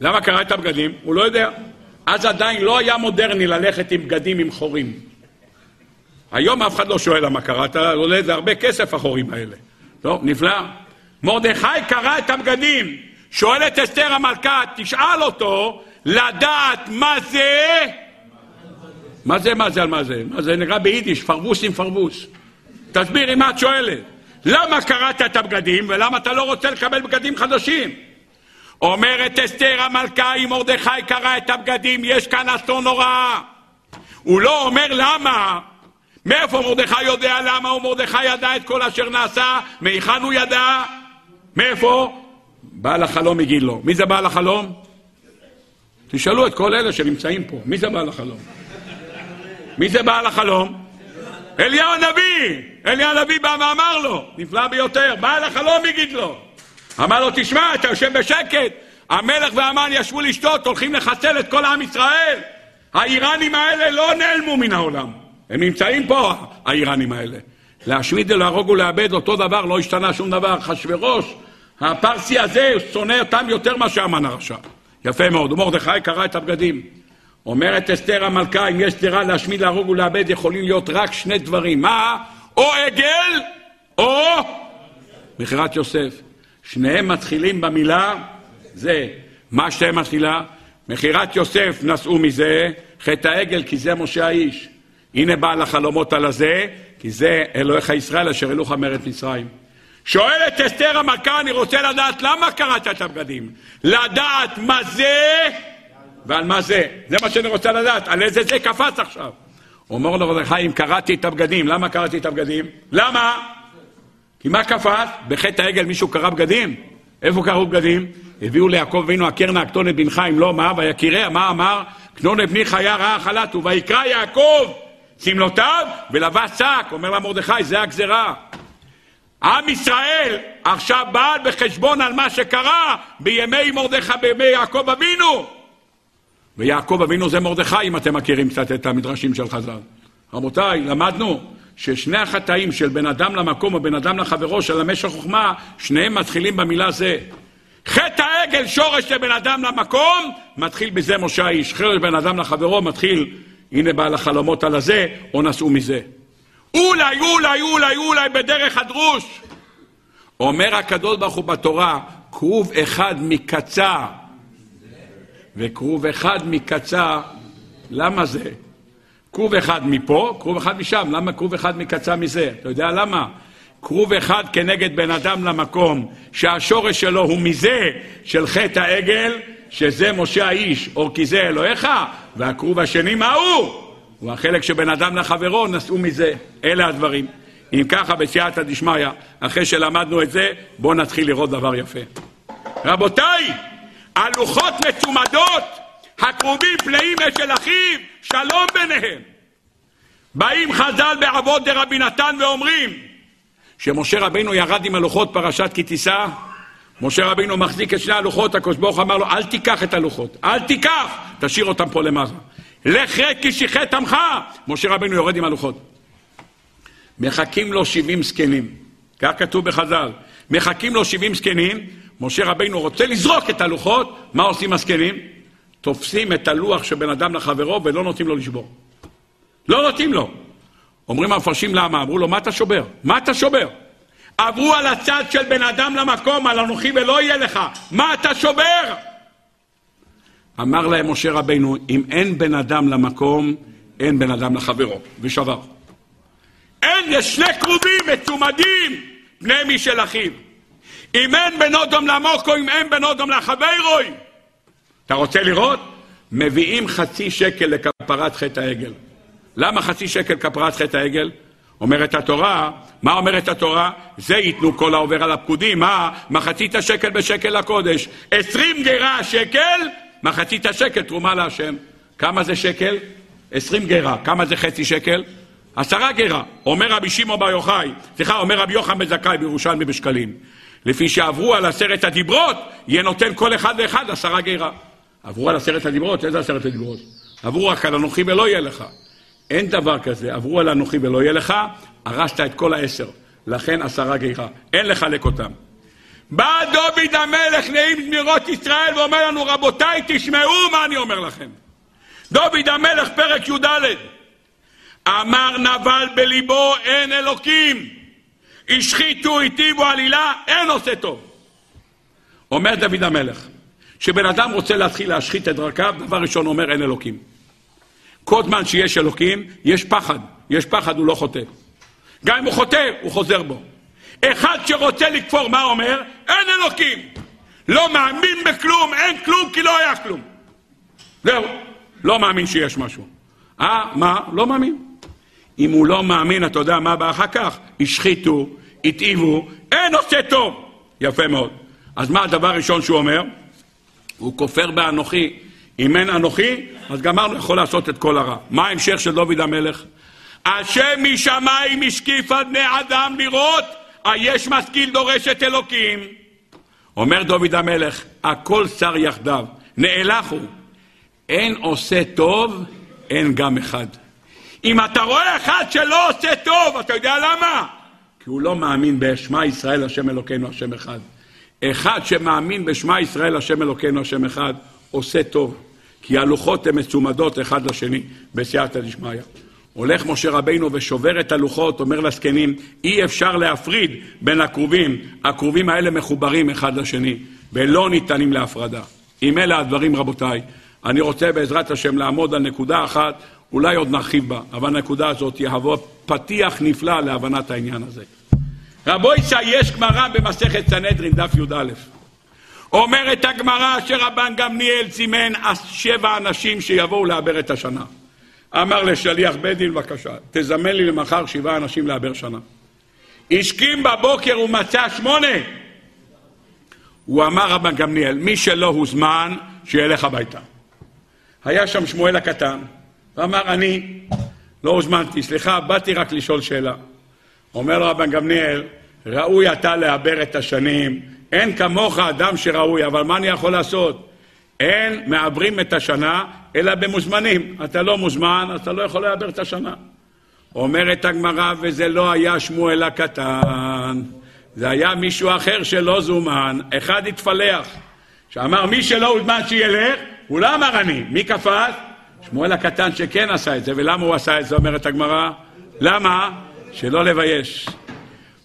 Speaker 1: למה קרא את הבגדים? הוא לא יודע. אז עדיין לא היה מודרני ללכת עם בגדים עם חורים. היום אף אחד לא שואל למה קראת, עולה זה הרבה כסף החורים האלה. טוב, נפלא. מרדכי קרא את הבגדים. שואלת אסתר המלכה, תשאל אותו לדעת מה זה... מה זה, מה זה, על מה זה? מה זה נראה ביידיש, פרבוס עם פרבוס. תסבירי מה את שואלת. למה קראת את הבגדים ולמה אתה לא רוצה לקבל בגדים חדשים? אומרת אסתר המלכה, אם מרדכי קרא את הבגדים, יש כאן אסון נורא. הוא לא אומר למה. מאיפה מרדכי יודע למה? ומרדכי ידע את כל אשר נעשה, מהיכן הוא ידע? מאיפה? בעל החלום הגיד לו. מי זה בעל החלום? תשאלו את כל אלה שנמצאים פה, מי זה בעל החלום? מי זה בעל החלום? אליהו הנביא! אליהו הנביא בא ואמר לו, נפלא ביותר, בעל החלום הגיד לו. אמר לו, תשמע, אתה יושב בשקט, המלך והמן ישבו לשתות, הולכים לחסל את כל עם ישראל. האיראנים האלה לא נעלמו מן העולם. הם נמצאים פה, האיראנים האלה. להשמיד, להרוג ולאבד, אותו דבר, לא השתנה שום דבר. אחשוורוש, הפרסי הזה, שונא אותם יותר מאשר המן הרשע. יפה מאוד. ומרדכי קרא את הבגדים. אומרת אסתר המלכה, אם יש דירה להשמיד, להרוג ולאבד, יכולים להיות רק שני דברים. מה? או עגל, או מכירת יוסף. שניהם מתחילים במילה זה. מה שניהם מתחילה? מכירת יוסף נשאו מזה, חטא העגל כי זה משה האיש. הנה בעל החלומות על הזה, כי זה אלוהיך ישראל אשר אלוך מארץ מצרים. שואלת אסתר המלכה, אני רוצה לדעת למה קראת את הבגדים. לדעת מה זה ועל מה זה. זה מה שאני רוצה לדעת, על איזה זה קפץ עכשיו. אומר לו מרדכי, אם קראתי את הבגדים, למה קראתי את הבגדים? למה? כי מה קפץ? בחטא העגל מישהו קרא בגדים? איפה קראו בגדים? הביאו ליעקב אבינו הקרנה הקטונת בנך אם לא מה, ויקיריה, מה אמר? קנון בני חיה רעה חלתו, ויקרא יעקב שמלותיו ולבש שק, אומר לה מרדכי, זה הגזרה. עם ישראל עכשיו בא בחשבון על מה שקרה בימי מרדכי, בימי יעקב אבינו. ויעקב אבינו זה מרדכי, אם אתם מכירים קצת את המדרשים של חז"ל. רבותיי, למדנו ששני החטאים של בן אדם למקום או בן אדם לחברו של המשך חוכמה, שניהם מתחילים במילה זה. חטא העגל, שורש של בן אדם למקום, מתחיל בזה משה האיש. חטא בן אדם לחברו מתחיל, הנה בעל החלומות על הזה, או נסעו מזה. אולי, אולי, אולי, אולי בדרך הדרוש. אומר הקדוש ברוך הוא בתורה, כרוב אחד מקצה וכרוב אחד מקצה, למה זה? כרוב אחד מפה, כרוב אחד משם, למה כרוב אחד מקצה מזה? אתה יודע למה? כרוב אחד כנגד בן אדם למקום, שהשורש שלו הוא מזה של חטא העגל, שזה משה האיש, או כי זה אלוהיך, והכרוב השני מה הוא? הוא החלק שבין אדם לחברו, נשאו מזה. אלה הדברים. אם ככה, בסייעתא דשמיא, אחרי שלמדנו את זה, בואו נתחיל לראות דבר יפה. רבותיי, הלוחות מצומדות, הקרובים פלאים אשל אחיו, שלום ביניהם. באים חז"ל בעבוד דרבי נתן ואומרים שמשה רבינו ירד עם הלוחות פרשת כי תישא, משה רבינו מחזיק את שני הלוחות, הקדוש ברוך אמר לו, אל תיקח את הלוחות, אל תיקח, תשאיר אותם פה למעלה. לך רד כי שיחת עמך. משה רבינו יורד עם הלוחות. מחכים לו שבעים זקנים, כך כתוב בחז"ל. מחכים לו שבעים זקנים, משה רבינו רוצה לזרוק את הלוחות, מה עושים הזקנים? תופסים את הלוח של בן אדם לחברו ולא נותנים לו לשבור. לא נותנים לו. אומרים המפרשים למה? אמרו לו, מה אתה שובר? מה אתה שובר? עברו על הצד של בן אדם למקום, על אנוכי ולא יהיה לך. מה אתה שובר? אמר להם משה רבינו, אם אין בן אדם למקום, אין בן אדם לחברו, ושבר. אין, יש שני קרובים מצומדים, בני מי של אחיו. אם אין בן אודום למוקו, אם אין בן אודום לחברוי. אתה רוצה לראות? מביאים חצי שקל לכפרת חטא העגל. למה חצי שקל כפרת חטא העגל? אומרת התורה, מה אומרת התורה? זה ייתנו כל העובר על הפקודים, מה? מחצית השקל בשקל לקודש. עשרים גרה שקל, מחצית השקל תרומה להשם. כמה זה שקל? עשרים גרה. כמה זה חצי שקל? עשרה גרה. אומר רבי שמעון בר יוחאי, סליחה, אומר רבי יוחנן בן זכאי בירושלמי בשקלים. לפי שעברו על עשרת הדיברות, יהיה נותן כל אחד ואחד עשרה גרה. עברו על עשרת הדיברות, איזה עשרת הדיברות? עברו רק על אנוכי ולא יהיה לך. אין דבר כזה, עברו על אנוכי ולא יהיה לך, הרסת את כל העשר. לכן עשרה גרה. אין לחלק אותם. בא דוד המלך נעים זמירות ישראל ואומר לנו, רבותיי, תשמעו מה אני אומר לכם. דוד המלך, פרק י"ד, אמר נבל בליבו אין אלוקים, השחיתו, היטיבו עלילה, אין עושה טוב. אומר דוד המלך, כשבן אדם רוצה להתחיל להשחית את דרכיו, דבר ראשון אומר אין אלוקים. כל זמן שיש אלוקים, יש פחד. יש פחד, הוא לא חוטא. גם אם הוא חוטא, הוא חוזר בו. אחד שרוצה לכפור, מה אומר? אין אלוקים. לא מאמין בכלום, אין כלום כי לא היה כלום. זהו, לא מאמין שיש משהו. אה, מה? לא מאמין. אם הוא לא מאמין, אתה יודע מה בא אחר כך? השחיתו, התאיבו, אין עושה טוב. יפה מאוד. אז מה הדבר הראשון שהוא אומר? הוא כופר באנוכי. אם אין אנוכי, אז גמרנו, יכול לעשות את כל הרע. מה ההמשך של דוד המלך? השם משמיים השקיף על בני אדם לראות, היש משכיל דורש את אלוקים. אומר דוד המלך, הכל שר יחדיו, נאלח הוא. אין עושה טוב, אין גם אחד. אם אתה רואה אחד שלא עושה טוב, אתה יודע למה? כי הוא לא מאמין בשמע ישראל השם אלוקינו השם אחד. אחד שמאמין בשמע ישראל השם אלוקינו השם אחד, עושה טוב. כי הלוחות הן מצומדות אחד לשני בסייעתא דשמיא. הולך משה רבינו ושובר את הלוחות, אומר לזקנים, אי אפשר להפריד בין הכרובים, הכרובים האלה מחוברים אחד לשני, ולא ניתנים להפרדה. אם אלה הדברים, רבותיי, אני רוצה בעזרת השם לעמוד על נקודה אחת, אולי עוד נרחיב בה, אבל הנקודה הזאת יהווה פתיח נפלא להבנת העניין הזה. רבו ישי, יש גמרא במסכת סנהדרין, דף י"א. אומרת הגמרא שרבן גמליאל סימן שבע אנשים שיבואו לעבר את השנה. אמר לשליח בית דין, בבקשה, תזמן לי למחר שבעה אנשים לעבר שנה. השכים בבוקר ומצא שמונה. הוא אמר רבן גמליאל, מי שלא הוזמן, שילך הביתה. היה שם שמואל הקטן, ואמר, אני לא הוזמנתי, סליחה, באתי רק לשאול שאלה. אומר רבן גמליאל, ראוי אתה לעבר את השנים, אין כמוך אדם שראוי, אבל מה אני יכול לעשות? אין מעברים את השנה, אלא במוזמנים. אתה לא מוזמן, אתה לא יכול לעבר את השנה. אומרת הגמרא, וזה לא היה שמואל הקטן, זה היה מישהו אחר שלא זומן, אחד התפלח, שאמר מי שלא הוזמן שילך, הוא לא אמר אני, מי קפץ? שמואל הקטן שכן עשה את זה, ולמה הוא עשה את זה, אומרת הגמרא? למה? שלא לבייש.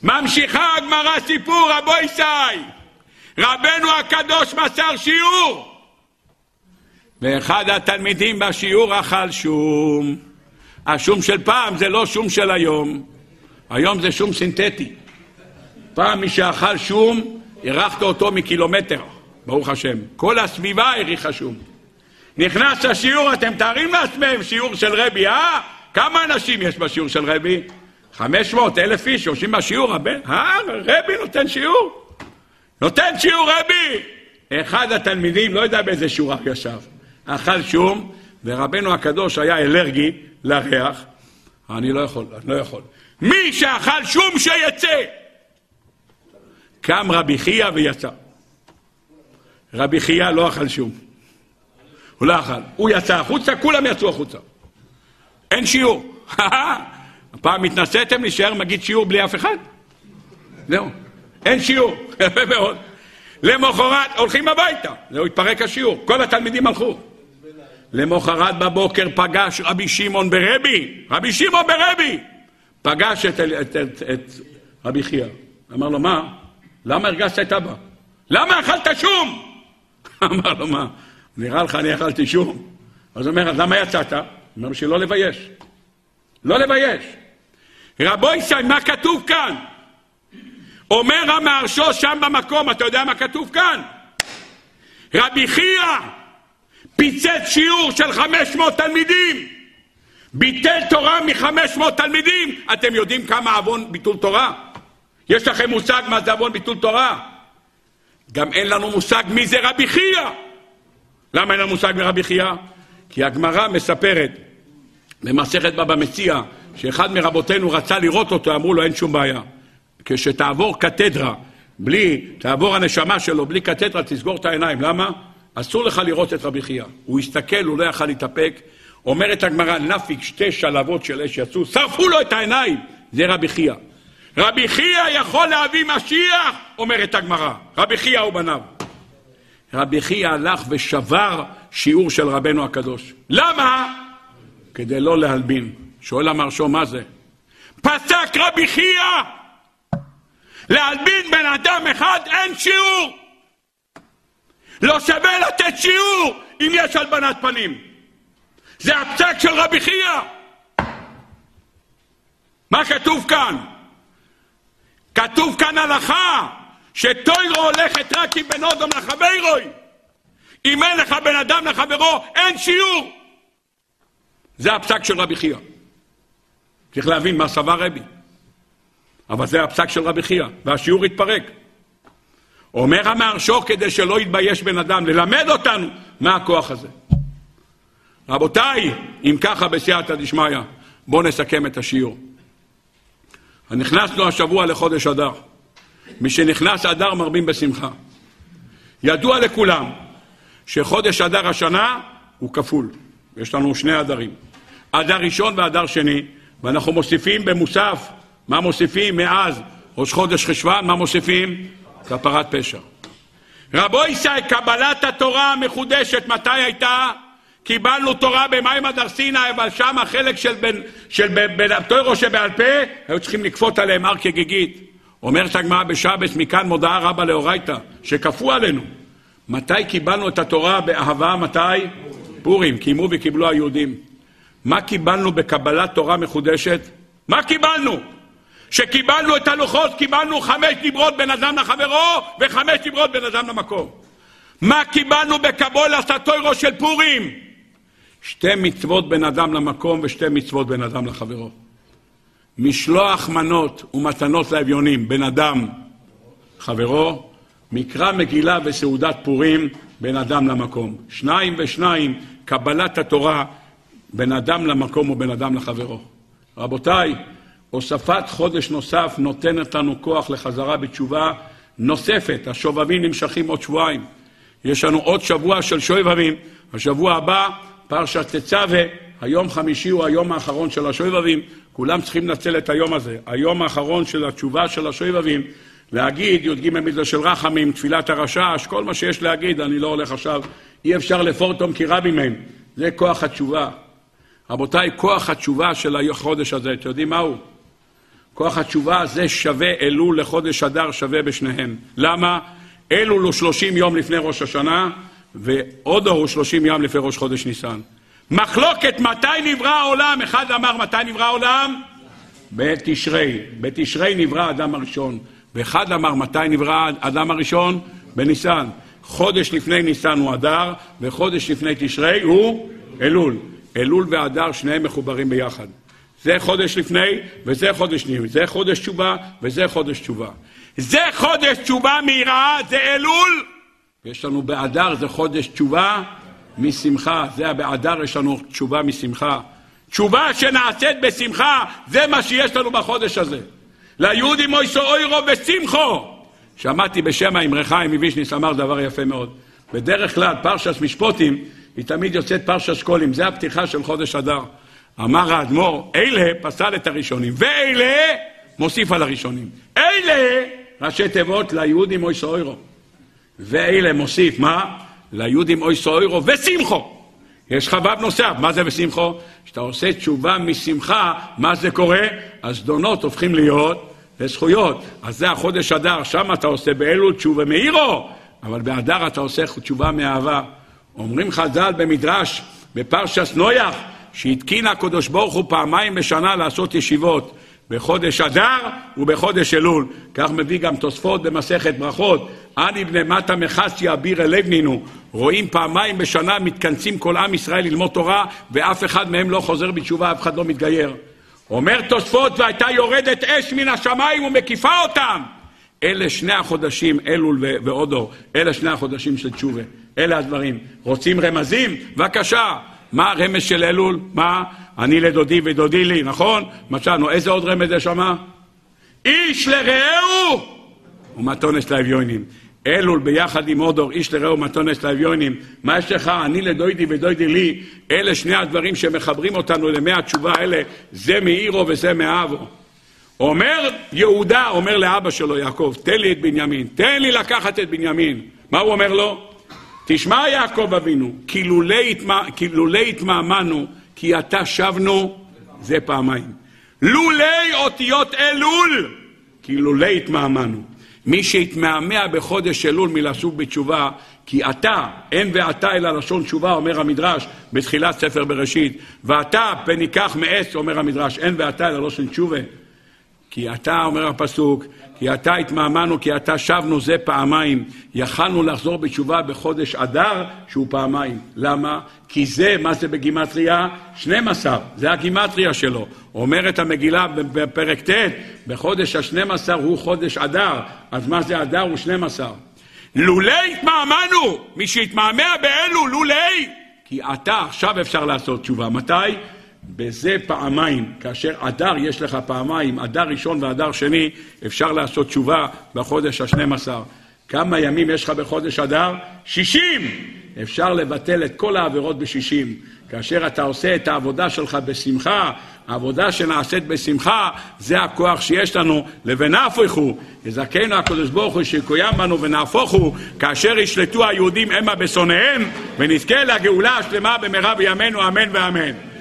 Speaker 1: ממשיכה הגמרא סיפור רבו ישי, רבנו הקדוש מסר שיעור, ואחד התלמידים בשיעור אכל שום. השום של פעם זה לא שום של היום, היום זה שום סינתטי. פעם מי שאכל שום, אירחת אותו מקילומטר, ברוך השם. כל הסביבה העריכה שום. נכנס לשיעור, אתם תארים לעצמם שיעור של רבי, אה? כמה אנשים יש בשיעור של רבי? 500, אלף איש יושבים בשיעור, הבן, אה? רבי נותן שיעור? נותן שיעור רבי! אחד התלמידים, לא יודע באיזה שיעור ישב, אכל שום, ורבנו הקדוש היה אלרגי לריח. אני לא יכול, אני לא יכול. מי שאכל שום שיצא! קם רבי חייא ויצא. רבי חייא לא אכל שום. הוא לא אכל. הוא יצא החוצה, כולם יצאו החוצה. אין שיעור. הפעם התנסיתם להישאר מגיד שיעור בלי אף אחד? זהו. אין שיעור. יפה מאוד. למחרת הולכים הביתה. זהו, התפרק השיעור. כל התלמידים הלכו. למחרת בבוקר פגש רבי שמעון ברבי, רבי שמעון ברבי, פגש את, את, את, את רבי חייא. אמר לו, מה? למה הרגשת את אבא? למה אכלת שום? אמר לו, מה? נראה לך אני אכלתי שום? אז הוא אומר, אז למה יצאת? הוא אומר, בשביל לא לבייש. לא לבייש. רבו ישי, מה כתוב כאן? אומר המהרשו שם במקום, אתה יודע מה כתוב כאן? רבי חייא פיצץ שיעור של 500 תלמידים, ביטל תורה מ-500 תלמידים. אתם יודעים כמה עוון ביטול תורה? יש לכם מושג מה זה עוון ביטול תורה? גם אין לנו מושג מי זה רבי חייא. למה אין לנו מושג מרבי חייא? כי הגמרא מספרת במסכת בבא מציע שאחד מרבותינו רצה לראות אותו, אמרו לו אין שום בעיה. כשתעבור קתדרה, בלי, תעבור הנשמה שלו בלי קתדרה, תסגור את העיניים. למה? אסור לך לראות את רבי חייא. הוא הסתכל, הוא לא יכל להתאפק. אומרת הגמרא, נפיק שתי שלבות של אש יצאו, שרפו לו את העיניים. זה רבי חייא. רבי חייא יכול להביא משיח, אומרת הגמרא. רבי חייא ובניו. רבי חייא הלך ושבר שיעור של רבנו הקדוש. למה? כדי לא להלבין. שואל המרשו, מה זה? פסק רבי חייא! להלבין בן אדם אחד אין שיעור! לא שווה לתת שיעור אם יש הלבנת פנים. זה הפסק של רבי חייא. מה כתוב כאן? כתוב כאן הלכה שטוירו הולכת רק עם בן אודום לחברוי. אם אין לך בן אדם לחברו, אין שיעור. זה הפסק של רבי חייא. צריך להבין מה סבר רבי. אבל זה הפסק של רבי חייא, והשיעור התפרק. אומר המהרשו כדי שלא יתבייש בן אדם, ללמד אותנו מה הכוח הזה. רבותיי, אם ככה בסייעתא דשמיא, בואו נסכם את השיעור. נכנסנו השבוע לחודש אדר. משנכנס אדר מרבים בשמחה. ידוע לכולם שחודש אדר השנה הוא כפול. יש לנו שני אדרים. אדר ראשון ואדר שני, ואנחנו מוסיפים במוסף, מה מוסיפים מאז ראש חודש חשוון, מה מוסיפים? כפרת פשע. רבו ישי, קבלת התורה המחודשת, מתי הייתה? קיבלנו תורה במים הדר סיני, אבל שם החלק של בן, של בן תוירו שבעל פה, היו צריכים לכפות עליהם הר כגיגית. אומרת הגמרא בשבס, מכאן מודעה רבה לאורייתא, שכפו עלינו. מתי קיבלנו את התורה באהבה? מתי? פורים, קיימו וקיבלו היהודים. מה קיבלנו בקבלת תורה מחודשת? מה קיבלנו? שקיבלנו את הלוחות, קיבלנו חמש דיברות בין אדם לחברו וחמש דיברות בין אדם למקום. מה קיבלנו בקבול הסטוירו של פורים? שתי מצוות בין אדם למקום ושתי מצוות בין אדם לחברו. משלוח מנות ומתנות לאביונים בין אדם חברו, מקרא מגילה וסעודת פורים בין אדם למקום. שניים ושניים, קבלת התורה בין אדם למקום ובין אדם לחברו. רבותיי, הוספת חודש נוסף נותנת לנו כוח לחזרה בתשובה נוספת. השובבים נמשכים עוד שבועיים. יש לנו עוד שבוע של שובבים. השבוע הבא, פרשת תצווה, היום חמישי הוא היום האחרון של השובבים. כולם צריכים לנצל את היום הזה, היום האחרון של התשובה של השובבים, להגיד י"ג מצווה של רחמים, תפילת הרשש, כל מה שיש להגיד, אני לא הולך עכשיו, אי אפשר לפורטום כי רבים מהם, זה כוח התשובה. רבותיי, כוח התשובה של החודש הזה, אתם יודעים מהו? כוח התשובה הזה שווה אלול לחודש אדר, שווה בשניהם. למה? אלול הוא שלושים יום לפני ראש השנה, ואודו הוא שלושים יום לפני ראש חודש ניסן. מחלוקת מתי נברא העולם, אחד אמר מתי נברא העולם? בתשרי, בתשרי נברא האדם הראשון, ואחד אמר מתי נברא האדם הראשון? בניסן. חודש לפני ניסן הוא אדר, וחודש לפני תשרי הוא אלול. אלול ואדר שניהם מחוברים ביחד. זה חודש לפני וזה חודש ניהול, זה חודש תשובה וזה חודש תשובה. זה חודש תשובה מהיראה, זה אלול. יש לנו באדר, זה חודש תשובה משמחה, זה באדר יש לנו תשובה משמחה. תשובה שנעשית בשמחה, זה מה שיש לנו בחודש הזה. ליהודי מויסו אוירו בשמחו. שמעתי בשם האמרך מווישניס אמר דבר יפה מאוד. בדרך כלל פרשת משפוטים היא תמיד יוצאת פרשת שקולים, זה הפתיחה של חודש אדר. אמר האדמו"ר, אלה פסל את הראשונים, ואלה מוסיף על הראשונים. אלה ראשי תיבות ליהודים אוי סוירו. ואלה מוסיף, מה? ליהודים אוי סוירו ושמחו. יש לך ו' נוסף, מה זה ושמחו? כשאתה עושה תשובה משמחה, מה זה קורה? הזדונות הופכים להיות לזכויות. אז זה החודש אדר, שם אתה עושה באלול תשובה מאירו, אבל באדר אתה עושה תשובה מאהבה. אומרים חז"ל במדרש, בפרשס נויח, שהתקין הקדוש ברוך הוא פעמיים בשנה לעשות ישיבות, בחודש אדר ובחודש אלול. כך מביא גם תוספות במסכת ברכות. אני בני מטה מחסיה בירא לבנינו. רואים פעמיים בשנה מתכנסים כל עם ישראל ללמוד תורה, ואף אחד מהם לא חוזר בתשובה, אף אחד לא מתגייר. אומר תוספות, והייתה יורדת אש מן השמיים ומקיפה אותם. אלה שני החודשים, אלול ואודו, אלה שני החודשים של תשובה. אלה הדברים. רוצים רמזים? בבקשה. מה הרמז של אלול? מה? אני לדודי ודודי לי, נכון? מצאנו. איזה עוד רמז יש שם? איש לרעהו ומתונס לאביונים. אלול ביחד עם אודור, איש לרעהו ומתונס לאביונים. מה יש לך? אני לדוידי ודוידי לי. אלה שני הדברים שמחברים אותנו למי התשובה האלה. זה מאירו וזה מאבו. אומר יהודה, אומר לאבא שלו יעקב, תן לי את בנימין, תן לי לקחת את בנימין. מה הוא אומר לו? תשמע יעקב אבינו, כי לולי התמהמנו, כי עתה שבנו, זה פעמיים. לולי אותיות אלול, כי לולי התמהמנו. מי שהתמהמה בחודש אלול מלשוב בתשובה, כי אתה, אין ואתה אלא לשון תשובה, אומר המדרש בתחילת ספר בראשית, ואתה פן ייקח מעץ, אומר המדרש, אין ואתה אלא לשון תשובה. כי אתה, אומר הפסוק, כי אתה התמהמנו, כי אתה שבנו זה פעמיים. יכלנו לחזור בתשובה בחודש אדר, שהוא פעמיים. למה? כי זה, מה זה בגימטריה? 12, זה הגימטריה שלו. אומרת המגילה בפרק ט', בחודש ה-12 הוא חודש אדר, אז מה זה אדר? הוא 12. לולי התמהמנו, מי שהתמהמה באלו, לולי, כי אתה, עכשיו אפשר לעשות תשובה. מתי? בזה פעמיים, כאשר אדר יש לך פעמיים, אדר ראשון ואדר שני, אפשר לעשות תשובה בחודש השנים עשר. כמה ימים יש לך בחודש אדר? שישים! אפשר לבטל את כל העבירות בשישים. כאשר אתה עושה את העבודה שלך בשמחה, העבודה שנעשית בשמחה, זה הכוח שיש לנו, לבנהפכו, יזכנו הקדוש ברוך הוא שיקוים בנו ונהפוכו, כאשר ישלטו היהודים המה בשונאיהם, ונזכה לגאולה השלמה במהרה בימינו, אמן ואמן.